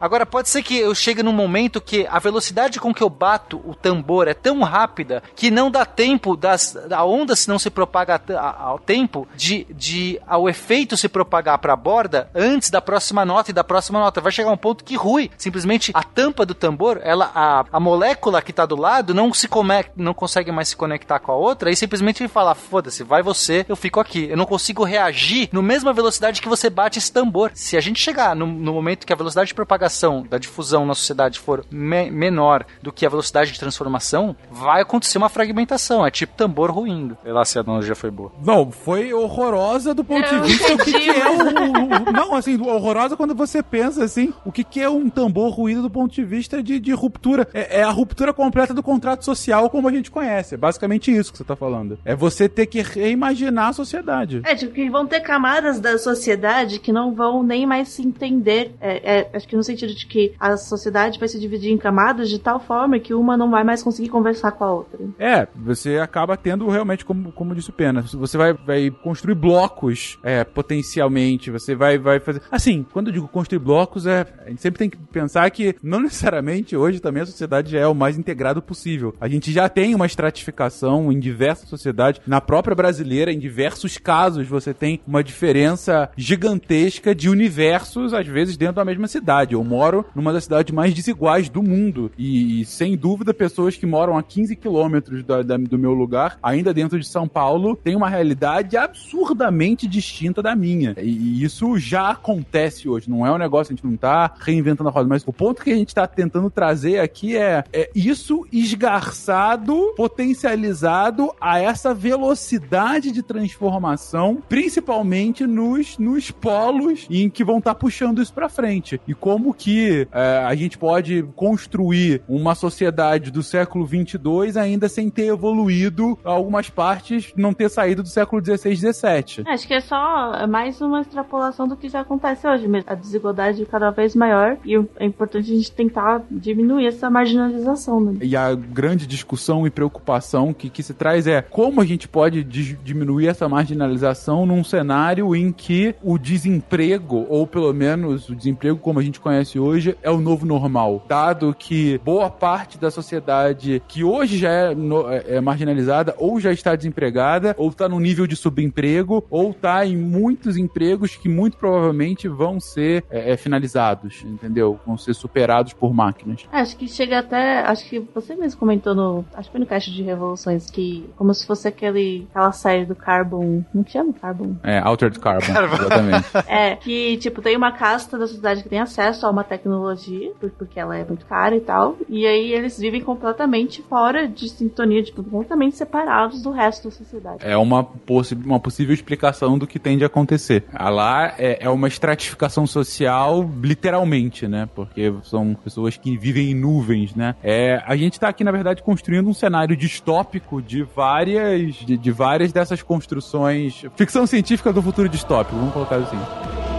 Agora, pode ser que eu chegue num momento que a velocidade com que eu bato o tambor é tão rápida que não dá tempo das, da onda se não se propaga a- a- ao tempo de, de ao efeito se propagar para a borda antes da próxima nota e da próxima nota. Vai chegar um ponto que rui. Simplesmente a tampa do tambor, ela a, a molécula que tá do lado não se come, não consegue mais se conectar com a outra e simplesmente fala: "Foda-se, vai você, eu fico aqui". Eu não consigo reagir no mesma velocidade que você bate esse tambor. Se a gente chegar no, no momento que a velocidade de propagação da difusão na sociedade for me- menor do que a velocidade de transformação, vai acontecer uma fragmentação. É tipo tambor ruindo. Sei lá se a analogia foi boa. Não, foi horrorosa do ponto Eu de vista do que, que é o, o- Não, assim, horrorosa quando você pensa assim, o que, que é um tambor ruído do ponto de vista de, de ruptura. É, é a ruptura completa do contrato social como a gente conhece. É basicamente isso que você tá falando. É você ter que reimaginar a sociedade. É, tipo, que vão ter camadas da sociedade que não vão nem mais se entender. É, é, acho que no sentido de que a sociedade vai se dividir em camadas de tal forma que uma não vai mais conseguir conversar com a outra. É, você acaba tendo realmente, como, como disse o Pena, você vai, vai construir blocos é, potencialmente, você vai, vai fazer. Assim, quando eu digo construir blocos, é, a gente sempre tem que pensar que não necessariamente hoje também a sociedade já é o mais integrado possível. A gente já tem uma estratificação em diversas sociedades, na própria brasileira, em diversos casos, você tem uma diferença gigantesca de universos, às vezes dentro da mesma cidade. Eu moro numa das cidades mais desiguais do mundo e, e, sem dúvida, pessoas que moram a 15 quilômetros do meu lugar, ainda dentro de São Paulo, têm uma realidade absurdamente distinta da minha. E, isso já acontece hoje, não é um negócio, a gente não tá reinventando a roda, mas o ponto que a gente tá tentando trazer aqui é, é isso esgarçado, potencializado a essa velocidade de transformação, principalmente nos, nos polos em que vão estar puxando isso pra frente. E como que é, a gente pode construir uma sociedade do século 22 ainda sem ter evoluído algumas partes não ter saído do século XVI, XVII. Acho que é só mais uma extrapolação do que já acontece hoje mesmo. A desigualdade é cada vez maior e é importante a gente tentar diminuir essa marginalização. Né? E a grande discussão e preocupação que, que se traz é como a gente pode diminuir essa marginalização num cenário em que o desemprego, ou pelo menos o desemprego como a gente conhece hoje, é o novo normal. Dado que boa parte da sociedade que hoje já é, no, é, é marginalizada ou já está desempregada, ou está no nível de subemprego, ou está em muitos empregos que muito provavelmente vão ser é, é, finalizados, entendeu? Vão ser superados por máquinas. É, acho que chega até. Acho que você mesmo comentou no. Acho que foi no Caixa de Revoluções que. Como se fosse aquele, aquela série do Carbon. Como que chama Carbon? É, Altered Carbon, exatamente. é, que, tipo, tem uma casta da sociedade que tem acesso a uma tecnologia, porque ela é muito cara e tal. E aí eles vivem completamente fora de sintonia, tipo, completamente separados do resto da sociedade. É uma, possi uma possível explicação do que tende a acontecer. Lá é, é uma estratificação social, literalmente, né? Porque são pessoas que vivem em nuvens, né? É, a gente está aqui, na verdade, construindo um cenário distópico de várias, de, de várias dessas construções. Ficção científica do futuro distópico, vamos colocar assim.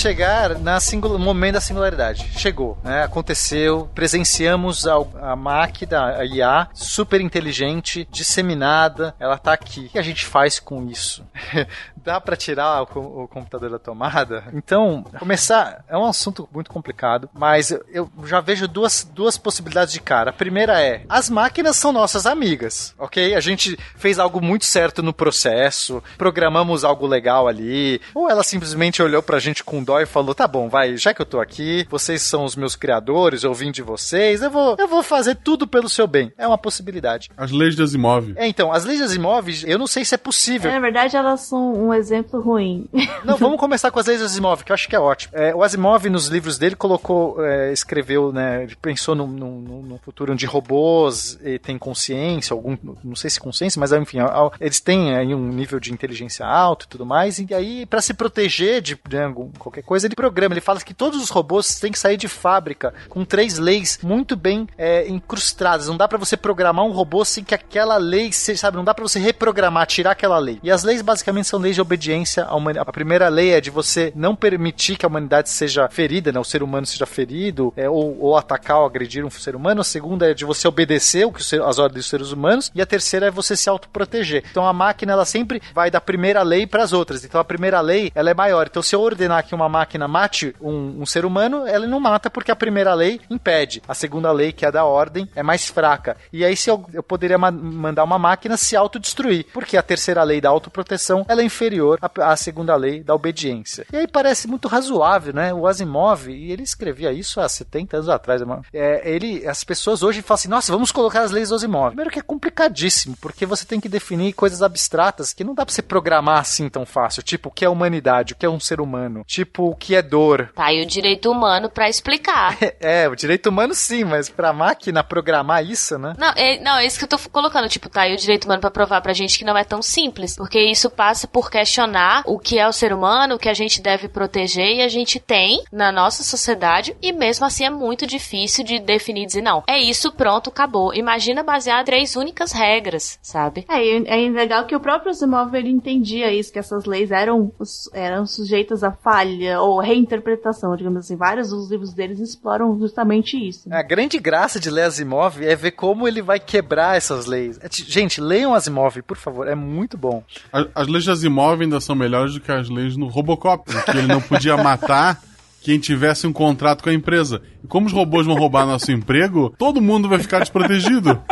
Chegar no momento da singularidade. Chegou, né? aconteceu, presenciamos a, a máquina, a IA, super inteligente, disseminada, ela tá aqui. O que a gente faz com isso? Dá para tirar o, o, computador da tomada? Então, começar é um assunto muito complicado, mas eu, eu já vejo duas, duas possibilidades de cara. A primeira é: as máquinas são nossas amigas, ok? A gente fez algo muito certo no processo, programamos algo legal ali, ou ela simplesmente olhou pra gente com e falou: tá bom, vai, já que eu tô aqui, vocês são os meus criadores, eu vim de vocês, eu vou, eu vou fazer tudo pelo seu bem. É uma possibilidade. As leis de Asimov. É, então, as leis de Asimov, eu não sei se é possível. É, na verdade, elas são um exemplo ruim. Não, vamos começar com as leis de Asimov, que eu acho que é ótimo. É, o Asimov, nos livros dele, colocou, é, escreveu, né, ele pensou num, num, num futuro onde robôs têm consciência, algum, não sei se consciência, mas enfim, eles têm aí um nível de inteligência alto e tudo mais, e aí, para se proteger de né, qualquer coisa, ele programa. Ele fala que todos os robôs têm que sair de fábrica com três leis muito bem é, incrustadas. Não dá para você programar um robô sem que aquela lei, sabe? Não dá para você reprogramar, tirar aquela lei. E as leis basicamente são leis de obediência à. A primeira lei é de você não permitir que a humanidade seja ferida, né? O ser humano seja ferido, é, ou, ou atacar ou agredir um ser humano. A segunda é de você obedecer o que as ordens dos seres humanos. E a terceira é você se autoproteger. Então a máquina ela sempre vai da primeira lei para as outras. Então a primeira lei ela é maior. Então se eu ordenar que uma máquina mate um, um, ser humano, ela não mata porque a primeira lei impede. A segunda lei, que é a da ordem, é mais fraca. E aí se eu, eu poderia ma mandar uma máquina se autodestruir, porque a terceira lei da autoproteção ela é inferior à, à, segunda lei da obediência. E aí parece muito razoável, né? O Asimov, e ele escrevia isso há 70 anos atrás, é, ele, as pessoas hoje falam assim, nossa, vamos colocar as leis do Asimov. Primeiro que é complicadíssimo, porque você tem que definir coisas abstratas que não dá pra você programar assim tão fácil, tipo o que é humanidade, o que é um ser humano, tipo o que é dor. Tá aí o direito humano para explicar. É, o direito humano sim, mas pra máquina programar isso, né? Não, é, não, é isso que eu tô colocando. Tipo, tá aí o direito humano para provar pra gente que não é tão simples. Porque isso passa por questionar o que é o ser humano, o que a gente deve proteger e a gente tem na nossa sociedade. E mesmo assim é muito difícil de definir e dizer, não, é isso, pronto, acabou. Imagina basear três únicas regras, sabe? É, é legal que o próprio Asimov ele entendia isso, que essas leis eram, eram sujeitas a falha ou reinterpretação, digamos assim. Vários dos livros deles exploram justamente isso. Né? A grande graça de ler Asimov é ver como ele vai quebrar essas leis. É, gente, leiam Asimov, por favor, é muito bom. As, as leis de Asimov ainda são melhores do que as leis no Robocop, porque ele não podia matar quem tivesse um contrato com a empresa. E como os robôs vão roubar nosso emprego, todo mundo vai ficar desprotegido.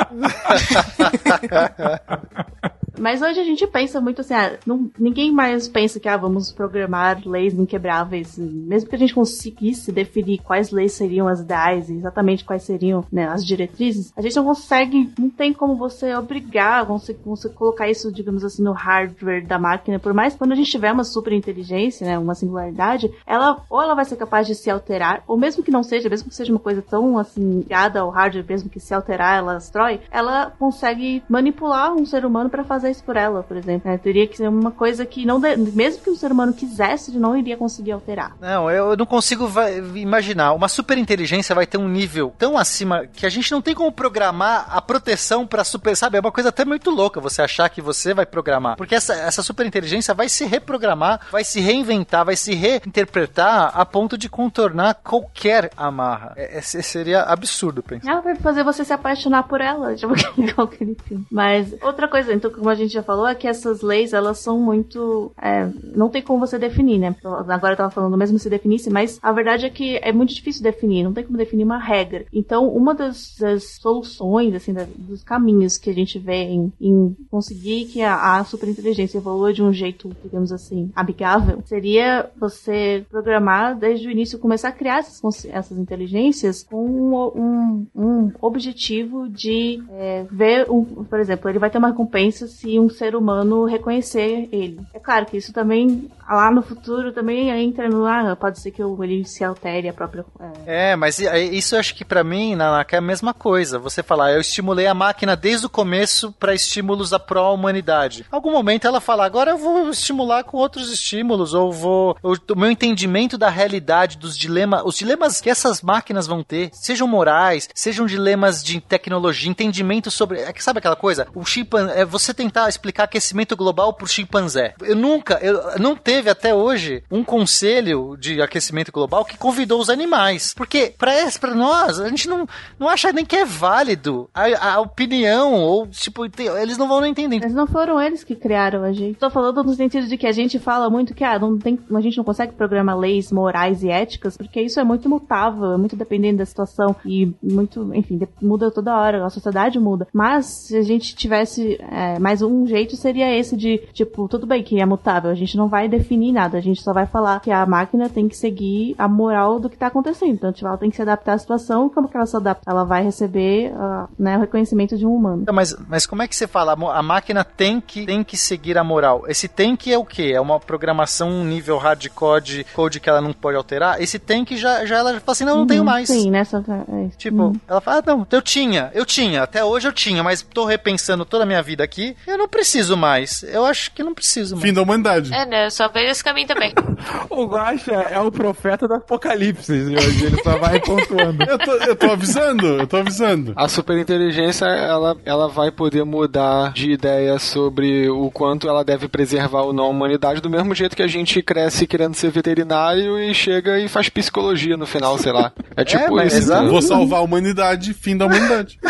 Mas hoje a gente pensa muito assim, ah, não, ninguém mais pensa que ah, vamos programar leis inquebráveis. Mesmo que a gente conseguisse definir quais leis seriam as ideais e exatamente quais seriam né, as diretrizes, a gente não consegue, não tem como você obrigar, você, você colocar isso, digamos assim, no hardware da máquina. Por mais que quando a gente tiver uma super inteligência, né, uma singularidade, ela ou ela vai ser capaz de se alterar, ou mesmo que não seja, mesmo que seja uma coisa tão assim ligada ao hardware, mesmo que se alterar ela destrói, ela consegue manipular um ser humano para fazer isso por ela, por exemplo. Né? Teria que ser uma coisa que não, de... mesmo que um ser humano quisesse, ele não iria conseguir alterar. Não, eu não consigo imaginar. Uma super inteligência vai ter um nível tão acima que a gente não tem como programar a proteção para super, sabe? É uma coisa até muito louca você achar que você vai programar, porque essa, essa super inteligência vai se reprogramar, vai se reinventar, vai se reinterpretar a ponto de contornar qualquer amarra. É, é, seria absurdo pensar. Ela vai fazer você se apaixonar por ela, tipo aquele filme. Mas outra coisa, então, como a gente já falou, é que essas leis, elas são muito. É, não tem como você definir, né? Agora eu tava falando mesmo se definisse, mas a verdade é que é muito difícil definir, não tem como definir uma regra. Então, uma das, das soluções, assim, da, dos caminhos que a gente vê em, em conseguir que a, a superinteligência evolua de um jeito, digamos assim, amigável, seria você programar desde o início, começar a criar essas, essas inteligências com um, um, um objetivo de é, ver, um, por exemplo, ele vai ter uma recompensa se um ser humano reconhecer ele. É claro que isso também, lá no futuro, também entra no. Ah, pode ser que ele se altere a própria. É, é mas isso eu acho que para mim, Nanaka, é a mesma coisa. Você falar, eu estimulei a máquina desde o começo para estímulos da pró-humanidade. Algum momento ela fala, agora eu vou estimular com outros estímulos, ou vou. o meu entendimento da realidade, dos dilemas. Os dilemas que essas máquinas vão ter, sejam morais, sejam dilemas de tecnologia, entendimento sobre. É que sabe aquela coisa? O chimpanzé. É você tentar explicar aquecimento global pro chimpanzé. Eu nunca. Eu, não teve até hoje um conselho de aquecimento global que convidou os animais. Porque, pra nós, a gente não, não acha nem que é válido a, a opinião, ou, tipo, eles não vão entender. Mas não foram eles que criaram a gente. Tô falando no sentido de que a gente fala muito que ah, não tem, a gente não consegue programar leis morais e éticas, porque isso é muito mutável, é muito dependente da situação e muito, enfim, muda toda hora, a sociedade muda. Mas se a gente tivesse é, mais um jeito, seria esse de, tipo, tudo bem que é mutável, a gente não vai definir nada, a gente só vai falar que a máquina tem que seguir a moral do que tá acontecendo. Então, tipo, ela tem que se adaptar à situação, como que ela se adapta? Ela vai receber uh, né, o reconhecimento de um humano. Mas, mas como é que você fala? A máquina tem que, tem que seguir a moral. Esse tem que é o quê? É uma programação um nível hardcode, code que ela não pode alterar? Esse tem que já, já ela fala assim, não, não tenho uhum, mais. Sim, nessa... É, tipo, hum. ela fala, ah, não, eu tinha, eu tinha, até hoje eu tinha, mas tô repensando toda a minha vida aqui, eu não preciso mais. Eu acho que não preciso mais. Fim da humanidade. É, né, eu só vejo esse caminho também. o Guaxa é o profeta do apocalipse, hoje ele só vai pontuando. eu, tô, eu tô avisando, eu tô avisando. A superinteligência, ela, ela vai poder mudar de ideia sobre o quanto ela deve preservar ou não a humanidade, do mesmo jeito que a gente cresce querendo ser veterinário e chega e faz psicologia no final, sei lá. É tipo é, isso. Vou salvar a humanidade, fim da humanidade.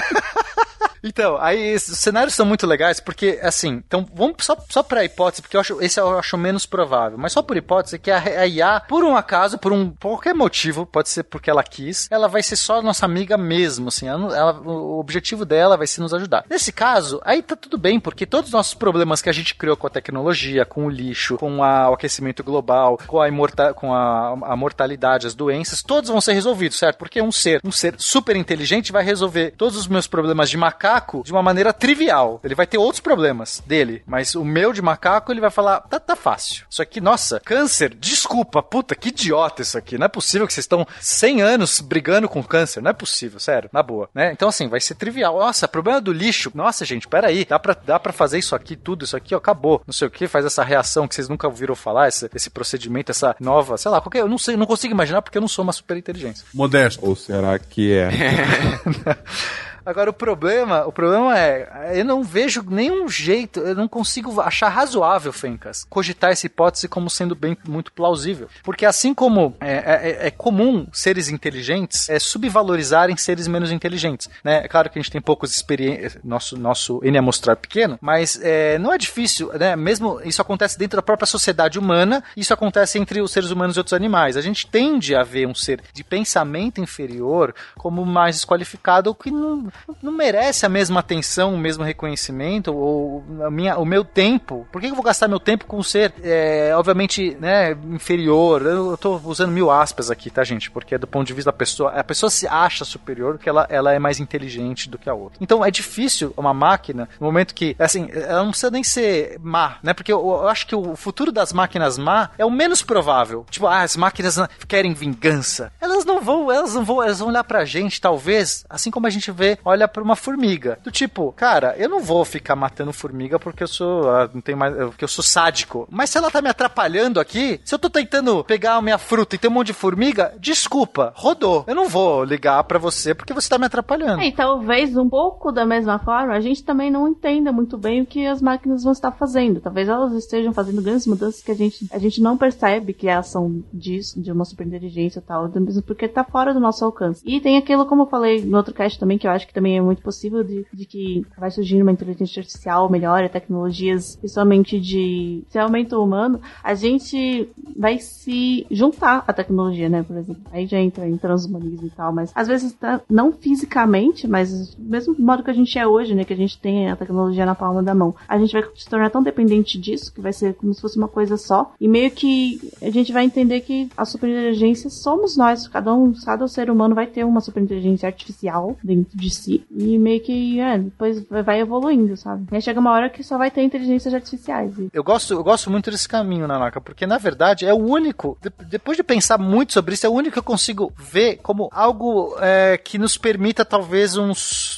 Então, aí os cenários são muito legais porque, assim, então vamos só, só pra hipótese, porque eu acho, esse eu acho menos provável, mas só por hipótese que a, a IA, por um acaso, por um qualquer motivo, pode ser porque ela quis, ela vai ser só nossa amiga mesmo, assim, ela, ela, o objetivo dela vai ser nos ajudar. Nesse caso, aí tá tudo bem, porque todos os nossos problemas que a gente criou com a tecnologia, com o lixo, com a, o aquecimento global, com a, com a, a mortalidade, as doenças, todos vão ser resolvidos, certo? Porque um ser, um ser super inteligente vai resolver todos os meus problemas de macaco macaco de uma maneira trivial. Ele vai ter outros problemas dele, mas o meu de macaco ele vai falar: tá, tá fácil. Isso aqui, nossa, câncer, desculpa, puta, que idiota isso aqui. Não é possível que vocês estão 100 anos brigando com câncer. Não é possível, sério, na boa, né? Então, assim, vai ser trivial. Nossa, problema do lixo. Nossa, gente, peraí, dá pra, dá pra fazer isso aqui, tudo, isso aqui, ó, acabou. Não sei o que, faz essa reação que vocês nunca ouviram falar, esse, esse procedimento, essa nova, sei lá, qualquer. Eu não sei, não consigo imaginar porque eu não sou uma super inteligência. Modesto. Ou será que é? Agora o problema, o problema é, eu não vejo nenhum jeito, eu não consigo achar razoável, Fencas, cogitar essa hipótese como sendo bem muito plausível. Porque assim como é, é, é comum seres inteligentes é, subvalorizarem seres menos inteligentes, né? É claro que a gente tem poucos experiências, nosso nosso N amostrar pequeno, mas é, não é difícil, né? Mesmo isso acontece dentro da própria sociedade humana, isso acontece entre os seres humanos e outros animais. A gente tende a ver um ser de pensamento inferior como mais desqualificado, o que não não merece a mesma atenção, o mesmo reconhecimento, ou a minha, o meu tempo. Por que eu vou gastar meu tempo com um ser, é, obviamente, né, inferior? Eu tô usando mil aspas aqui, tá, gente? Porque é do ponto de vista da pessoa, a pessoa se acha superior porque ela, ela é mais inteligente do que a outra. Então é difícil uma máquina, no momento que, assim, ela não precisa nem ser má, né? Porque eu, eu acho que o futuro das máquinas má é o menos provável. Tipo, ah, as máquinas querem vingança. Elas não vão, elas não vão, elas vão olhar pra gente, talvez, assim como a gente vê, olha pra uma formiga. Do tipo, cara, eu não vou ficar matando formiga porque eu sou, ah, não tem mais, porque eu sou sádico. Mas se ela tá me atrapalhando aqui, se eu tô tentando pegar a minha fruta e tem um monte de formiga, desculpa, rodou. Eu não vou ligar para você porque você tá me atrapalhando. É, e talvez um pouco da mesma forma, a gente também não entenda muito bem o que as máquinas vão estar fazendo. Talvez elas estejam fazendo grandes mudanças que a gente, a gente não percebe que elas são disso, de uma superinteligência e tal, porque tá fora do nosso alcance. E tem aquilo, como eu falei no outro cast também, que eu acho que também é muito possível de, de que vai surgindo uma inteligência artificial melhor, tecnologias, principalmente de desenvolvimento humano, a gente vai se juntar à tecnologia, né, por exemplo. Aí já entra em transhumanismo e tal, mas às vezes tá, não fisicamente, mas mesmo do modo que a gente é hoje, né, que a gente tem a tecnologia na palma da mão, a gente vai se tornar tão dependente disso que vai ser como se fosse uma coisa só, e meio que a gente vai entender que a superinteligência somos nós, cada um, cada ser humano vai ter uma superinteligência artificial dentro de si, e meio que, é, depois vai evoluindo, sabe? E aí chega uma hora que só vai ter inteligências artificiais. Eu gosto, eu gosto muito desse caminho, Nanaka, porque na verdade é o único, de, depois de pensar muito sobre isso, é o único que eu consigo ver como algo é, que nos permita talvez um,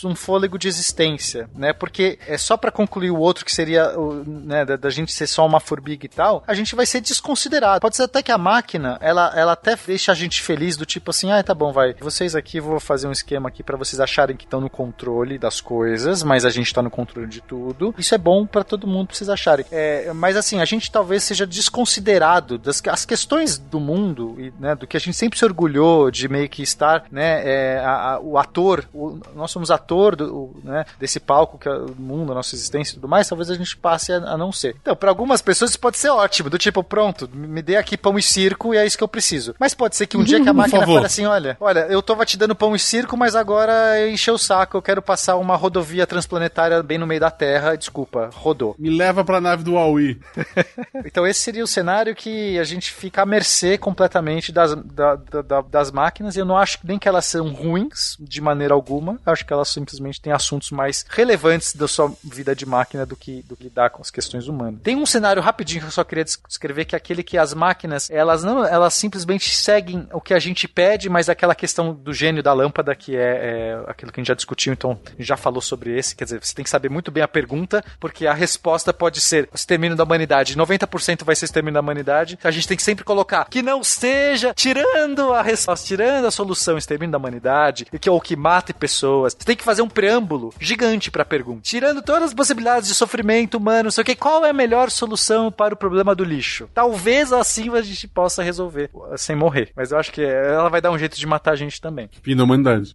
um fôlego de existência, né? Porque é só para concluir o outro que seria o, né, da, da, gente ser só uma formiga e tal, a gente vai ser desconsiderado. Pode ser até que a máquina, ela, ela até deixa a gente feliz do tipo assim, ah, tá bom, vai, vocês aqui vou fazer um esquema aqui para vocês acharem que estão no controle das coisas, mas a gente tá no controle de tudo. Isso é bom para todo mundo, pra vocês acharem. É, mas assim, a gente talvez seja desconsiderado das as questões do mundo e né, do que a gente sempre se orgulhou de meio que estar, né, é, a, a, o ator, o, nós somos ator do, o, né, desse palco que é o mundo, a nossa existência e tudo mais, talvez a gente passe a, a não ser. Então, para algumas pessoas isso pode ser ótimo, do tipo, pronto, me dê aqui pão e circo e é isso que eu preciso. Mas pode ser que um dia que a máquina fale assim, olha, olha, eu tô te dando pão e circo, mas agora encheu o saco, eu quero passar uma rodovia transplanetária bem no meio da Terra, desculpa, rodou. Me leva pra nave do Huawei. então esse seria o cenário que a gente fica à mercê completamente das, da, da, das máquinas, e eu não acho nem que elas são ruins de maneira alguma, eu acho que elas simplesmente têm assuntos mais relevantes da sua vida de máquina do que, do que lidar com as questões humanas. Tem um cenário rapidinho que eu só queria descrever, que é aquele que as máquinas, elas não, elas simplesmente seguem o que a gente pede, mas aquela questão do gênio da lâmpada, que é, é aquilo que a gente já discutiu, então já falou sobre esse, quer dizer, você tem que saber muito bem a pergunta, porque a resposta pode ser o extermínio da humanidade, 90% vai ser extermínio da humanidade, a gente tem que sempre colocar que não seja tirando a resposta, tirando a solução extermínio da humanidade, que é o que mata pessoas. Você tem que fazer um preâmbulo gigante para a pergunta, tirando todas as possibilidades de sofrimento humano, não sei o que, qual é a melhor solução para o problema do lixo? Talvez assim a gente possa resolver sem morrer, mas eu acho que ela vai dar um jeito de matar a gente também. Fim da humanidade.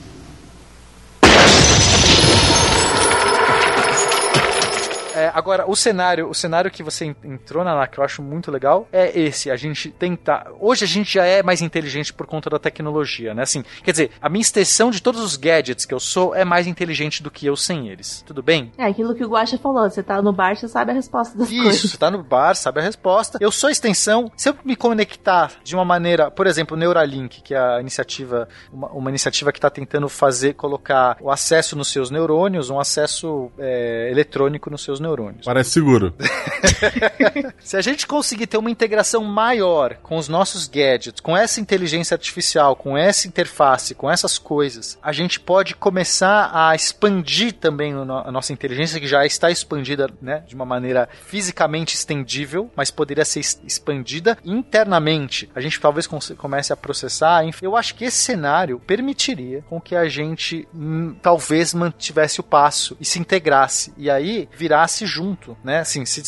Agora, o cenário, o cenário que você entrou na que eu acho muito legal é esse. A gente tentar. Hoje a gente já é mais inteligente por conta da tecnologia, né? Assim, quer dizer, a minha extensão de todos os gadgets que eu sou é mais inteligente do que eu sem eles. Tudo bem? É aquilo que o Guacha falou. Você tá no bar, você sabe a resposta das Isso, coisas. Isso, você tá no bar, sabe a resposta. Eu sou extensão. Se eu me conectar de uma maneira, por exemplo, o Neuralink, que é a iniciativa, uma, uma iniciativa que está tentando fazer, colocar o acesso nos seus neurônios, um acesso é, eletrônico nos seus neurônios. Parece seguro. Se a gente conseguir ter uma integração maior com os nossos gadgets, com essa inteligência artificial, com essa interface, com essas coisas, a gente pode começar a expandir também a nossa inteligência, que já está expandida né, de uma maneira fisicamente estendível, mas poderia ser expandida internamente. A gente talvez comece a processar. Eu acho que esse cenário permitiria com que a gente hum, talvez mantivesse o passo e se integrasse. E aí virasse junto, né? Assim, se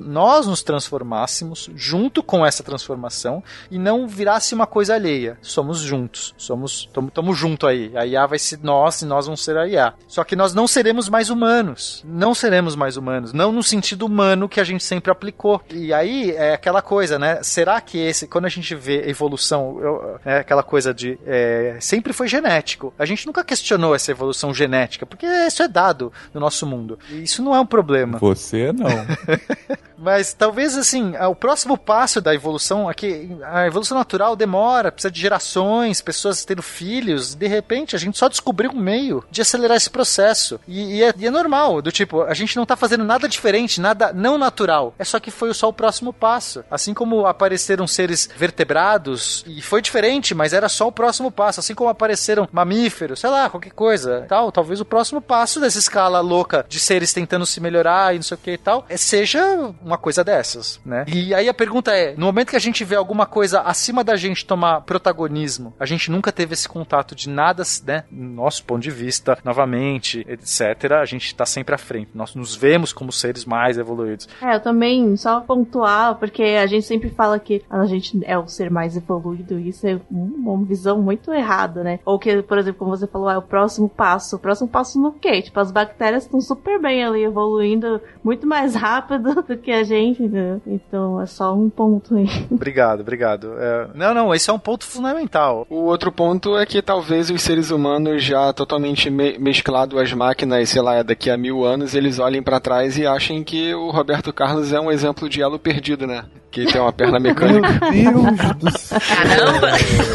nós nos transformássemos junto com essa transformação e não virasse uma coisa alheia. Somos juntos, somos, estamos junto aí. A IA vai ser nós e nós vamos ser a IA. Só que nós não seremos mais humanos. Não seremos mais humanos. Não no sentido humano que a gente sempre aplicou. E aí é aquela coisa, né? Será que esse, quando a gente vê evolução, eu, é aquela coisa de é, sempre foi genético. A gente nunca questionou essa evolução genética, porque isso é dado no nosso mundo. E isso não é um problema. Você não. Mas talvez assim, o próximo passo da evolução aqui, a evolução natural demora, precisa de gerações, pessoas tendo filhos, de repente a gente só descobriu um meio de acelerar esse processo. E, e, é, e, é, normal, do tipo, a gente não tá fazendo nada diferente, nada não natural. É só que foi só o próximo passo. Assim como apareceram seres vertebrados, e foi diferente, mas era só o próximo passo. Assim como apareceram mamíferos, sei lá, qualquer coisa. Tal, talvez o próximo passo dessa escala louca de seres tentando se melhorar e não sei o que e tal, é, seja coisa dessas, né? E aí a pergunta é, no momento que a gente vê alguma coisa acima da gente tomar protagonismo, a gente nunca teve esse contato de nada, né? Nosso ponto de vista, novamente, etc. A gente tá sempre à frente. Nós nos vemos como seres mais evoluídos. É, eu também, só pontuar, porque a gente sempre fala que a gente é o ser mais evoluído, e isso é uma visão muito errada, né? Ou que, por exemplo, como você falou, é o próximo passo. O próximo passo no quê? Tipo, as bactérias estão super bem ali evoluindo muito mais rápido do que a gente, né? Então é só um ponto aí. Obrigado, obrigado. É... Não, não, esse é um ponto fundamental. O outro ponto é que talvez os seres humanos já totalmente me mesclado às máquinas, sei lá, daqui a mil anos, eles olhem para trás e achem que o Roberto Carlos é um exemplo de elo perdido, né? Que tem uma perna mecânica. Meu Deus do céu. Caramba!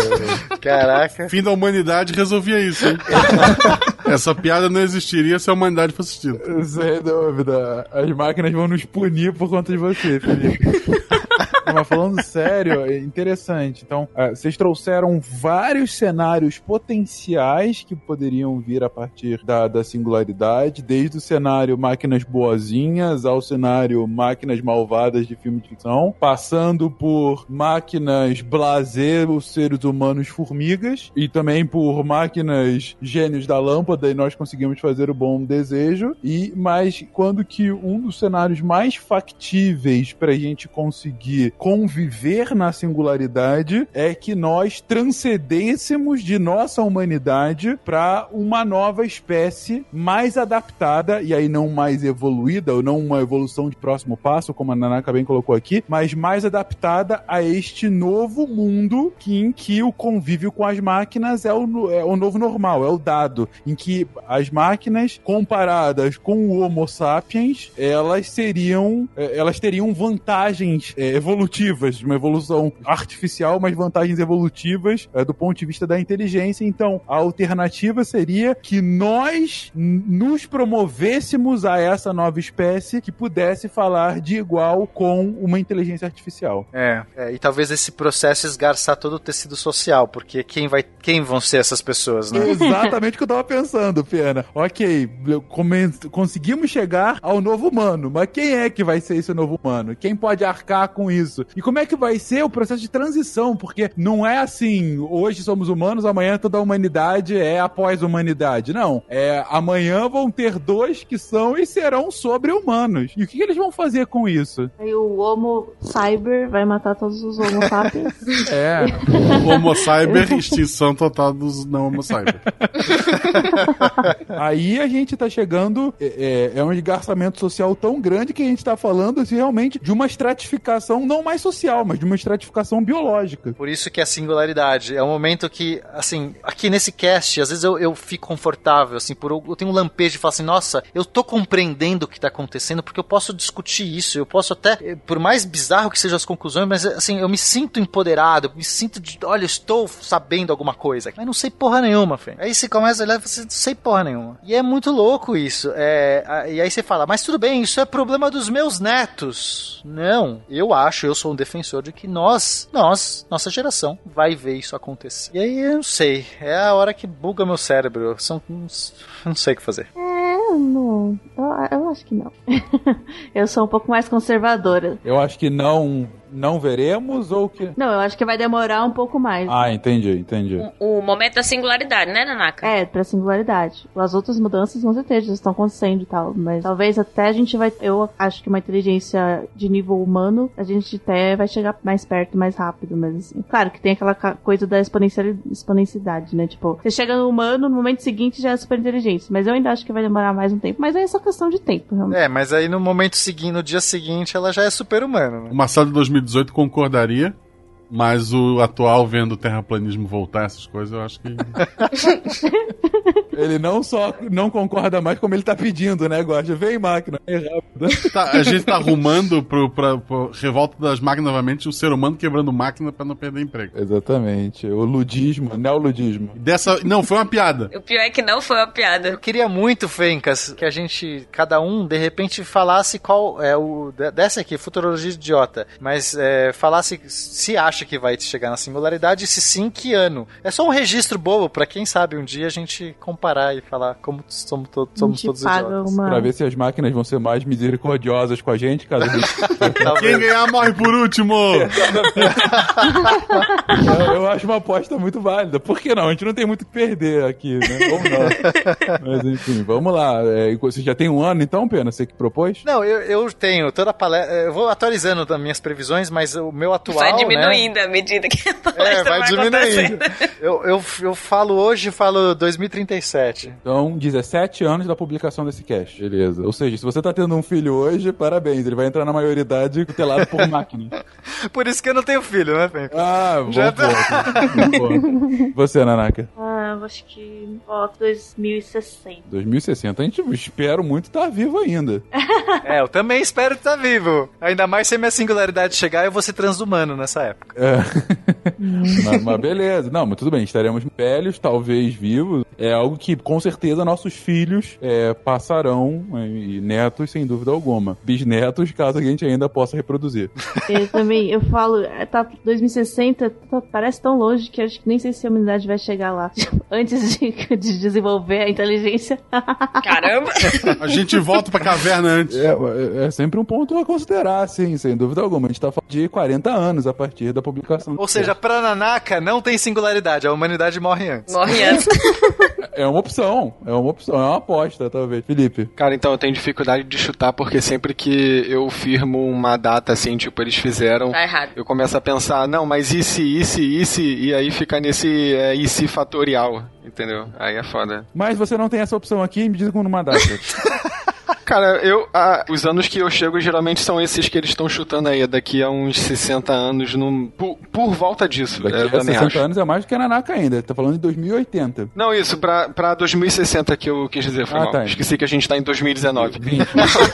Caraca. Fim da humanidade resolvia isso, hein? Essa piada não existiria se a humanidade fosse extinta. Sem dúvida. As máquinas vão nos punir por conta de você, Felipe. Mas falando sério, é interessante. Então, uh, vocês trouxeram vários cenários potenciais que poderiam vir a partir da, da singularidade, desde o cenário máquinas boazinhas ao cenário máquinas malvadas de filme de ficção, passando por máquinas blazer, os seres humanos formigas, e também por máquinas gênios da lâmpada, e nós conseguimos fazer o bom desejo. E mas quando que um dos cenários mais factíveis para a gente conseguir conviver na singularidade é que nós transcendêssemos de nossa humanidade para uma nova espécie mais adaptada, e aí não mais evoluída, ou não uma evolução de próximo passo, como a Nanaka bem colocou aqui, mas mais adaptada a este novo mundo que, em que o convívio com as máquinas é o, é o novo normal, é o dado, em que as máquinas comparadas com o Homo sapiens, elas seriam, é, elas teriam vantagens é, evolutivas evolutivas, uma evolução artificial, mas vantagens evolutivas é, do ponto de vista da inteligência. Então, a alternativa seria que nós nos promovêssemos a essa nova espécie que pudesse falar de igual com uma inteligência artificial. É, é e talvez esse processo esgarçar todo o tecido social, porque quem vai, quem vão ser essas pessoas, né? Exatamente o que eu tava pensando, Pena. Ok, conseguimos chegar ao novo humano, mas quem é que vai ser esse novo humano? Quem pode arcar com isso? Isso. E como é que vai ser o processo de transição? Porque não é assim, hoje somos humanos, amanhã toda a humanidade é após humanidade. Não. É, amanhã vão ter dois que são e serão sobre-humanos. E o que, que, eles vão fazer com isso? Aí o Homo Cyber vai matar todos os Homo sapiens. É. homo Cyber, extinção total dos não Homo Cyber. Aí a gente tá chegando, é, é, é um esgarçamento social tão grande que a gente tá falando assim, realmente de uma estratificação não mais social, mas de uma estratificação biológica. Por isso que é a singularidade. É um momento que, assim, aqui nesse cast, às vezes eu, eu fico confortável, assim, por eu tenho um lampejo de falar assim, nossa, eu tô compreendendo o que tá acontecendo, porque eu posso discutir isso, eu posso até, eh, por mais bizarro que sejam as conclusões, mas assim, eu me sinto empoderado, me sinto de, olha, eu estou sabendo alguma coisa, mas não sei porra nenhuma, Fê. Aí você começa a olhar e você não sei porra nenhuma. E é muito louco isso. É, e aí você fala, mas tudo bem, isso é problema dos meus netos. Não, eu acho, eu sou um defensor de que nós, nós, nossa geração, vai ver isso acontecer. E aí eu não sei, é a hora que buga meu cérebro. São, não sei o que fazer. É, não. Eu, eu acho que não. eu sou um pouco mais conservadora. Eu acho que não não veremos ou que. Não, eu acho que vai demorar um pouco mais. Ah, entendi, entendi. O momento da singularidade, né, Nanaka? É, pra singularidade. As outras mudanças, com certeza, já estão acontecendo e tal. Mas talvez até a gente vai. Eu acho que uma inteligência de nível humano, a gente até vai chegar mais perto, mais rápido. Mas assim, claro que tem aquela coisa da exponenciali- exponencialidade, né? Tipo, você chega no humano, no momento seguinte já é super inteligência. Mas eu ainda acho que vai demorar mais um tempo. Mas é só questão de tempo, realmente. É, mas aí no momento seguinte, no dia seguinte, ela já é super-humana, né? O Marcelo de 2018 concordaria, mas o atual vendo o terraplanismo voltar, essas coisas, eu acho que. Ele não só não concorda mais, como ele tá pedindo, né, Guacha? Vem, máquina. É rápido. Tá, a gente tá arrumando pro, pra, pro revolta das máquinas novamente o ser humano quebrando máquina pra não perder emprego. Exatamente. O ludismo, neoludismo. Dessa. Não, foi uma piada. O pior é que não foi uma piada. Eu queria muito, Fencas, que a gente, cada um, de repente, falasse qual é o. de- Dessa aqui, futurologia idiota. Mas é, falasse se acha que vai chegar na singularidade se sim, que ano. É só um registro bobo pra quem sabe um dia a gente comparar e falar como somos, to somos todos idiotas. uma- Pra ver se as máquinas vão ser mais misericordiosas com a gente, caso a gente... Quem ganhar morre por último! eu, eu acho uma aposta muito válida. Por que não? A gente não tem muito o que perder aqui, né? Ou não. Mas enfim, vamos lá. É, você já tem um ano então, Pena? Você que propôs? Não, eu, eu tenho toda a palestra. Eu vou atualizando as minhas previsões, mas o meu atual. Vai né, diminuindo à medida que a palestra É, vai diminuindo. acontecendo. Eu, eu, eu falo hoje, falo 2037. Então, 17 anos da publicação desse cast. Beleza. Ou seja, se você tá tendo um filho hoje, parabéns. Ele vai entrar na maioridade tutelado por máquina. Por isso que eu não tenho filho, né, Fê? Ah, bom Já tá-. Bom ponto. Você, Nanaka? Ah, eu acho que. Ó, 2060. 2060. A gente espero muito estar vivo ainda. É, eu também espero estar vivo. Ainda mais se a minha singularidade chegar, eu vou ser transhumano nessa época. É. mas, mas beleza. Não, mas tudo bem. Estaremos velhos, talvez vivos. É algo que, com certeza, nossos filhos é, passarão. é, E netos, sem dúvida alguma. Bisnetos, caso a gente ainda possa reproduzir. Eu também, eu falo, é, tá 2060, tá- parece tão longe que acho que nem sei se a humanidade vai chegar lá. Antes de, de desenvolver a inteligência. Caramba! A gente volta pra caverna antes. É, é- é sempre um ponto a considerar, sim, sem dúvida alguma. A gente tá falando de 40 anos a partir da publicação. Ou seja, pra Nanaka não tem singularidade, a humanidade morre antes. Morre antes. É uma opção. É uma opção. É uma aposta, talvez. Felipe. Cara, então eu tenho dificuldade de chutar porque sempre que eu firmo uma data assim, tipo, eles fizeram. Tá errado. Eu começo a pensar, não, mas e se, e se, e se, e aí fica nesse é, e se fatorial, entendeu? Aí é foda. Mas você não tem essa opção aqui, me diz com uma data. Cara, eu. ah, os anos que eu chego geralmente são esses que eles estão chutando aí, daqui a uns 60 anos, num, por, por volta disso. Daqui é, a também 60 acho. anos é mais do que a Nanaka ainda. Tá falando de 2080. Não, isso, pra, pra 2060 que eu quis dizer, foi Ah, mal. tá. Esqueci que a gente tá em 2019. 20.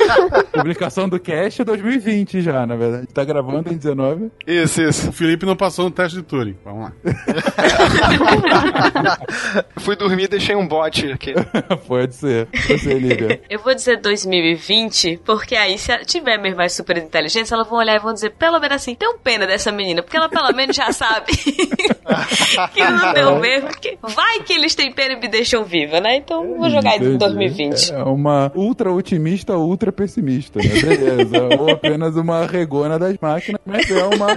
Publicação do cast é 2020 já, na verdade. Tá gravando em 19. Isso, isso. O Felipe não passou no teste de Turing. Vamos lá. Fui dormir e deixei um bot aqui. Pode ser. Você, Lívia. Eu vou dizer 2020, porque aí se ela tiver mesmo mais super inteligência, elas vão olhar e vão dizer, pelo menos assim, tem um pena dessa menina, porque ela pelo menos já sabe que não deu mesmo, que vai que eles têm pena e me deixam viva, né? Então vou jogar em Entendi. 2020. É uma ultra otimista, ultra pessimista, né? Beleza. Ou apenas uma regona das máquinas, mas é uma,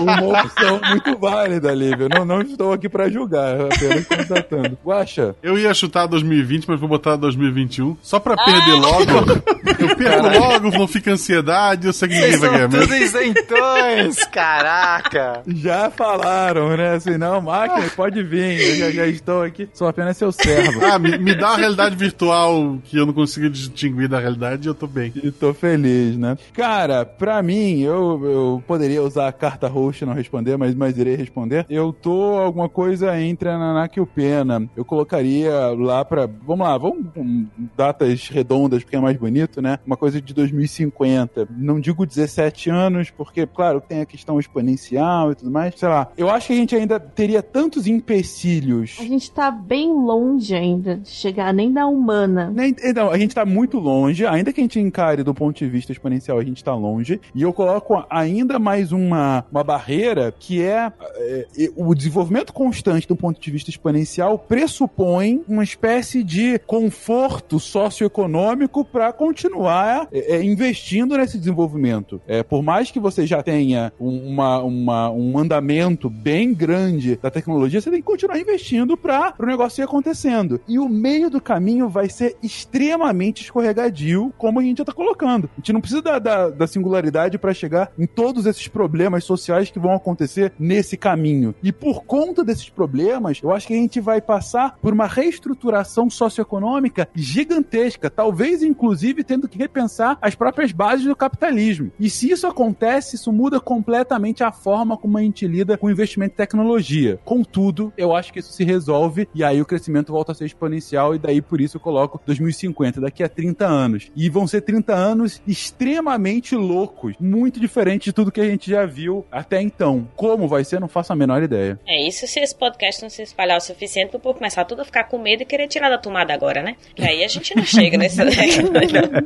uma opção muito válida, Lívia. Não, não estou aqui pra julgar, apenas constatando. Guaxa, Eu ia chutar 2020, mas vou botar 2021. Só pra perder logo. Eu perco logo, não fica ansiedade, eu sei que ninguém Vocês vai ganhar mesmo. tudo isentões, caraca. já falaram, né? Assim, não, máquina, pode vir, eu já, já estou aqui, sou apenas seu servo. Ah, me, me dá uma realidade virtual que eu não consigo distinguir da realidade e eu tô bem. E tô feliz, né? Cara, pra mim, eu, eu poderia usar a carta host e não responder, mas, mas irei responder. Eu tô alguma coisa entre a Nanaka e o Pena. Eu colocaria lá pra. Vamos lá, vamos com datas redondas, porque é mais bonito, né? Uma coisa de 2050. Não digo 17 anos, porque, claro, tem a questão exponencial e tudo mais. Sei lá, eu acho que a gente ainda teria tantos empecilhos A gente tá bem longe ainda de chegar nem da humana. nem- Então, a gente tá muito longe, ainda que a gente encare do ponto de vista exponencial, a gente tá longe. E eu coloco ainda mais uma, uma barreira que é, é, é, o desenvolvimento constante do ponto de vista exponencial pressupõe uma espécie de conforto socioeconômico para continuar é, é, investindo nesse desenvolvimento. É, por mais que você já tenha um, uma, uma, um andamento bem grande da tecnologia, você tem que continuar investindo para o negócio ir acontecendo. E o meio do caminho vai ser extremamente escorregadio, como a gente já está colocando. A gente não precisa da, da, da singularidade para chegar em todos esses problemas sociais que vão acontecer nesse caminho. E por conta desses problemas, eu acho que a gente vai passar por uma reestruturação socioeconômica gigantesca, talvez inclusive tendo que repensar as próprias bases do capitalismo. E se isso acontece, isso muda completamente a forma como a gente lida com investimento em tecnologia. Contudo, eu acho que isso se resolve e aí o crescimento volta a ser exponencial e daí por isso eu coloco 2050, daqui a 30 anos. E vão ser 30 anos extremamente loucos, muito diferente de tudo que a gente já viu até então. Como vai ser, não faço a menor ideia. É isso se esse podcast não se espalhar o suficiente para começar tudo a ficar com medo e querer tirar da tomada agora, né? Que aí a gente não chega nesse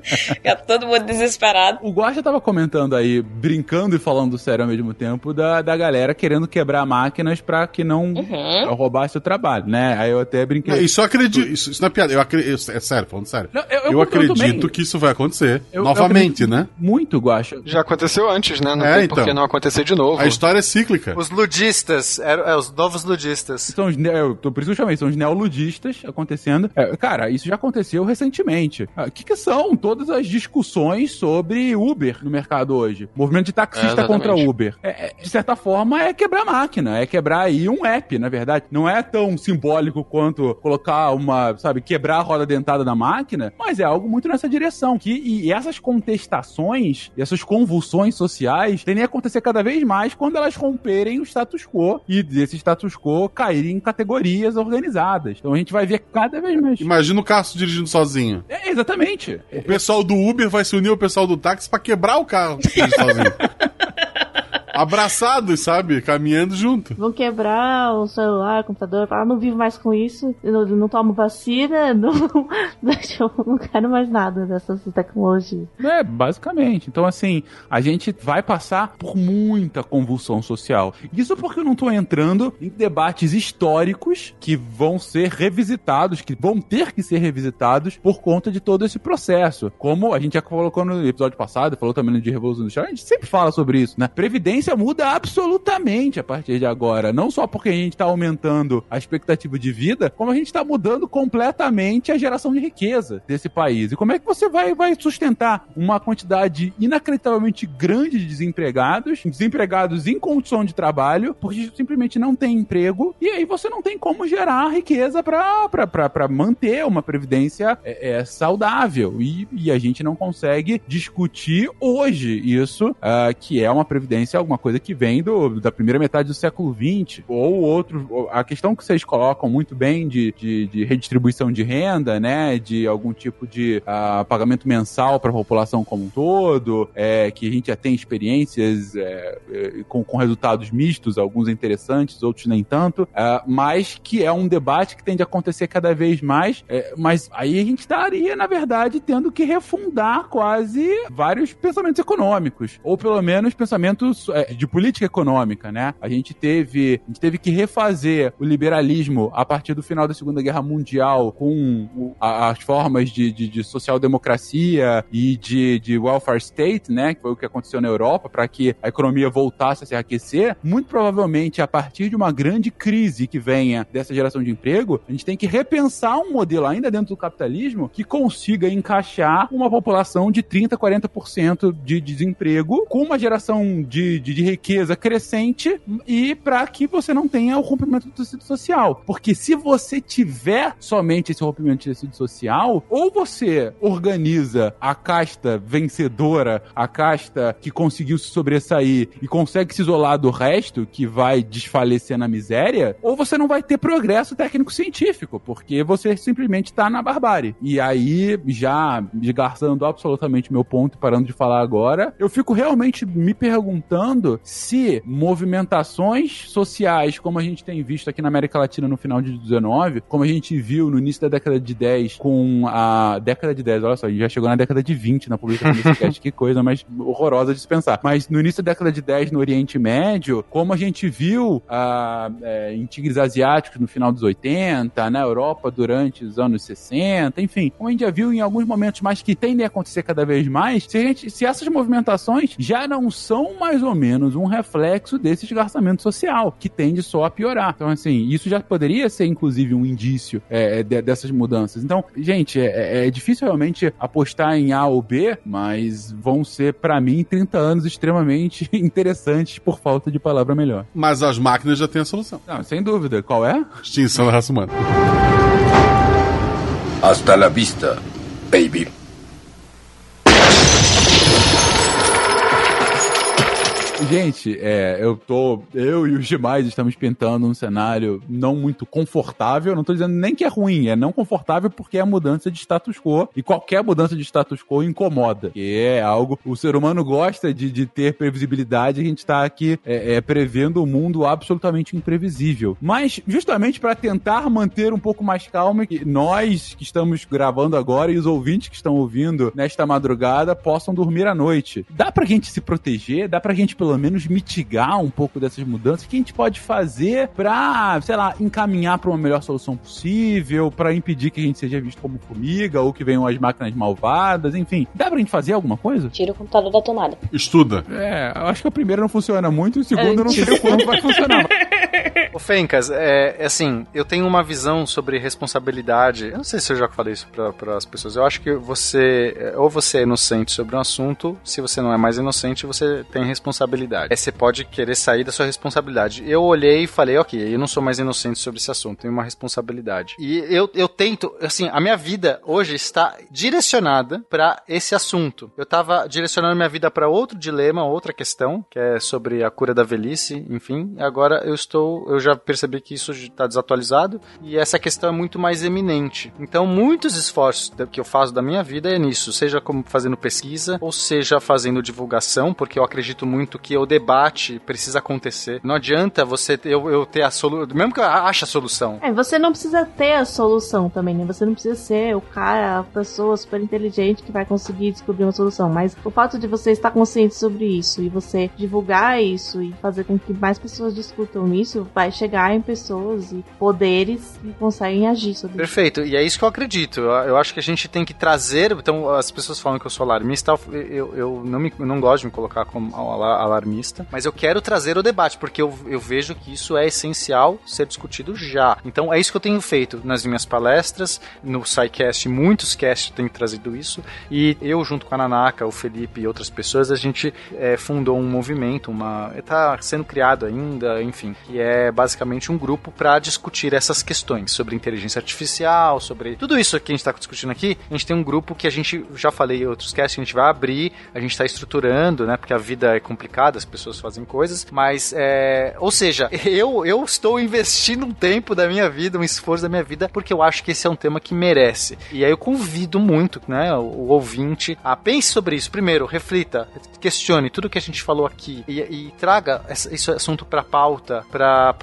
Fica todo mundo desesperado. O Guacha tava comentando aí, brincando e falando sério ao mesmo tempo, da, da galera querendo quebrar máquinas para que não uhum. roubasse o trabalho, né? Aí eu até brinquei. Não, isso eu acredito, isso, isso não é piada, eu acredito, é sério, falando sério. Não, eu, eu, eu acredito que isso vai acontecer eu, novamente, né? Muito, Guacha. Já aconteceu antes, né? Não é, tem então. por que não acontecer de novo. A história é cíclica. Os ludistas, é, é os novos ludistas. São os, eu, por isso que eu chamei, são os neoludistas acontecendo. É, cara, isso já aconteceu recentemente. O ah, que, que são todas as discussões sobre Uber no mercado hoje? Movimento de taxista é, contra Uber. É, é, de certa forma, é quebrar máquina, é quebrar aí um app, na verdade. Não é tão simbólico quanto colocar uma, sabe, quebrar a roda dentada da máquina, mas é algo muito nessa direção. Que, e, essas contestações, e essas convulsões sociais tendem a acontecer cada vez mais quando elas romperem o status quo e desse status quo caírem em categorias organizadas. Então a gente vai ver cada vez mais. Imagina o Cássio dirigindo sozinho. É, exatamente. O pessoal do Uber vai se unir ao pessoal do táxi para quebrar o carro sozinho. abraçados, sabe? Caminhando junto. Vão quebrar o celular, o computador, falar, ah, não vivo mais com isso, não, não tomo vacina, não, não quero mais nada dessas tecnologias. É, basicamente. Então, assim, a gente vai passar por muita convulsão social. Isso porque eu não tô entrando em debates históricos que vão ser revisitados, que vão ter que ser revisitados por conta de todo esse processo. Como a gente já colocou no episódio passado, falou também no de Revolução Industrial, a gente sempre fala sobre isso, né? Previdência tendência muda absolutamente a partir de agora. Não só porque a gente está aumentando a expectativa de vida, como a gente está mudando completamente a geração de riqueza desse país. E como é que você vai, vai sustentar uma quantidade inacreditavelmente grande de desempregados, desempregados em condição de trabalho, porque simplesmente não tem emprego, e aí você não tem como gerar riqueza para manter uma previdência é, é, saudável. E, e, a gente não consegue discutir hoje isso, uh, que é uma previdência alguma coisa que vem do, da primeira metade do século XX, ou outro, a questão que vocês colocam muito bem de, de, de redistribuição de renda, né, de algum tipo de uh, pagamento mensal para a população como um todo, é, que a gente já tem experiências é, é, com, com resultados mistos, alguns interessantes, outros nem tanto, uh, mas que é um debate que tende a acontecer cada vez mais, é, mas aí a gente estaria, na verdade, tendo que refundar quase vários pensamentos econômicos, ou pelo menos pensamentos é, de política econômica, né? A gente teve, a gente teve que refazer o liberalismo a partir do final da Segunda Guerra Mundial com o, a, as formas de, de, de social-democracia e de, de welfare state, né? Que foi o que aconteceu na Europa para que a economia voltasse a se aquecer. Muito provavelmente, a partir de uma grande crise que venha dessa geração de emprego, a gente tem que repensar um modelo ainda dentro do capitalismo que consiga encaixar uma população de 30, 40% de desemprego com uma geração de, de, de riqueza crescente e para que você não tenha o rompimento do tecido social. Porque se você tiver somente esse rompimento do tecido social, ou você organiza a casta vencedora, a casta que conseguiu se sobressair e consegue se isolar do resto, que vai desfalecer na miséria, ou você não vai ter progresso técnico-científico, porque você simplesmente está na barbárie. E aí, já desgarçando absolutamente meu ponto e parando de falar agora, eu fico realmente me perguntando se movimentações sociais, como a gente tem visto aqui na América Latina no final de 19, como a gente viu no início da década de 10 com a década de 10, olha só, já chegou na década de 20 na publicação desse cast, que coisa mais horrorosa de se pensar. Mas no início da década de 10 no Oriente Médio, como a gente viu ah, é, em tigres asiáticos no final dos 80, na Europa durante os anos 60, enfim, como a gente já viu em alguns momentos mais que tendem a acontecer cada vez mais, se, a gente, se essas movimentações já não são mais ou menos um reflexo desse esgarçamento social, que tende só a piorar. Então, assim, isso já poderia ser, inclusive, um indício é, de, dessas mudanças. Então, gente, é, é, difícil realmente apostar em A ou B, mas vão ser, para mim, 30 anos extremamente interessantes por falta de palavra melhor. Mas as máquinas já têm a solução. Não, sem dúvida. Qual é? Extinção da raça humana. Hasta la vista, baby. Gente, é, eu tô. Eu e os demais estamos pintando um cenário não muito confortável. Não tô dizendo nem que é ruim, é não confortável porque é a mudança de status quo. E qualquer mudança de status quo incomoda. Que é algo. O ser humano gosta de, de ter previsibilidade. A gente tá aqui é, é, prevendo um mundo absolutamente imprevisível. Mas, justamente para tentar manter um pouco mais calmo, que nós que estamos gravando agora e os ouvintes que estão ouvindo nesta madrugada possam dormir à noite. Dá pra gente se proteger? Dá pra gente, pelo menos mitigar um pouco dessas mudanças? O que a gente pode fazer pra, sei lá, encaminhar para uma melhor solução possível, para impedir que a gente seja visto como formiga ou que venham as máquinas malvadas, enfim. Dá pra gente fazer alguma coisa? Tira o computador da tomada. Estuda. É, eu acho que o primeiro não funciona muito e o segundo eu não sei o quanto vai funcionar. Fencas, é, é assim, eu tenho uma visão sobre responsabilidade. Eu não sei se eu já falei isso para as pessoas. Eu acho que você, é, ou você é inocente sobre um assunto, se você não é mais inocente, você tem responsabilidade. É, você pode querer sair da sua responsabilidade. Eu olhei e falei, ok, eu não sou mais inocente sobre esse assunto, tenho uma responsabilidade. E eu, eu tento, assim, a minha vida hoje está direcionada para esse assunto. Eu estava direcionando minha vida para outro dilema, outra questão, que é sobre a cura da velhice, enfim. Agora eu estou, eu já percebi que isso está desatualizado e essa questão é muito mais eminente. Então, muitos esforços que eu faço da minha vida é nisso, seja como fazendo pesquisa ou seja fazendo divulgação, porque eu acredito muito que o debate precisa acontecer. Não adianta você eu, eu ter a solução, mesmo que eu ache a solução. É, você não precisa ter a solução também, né? Você não precisa ser o cara, a pessoa super inteligente que vai conseguir descobrir uma solução, mas o fato de você estar consciente sobre isso e você divulgar isso e fazer com que mais pessoas discutam isso vai chegar em pessoas e poderes que conseguem agir sobre Perfeito, e é isso que eu acredito. Eu, eu acho que a gente tem que trazer. Então, as pessoas falam que eu sou alarmista, eu, eu não, me, eu não gosto de me colocar como ala- alarmista, mas eu quero trazer o debate, porque eu, eu vejo que isso é essencial ser discutido já. Então, é isso que eu tenho feito nas minhas palestras, no SciCast, muitos casts têm trazido isso, e eu, junto com a Nanaka, o Felipe e outras pessoas, a gente é, fundou um movimento, uma. está sendo criado ainda, enfim, que é basicamente um grupo para discutir essas questões sobre inteligência artificial, sobre tudo isso que a gente está discutindo aqui. A gente tem um grupo que a gente já falei em outros casts, a gente vai abrir, a gente está estruturando, né? Porque a vida é complicada, as pessoas fazem coisas, mas é, ou seja, eu eu estou investindo um tempo da minha vida, um esforço da minha vida, porque eu acho que esse é um tema que merece. E aí eu convido muito, né, o, o ouvinte a pense sobre isso. Primeiro, reflita, questione tudo que a gente falou aqui e, e traga esse, esse assunto para pauta, para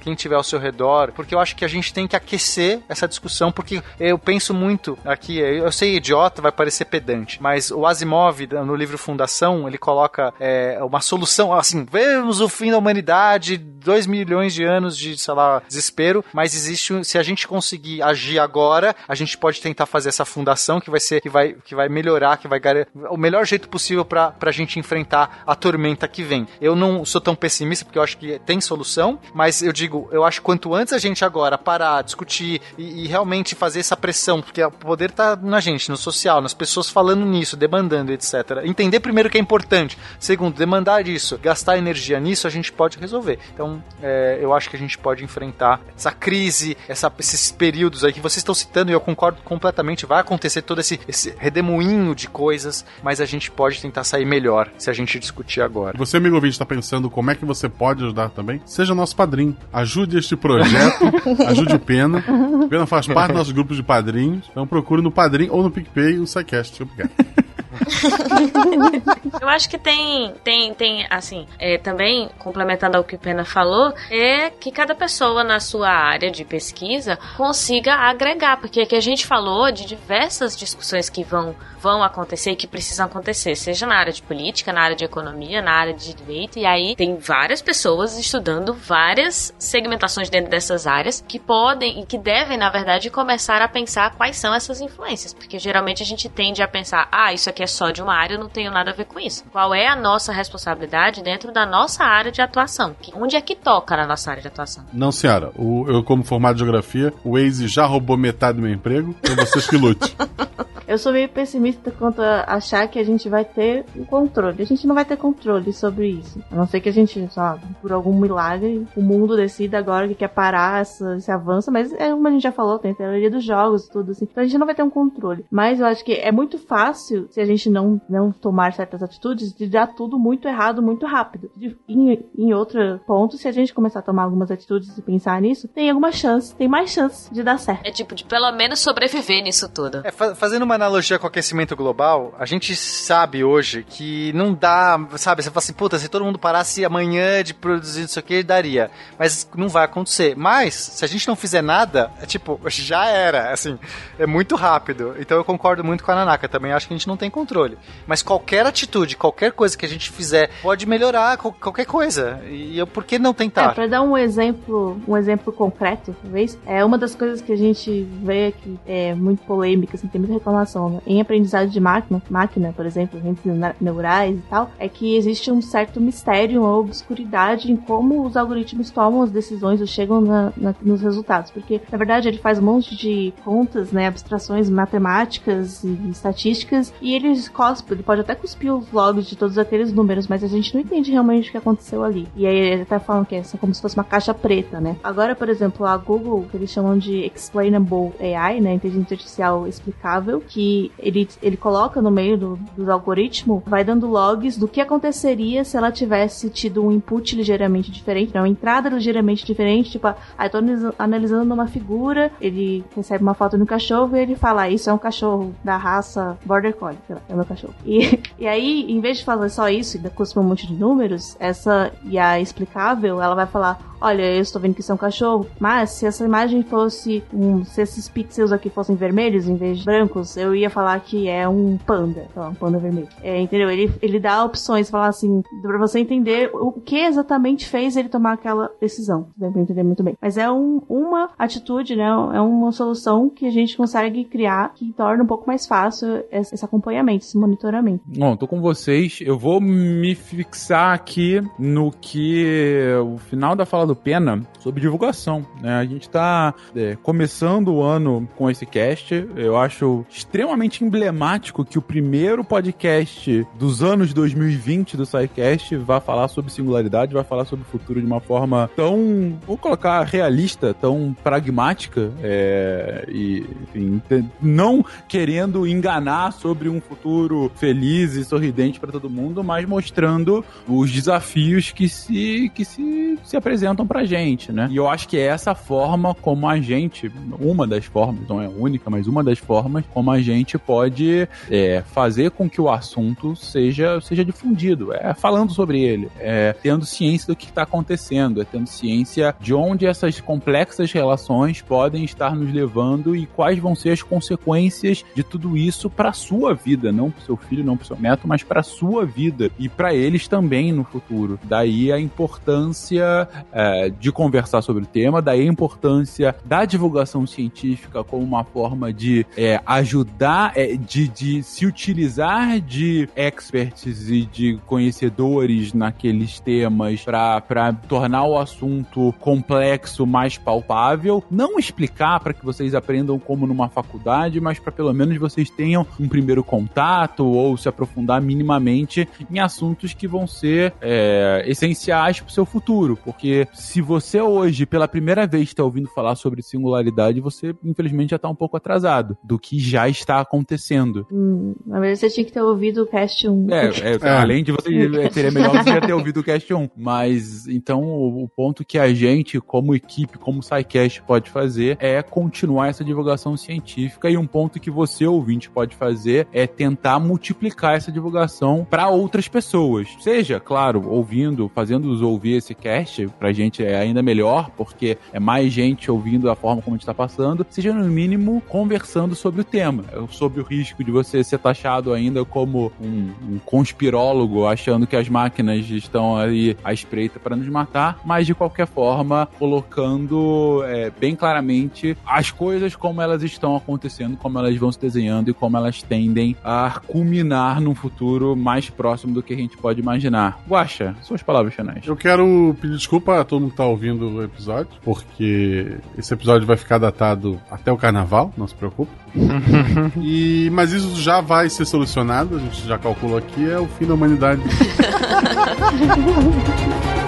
quem tiver ao seu redor, porque eu acho que a gente tem que aquecer essa discussão, porque eu penso muito aqui, eu sei idiota, vai parecer pedante, mas o Asimov, no livro Fundação, ele coloca é, uma solução, assim, vemos o fim da humanidade, dois milhões de anos de, sei lá, desespero, mas existe, se a gente conseguir agir agora, a gente pode tentar fazer essa fundação que vai ser, que vai, que vai melhorar, que vai gar- o melhor jeito possível para a gente enfrentar a tormenta que vem. Eu não sou tão pessimista porque eu acho que tem solução, mas eu digo, eu acho que quanto antes a gente agora parar, discutir e, e realmente fazer essa pressão, porque o poder tá na gente, no social, nas pessoas falando nisso, demandando, etc. Entender primeiro que é importante. Segundo, demandar isso, gastar energia nisso, a gente pode resolver. Então, é, eu acho que a gente pode enfrentar essa crise, essa- esses períodos aí que vocês estão citando, e eu concordo completamente, vai acontecer todo esse, esse redemoinho de coisas, mas a gente pode tentar sair melhor se a gente discutir agora. Você, amigo ouvinte, está pensando como é que você pode ajudar também? Seja nosso padrinho. Ajude este projeto. ajude o Pena. O Pena faz parte do nosso grupo de padrinhos. Então procure no Padrim ou no PicPay o SciCast. Obrigado. Eu acho que tem, tem, tem assim, é, também, complementando ao que o Pena falou, é que cada pessoa na sua área de pesquisa consiga agregar, porque aqui a gente falou de diversas discussões que vão, vão acontecer e que precisam acontecer, seja na área de política, na área de economia, na área de direito, e aí tem várias pessoas estudando várias segmentações dentro dessas áreas que podem e que devem, na verdade, começar a pensar quais são essas influências, porque geralmente a gente tende a pensar, ah, isso aqui é só de uma área, eu não tenho nada a ver com isso. Qual é a nossa responsabilidade dentro da nossa área de atuação? Onde é que toca na nossa área de atuação? Não, senhora. O, eu, como formado de geografia, o Waze já roubou metade do meu emprego, então vocês que lute. Eu sou meio pessimista quanto a achar que a gente vai ter um controle. A gente não vai ter controle sobre isso. A não ser que a gente, só por algum milagre, o mundo decida agora que quer parar essa, esse avanço. Mas é como a gente já falou, tem a teoria dos jogos e tudo assim. Então a gente não vai ter um controle. Mas eu acho que é muito fácil, se a gente não, não tomar certas atitudes, de dar tudo muito errado muito rápido. De, em, em outro ponto, se a gente começar a tomar algumas atitudes e pensar nisso, tem alguma chance, tem mais chance de dar certo. É tipo, de pelo menos sobreviver nisso tudo. É, fa- fazendo uma analogia com o aquecimento global, a gente sabe hoje que não dá, sabe? Você fala assim, puta, se todo mundo parasse amanhã de produzir isso aqui, daria. Mas não vai acontecer. Mas, se a gente não fizer nada, é tipo, já era, assim, é muito rápido. Então eu concordo muito com a Nanaka, também acho que a gente não tem controle. Mas qualquer atitude, qualquer coisa que a gente fizer, pode melhorar qual- qualquer coisa. E eu, por que não É, tentar? pra dar um exemplo, um exemplo concreto, talvez, é uma das coisas que a gente vê que é muito polêmica, assim, tem muita reclamação, né? Em aprendizado de máquina, máquina, por exemplo, redes neura- neurais e tal, é que existe um certo mistério, uma obscuridade em como os algoritmos tomam as decisões ou chegam na- na- nos resultados. Porque, na verdade, ele faz um monte de contas, né, abstrações matemáticas e estatísticas, e ele cospe, ele pode até cuspir os logs de todos aqueles números, mas a gente não entende realmente o que aconteceu ali. E aí ele até falam que é como se fosse uma caixa preta, né? Agora, por exemplo, a Google, que eles chamam de Explainable AI, né, inteligência artificial explicável, que ele, ele coloca no meio do, do algoritmo, vai dando logs do que aconteceria se ela tivesse tido um input ligeiramente diferente, né, uma entrada ligeiramente diferente, tipo, ah, eu tô analisa- analisando uma figura, ele recebe uma foto do cachorro e ele fala, ah, isso é um cachorro da raça Border Collie, sei lá, é meu cachorro. E, e aí, em vez de fazer só isso e cuspir um monte de números, essa IA explicável, ela vai falar, olha, eu estou vendo que isso é um cachorro, mas se essa imagem fosse um, se esses pixels aqui fossem vermelhos em vez de brancos, eu ia falar que é um panda, sei um panda vermelho. É, entendeu? Ele, ele dá opções, falar assim, pra você entender o que exatamente fez ele tomar aquela decisão. Deu pra entender muito bem. Mas é um, uma atitude, né? É uma solução que a gente consegue criar que torna um pouco mais fácil esse, esse acompanhamento, esse monitoramento. Bom, tô com vocês. Eu vou me fixar aqui no que o final da fala do Pena sobre divulgação. Né? A gente tá é, começando o ano com esse cast. Eu acho extremamente emblemático que o primeiro podcast dos anos 2020 do SciCast vá falar sobre singularidade, vai falar sobre o futuro de uma forma tão, vou colocar, realista, tão pragmática é, e, enfim, não querendo enganar sobre um futuro feliz e sorridente para todo mundo, mas mostrando os desafios que se que se, se apresentam pra gente, né? E eu acho que é essa forma como a gente, uma das formas, não é a única, mas uma das formas como a gente pode é, fazer com que o assunto seja seja difundido, é falando sobre ele, é tendo ciência do que está acontecendo, é tendo ciência de onde essas complexas relações podem estar nos levando e quais vão ser as consequências de tudo isso para sua vida, não para seu filho, não para seu neto, mas para sua vida e para eles também no futuro. Daí a importância é, de conversar sobre o tema, daí a importância da divulgação científica como uma forma de é, ajudar, é, de, de se utilizar de experts e de conhecedores naqueles temas para tornar o assunto complexo mais palpável. Não explicar para que vocês aprendam como numa faculdade, mas para pelo menos vocês tenham um primeiro contato ou se aprofundar minimamente em assuntos que vão ser é, essenciais para o seu futuro. Porque se você hoje, pela primeira vez, está ouvindo falar sobre singularidade, você infelizmente já está um pouco atrasado do que já está acontecendo. Hum, na verdade, você tinha que ter ouvido o cast 1. É, é, além de você, seria melhor você já ter ouvido o cast 1. Mas, então, o, o ponto que a gente, como equipe, como SciCast, pode fazer é continuar essa divulgação científica. E um ponto que você, ouvinte, pode fazer é tentar multiplicar essa divulgação para outras pessoas. Seja, claro, ouvindo, fazendo-os ouvir esse cast, pra gente é ainda melhor, porque é mais gente ouvindo a forma como a gente tá passando. Seja, no mínimo, conversando sobre o tema, sobre o risco de você ser taxado ainda como um, um conspirólogo, achando que as máquinas estão ali à espreita para nos matar, mas de qualquer forma, colocando é, bem claramente as coisas como elas estão acontecendo, como elas vão se desenhando e como elas tendem a culminar num futuro mais próximo do que a gente pode imaginar. Guaxa, suas palavras finais. Eu quero pedir desculpa a todo mundo que tá ouvindo o episódio, porque esse episódio vai ficar datado até o carnaval, não se preocupe. e, mas isso já vai ser solucionado, a gente já calculou aqui, é o fim da humanidade.